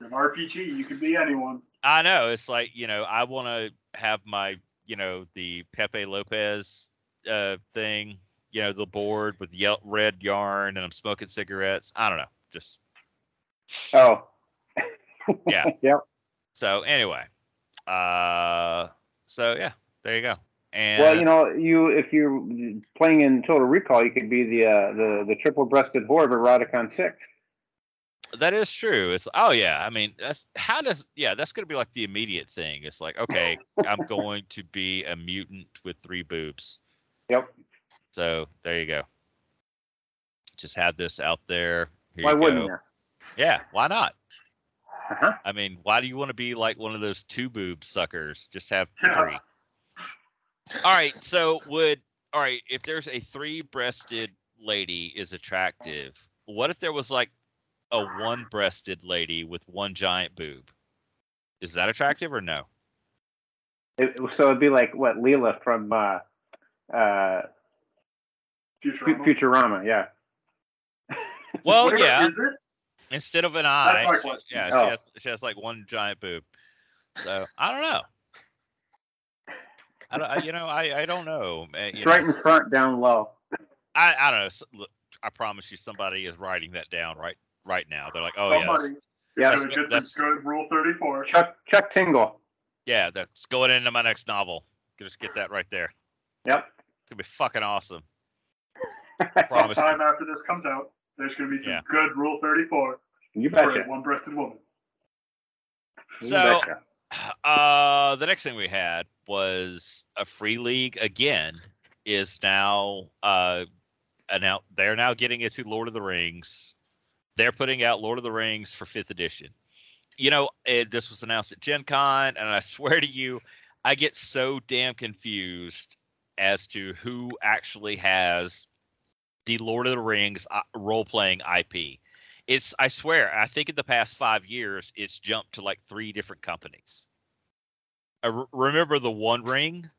An RPG, you can be anyone. I know. It's like, you know, I want to have my, you know, the Pepe Lopez uh, thing, you know, the board with yel- red yarn and I'm smoking cigarettes. I don't know. Just Oh. *laughs* Yeah. *laughs* yep. so anyway. Uh, so yeah, there you go. And Well, you know, you if you're playing in Total Recall, you could be the uh, the the triple-breasted whore of Eroticon Six. That is true. It's oh yeah. I mean, that's how does yeah. That's gonna be like the immediate thing. It's like okay, I'm going to be a mutant with three boobs. Yep. So there you go. Just had this out there. Here Why wouldn't you? Yeah, why not? Uh-huh. I mean, why do you want to be like one of those two boob suckers? Just have *laughs* three. All right, so would all right if there's a three-breasted lady is attractive. What if there was like a one-breasted lady with one giant boob? Is that attractive or no? It, so it'd be like what Leela from uh, uh, Fu- Futurama. Futurama. Yeah. Well, *laughs* Whatever, yeah. Instead of an eye, she- yeah, Oh. she has she has like one giant boob. So I don't know. I don't, I, you know, I, I don't know. It's you right know. in front, down low. I, I don't know. I promise you, somebody is writing that down right right now. They're like, oh yeah, Somebody Yeah. That's gotta good- that's- good Rule 34. Chuck Chuck Tingle. yeah, that's going into my next novel. Just get that right there. Yep. It's gonna be fucking awesome. *laughs* Promise. you. After this comes out, there's gonna be some Yeah. good Rule 34 You for betcha. one-breasted woman. You So- betcha. *sighs* Uh, the next thing we had was a free league again. Is now uh, announced. They're now getting into Lord of the Rings. They're putting out Lord of the Rings for fifth edition. You know, it, this was announced at Gen Con, and I *laughs* swear to you, I get so damn confused as to who actually has the Lord of the Rings uh, role playing IP. It's I swear, I think in the past five years, it's jumped to like three different companies. I r- remember the One Ring,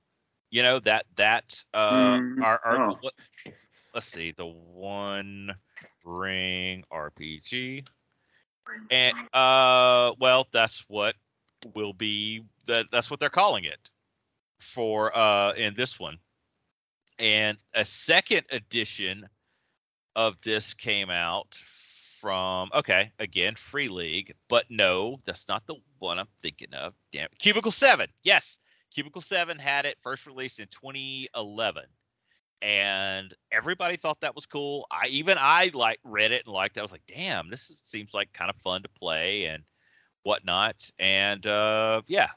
you know that that uh, Mm, our, our oh. what, let's see, the One Ring RPG, and uh, well, that's what will be that that's what they're calling it for uh in this one, and a second edition of this came out from okay again free league but no that's not the one i'm thinking of. Damn it. cubicle 7 yes. Cubicle 7 had it first released in 2011 and everybody thought that was cool i even i like read it and liked it i was like damn this is, seems like kind of fun to play and whatnot and uh yeah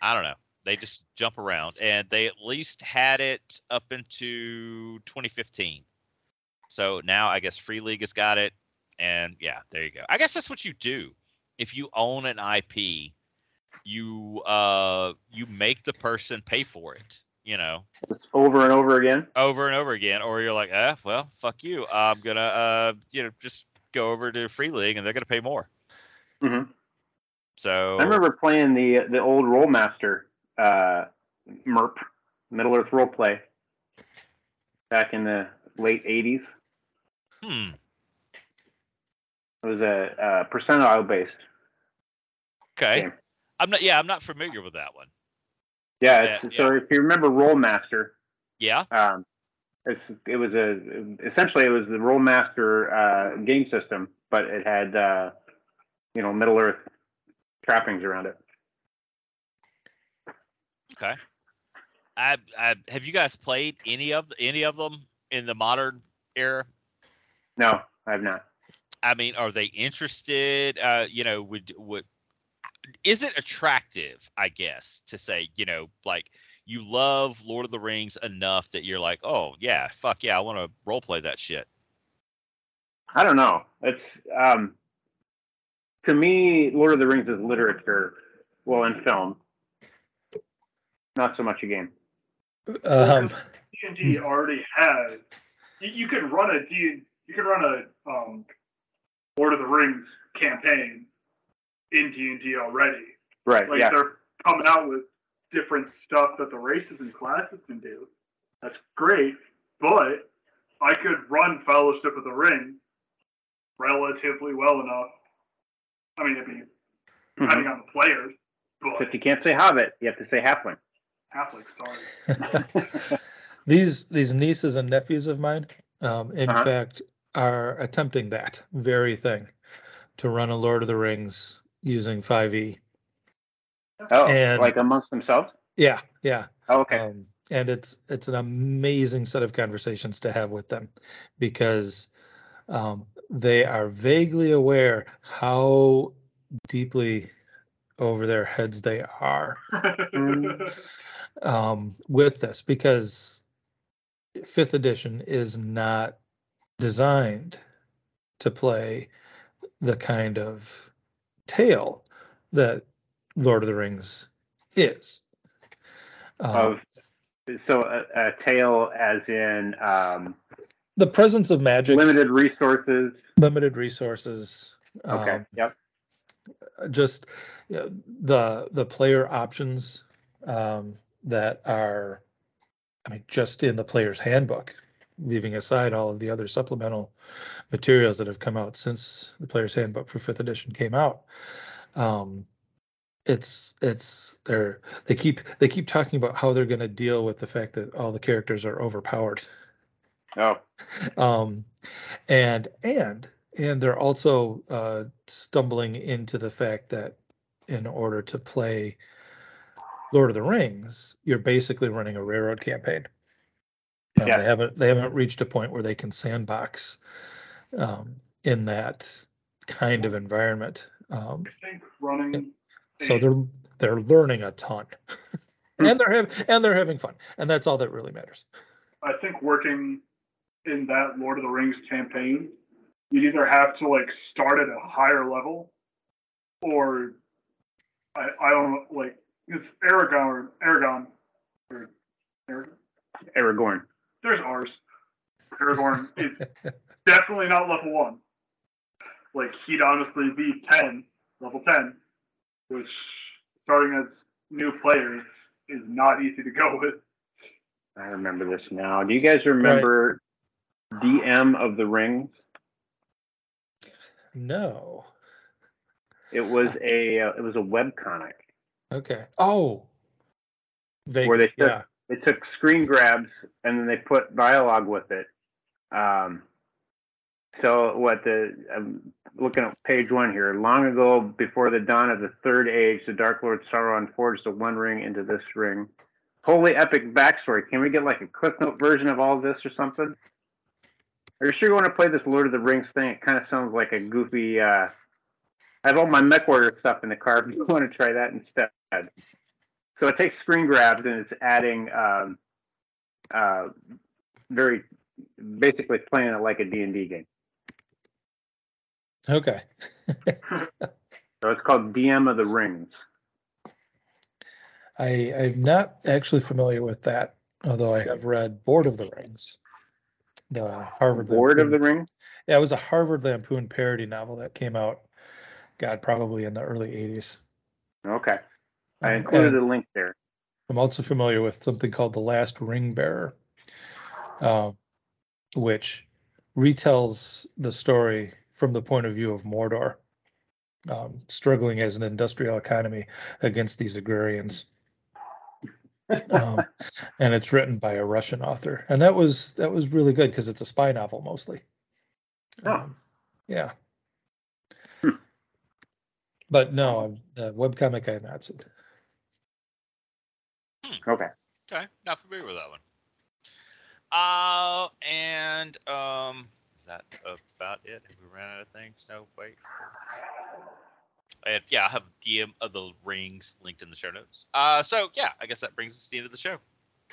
i don't know they just jump around and they at least had it up into 2015 so now I guess Free League has got it, and yeah, there you go. I guess that's what you do if you own an IP. You uh you make the person pay for it. You know, over and over again. over and over again, or you're like, ah, well, fuck you. I'm gonna, uh, you know, just go over to Free League and they're gonna pay more. hmm So I remember playing the the old Rolemaster uh, MERP, Middle Earth Roleplay, back in the late '80s. hmm, It was a, a percentile based. okay. Game. I'm not. Yeah, I'm not familiar with that one. Yeah, Yeah, so if you remember Rolemaster, Yeah. um, it's it was a essentially it was the Rolemaster uh, game system, but it had uh, you know Middle Earth trappings around it. Okay. I, I have you guys played any of any of them in the modern era? No, I have not. I mean, are they interested? Uh, you know, would would is it attractive? I guess to say, you know, like you love Lord of the Rings enough that you're like, oh yeah, fuck yeah, I want to role play that shit. I don't know. It's um, to me, Lord of the Rings is literature, well, in film, not so much a game. Um, D&D already had. You, you could run a D. You could run a um, Lord of the Rings campaign in D&D already. Right? Like yeah. they're coming out with different stuff that the races and classes can do. That's great, but I could run Fellowship of the Ring relatively well enough. I mean, it'd be Mhm. depending on the players, but If you can't say Hobbit, you have to say Halfling. Catholic, sorry. *laughs* these these nieces and nephews of mine, um, in Uh-huh. fact, are attempting that very thing to run a Lord of the Rings using 5e. Oh, And- like amongst themselves? Yeah, yeah. Oh, okay. Um, and it's it's an amazing set of conversations to have with them because um, they are vaguely aware how deeply over their heads they are um, with this because fifth edition is not designed to play the kind of tale that Lord of the Rings is. Um, of so a, a tale as in um, the presence of magic, limited resources. limited resources. Okay. um, yep. just you know, the the player options um, that are, I mean, just in the player's handbook, leaving aside all of the other supplemental materials that have come out since the player's handbook for fifth edition came out. Um, it's it's they're they keep they keep talking about how they're going to deal with the fact that all the characters are overpowered Oh, *laughs* um, and and and they're also uh, stumbling into the fact that in order to play Lord of the Rings, you're basically running a railroad campaign. Um, Yeah. They haven't they haven't reached a point where they can sandbox um, in that kind of environment. Um, running. so they're they're learning a ton, and they're having and they're having fun, and that's all that really matters. I think working in that Lord of the Rings campaign, you'd either have to like start at a higher level, or I, I don't know, like it's Aragon, Aragon, or Aragon. Aragorn. There's ours. Aragorn *laughs* is definitely not level one. Like he'd honestly be ten, level ten, which starting as new players is not easy to go with. I remember this now. Do you guys remember DM of the Rings? No. It was a uh, it was a web comic. Okay. Oh. Vaguely, Where they took- yeah. They took screen grabs and then they put dialogue with it. Um, so what the I'm looking at page one here. Long ago, before the dawn of the third age, the Dark Lord Sauron forged the One Ring into this ring. Holy epic backstory. Can we get like a Cliff Note version of all this or something? Are you sure you want to play this Lord of the Rings thing? It kind of sounds like a goofy. Uh, I have all my MechWarrior stuff in the car. If you *laughs* want to try that instead. So it takes screen grabs and it's adding um, uh, very basically playing it like a D&D game. Okay. *laughs* So it's called DM of the Rings. I, I'm not actually familiar with that, although I have read Bored of the Rings. The Harvard. Bored of the Ring. Yeah, it was a Harvard Lampoon parody novel that came out, God, probably in the early eighties. Okay, I included a link there. I'm also familiar with something called The Last Ring Bearer, um, which retells the story from the point of view of Mordor, um, struggling as an industrial economy against these agrarians. Um, *laughs* and it's written by a Russian author, and that was that was really good because it's a spy novel mostly. Oh. Um, yeah. Hmm. But no, uh, webcomic I have not seen. Okay. Okay, not familiar with that one. Uh, and um, is that about it? Have we ran out of things? No, wait. And yeah, I have DM of the rings linked in the show notes. Uh, so yeah, I guess that brings us to the end of the show.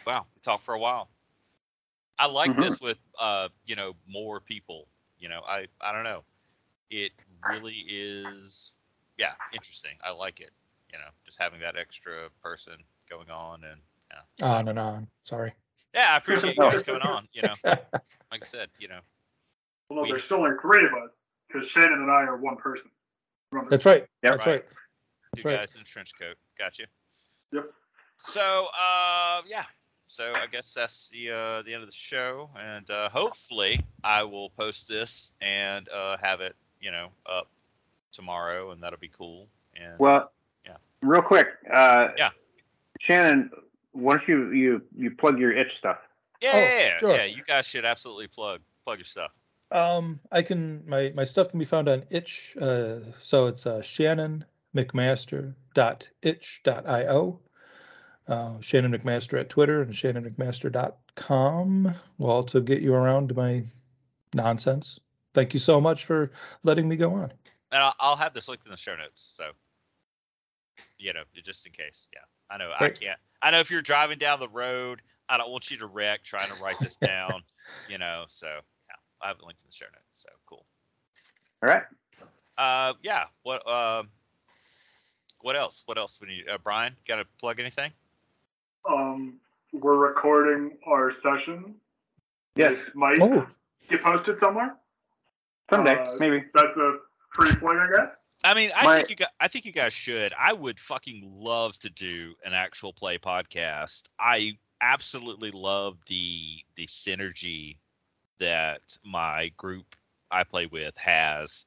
Wow, we talked for a while. I like Mhm. this with uh, you know, more people. You know, I I don't know. It really is, yeah, interesting. I like it. You know, just having that extra person going on and yeah. On and on. Sorry. yeah, I appreciate you guys coming on. You know, *laughs* like I said, you know, Well, no, We- there's still only three of us because Shannon and I are one person. Remember? That's right. Yep. That's Right. right. two That's right. guys in a trench coat. Gotcha. Yep. So, uh, yeah. So I guess that's the uh, the end of the show, and uh, hopefully I will post this and uh, have it, you know, up tomorrow, and that'll be cool. And Well, Yeah. real quick. Uh, Yeah. Shannon, why don't you you you plug your itch stuff? yeah, oh, yeah, yeah, sure. yeah, you guys should absolutely plug plug your stuff. Um, I can my my stuff can be found on itch. Uh, so it's uh, Shannon McMaster dot itch dot io. Uh, Shannon McMaster at Twitter and Shannon McMaster.com will also get you around to my nonsense. Thank you so much for letting me go on. And I'll, I'll have this linked in the show notes, so you know, just in case. Yeah, I know I can't. I know if you're driving down the road, I don't want you to wreck trying to write this down. *laughs* you know, so yeah, I have it linked in the show notes. So cool. All right. Uh, yeah. What um, what else? What else? We need. Uh, Brian, got to plug anything? Um, we're recording our session. Yes. Mike. might Oh, get posted somewhere. Someday, Uh, maybe. That's a free plug, I guess. I mean, I My- think you guys, I think you guys should. I would fucking love to do an actual play podcast. I absolutely love the the synergy that my group I play with has,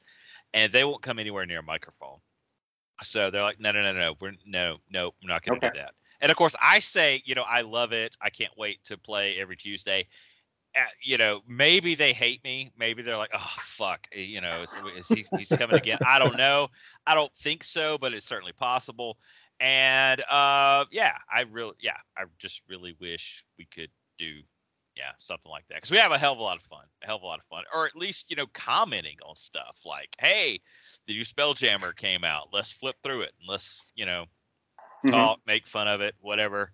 and they won't come anywhere near a microphone. So they're like, no, no, no, no, we're no, no, we're not going to Okay. do that. And of course, I say, you know, I love it. I can't wait to play every Tuesday. You know, maybe they hate me. Maybe they're like, oh fuck, eh, you know, is, is he, he's coming again? I don't know. I don't think so, but it's certainly possible. And uh, yeah, I really, yeah, I just really wish we could do, yeah, something like that because we have a hell of a lot of fun, a hell of a lot of fun, or at least you know, commenting on stuff like, hey, the new Spelljammer came out. Let's flip through it and let's, you know, Mhm. talk, make fun of it, whatever.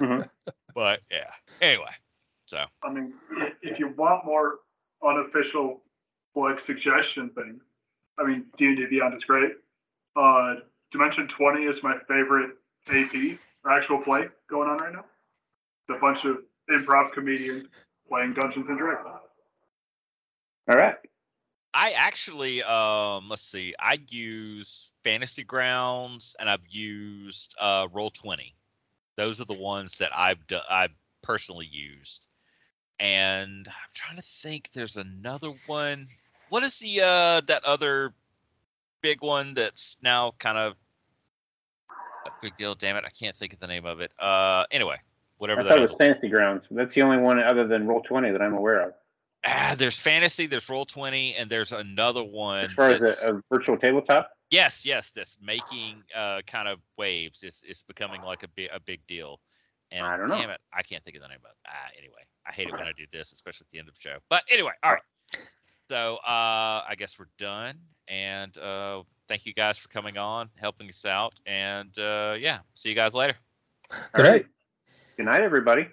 Mhm. But yeah, anyway, so I mean, i- if you want more unofficial like suggestion things, I mean, D and D Beyond is great. Uh, Dimension Twenty is my favorite AP or actual play going on right now. It's a bunch of improv comedians playing Dungeons and Dragons. All right. I actually, um, let's see, I use Fantasy Grounds and I've used uh, Roll Twenty. Those are the ones that I've do- I've personally used. And I'm trying to think. There's another one. What is the uh that other big one that's now kind of a big deal? Damn it, I can't think of the name of it. Uh, anyway, whatever I that thought it was Fantasy Grounds. That's the only one other than Roll Twenty that I'm aware of. ah, there's fantasy, there's roll twenty, and there's another one. As far as a, a virtual tabletop. yes, yes, that's making uh kind of waves. It's it's becoming like a big a big deal. And I don't know. damn it, I can't think of the name of it. Ah, anyway, I hate it when I do this, especially at the end of the show. But anyway, all right. So uh I guess we're done. And uh thank you guys for coming on, helping us out. And uh yeah, see you guys later. good night. Good night, everybody.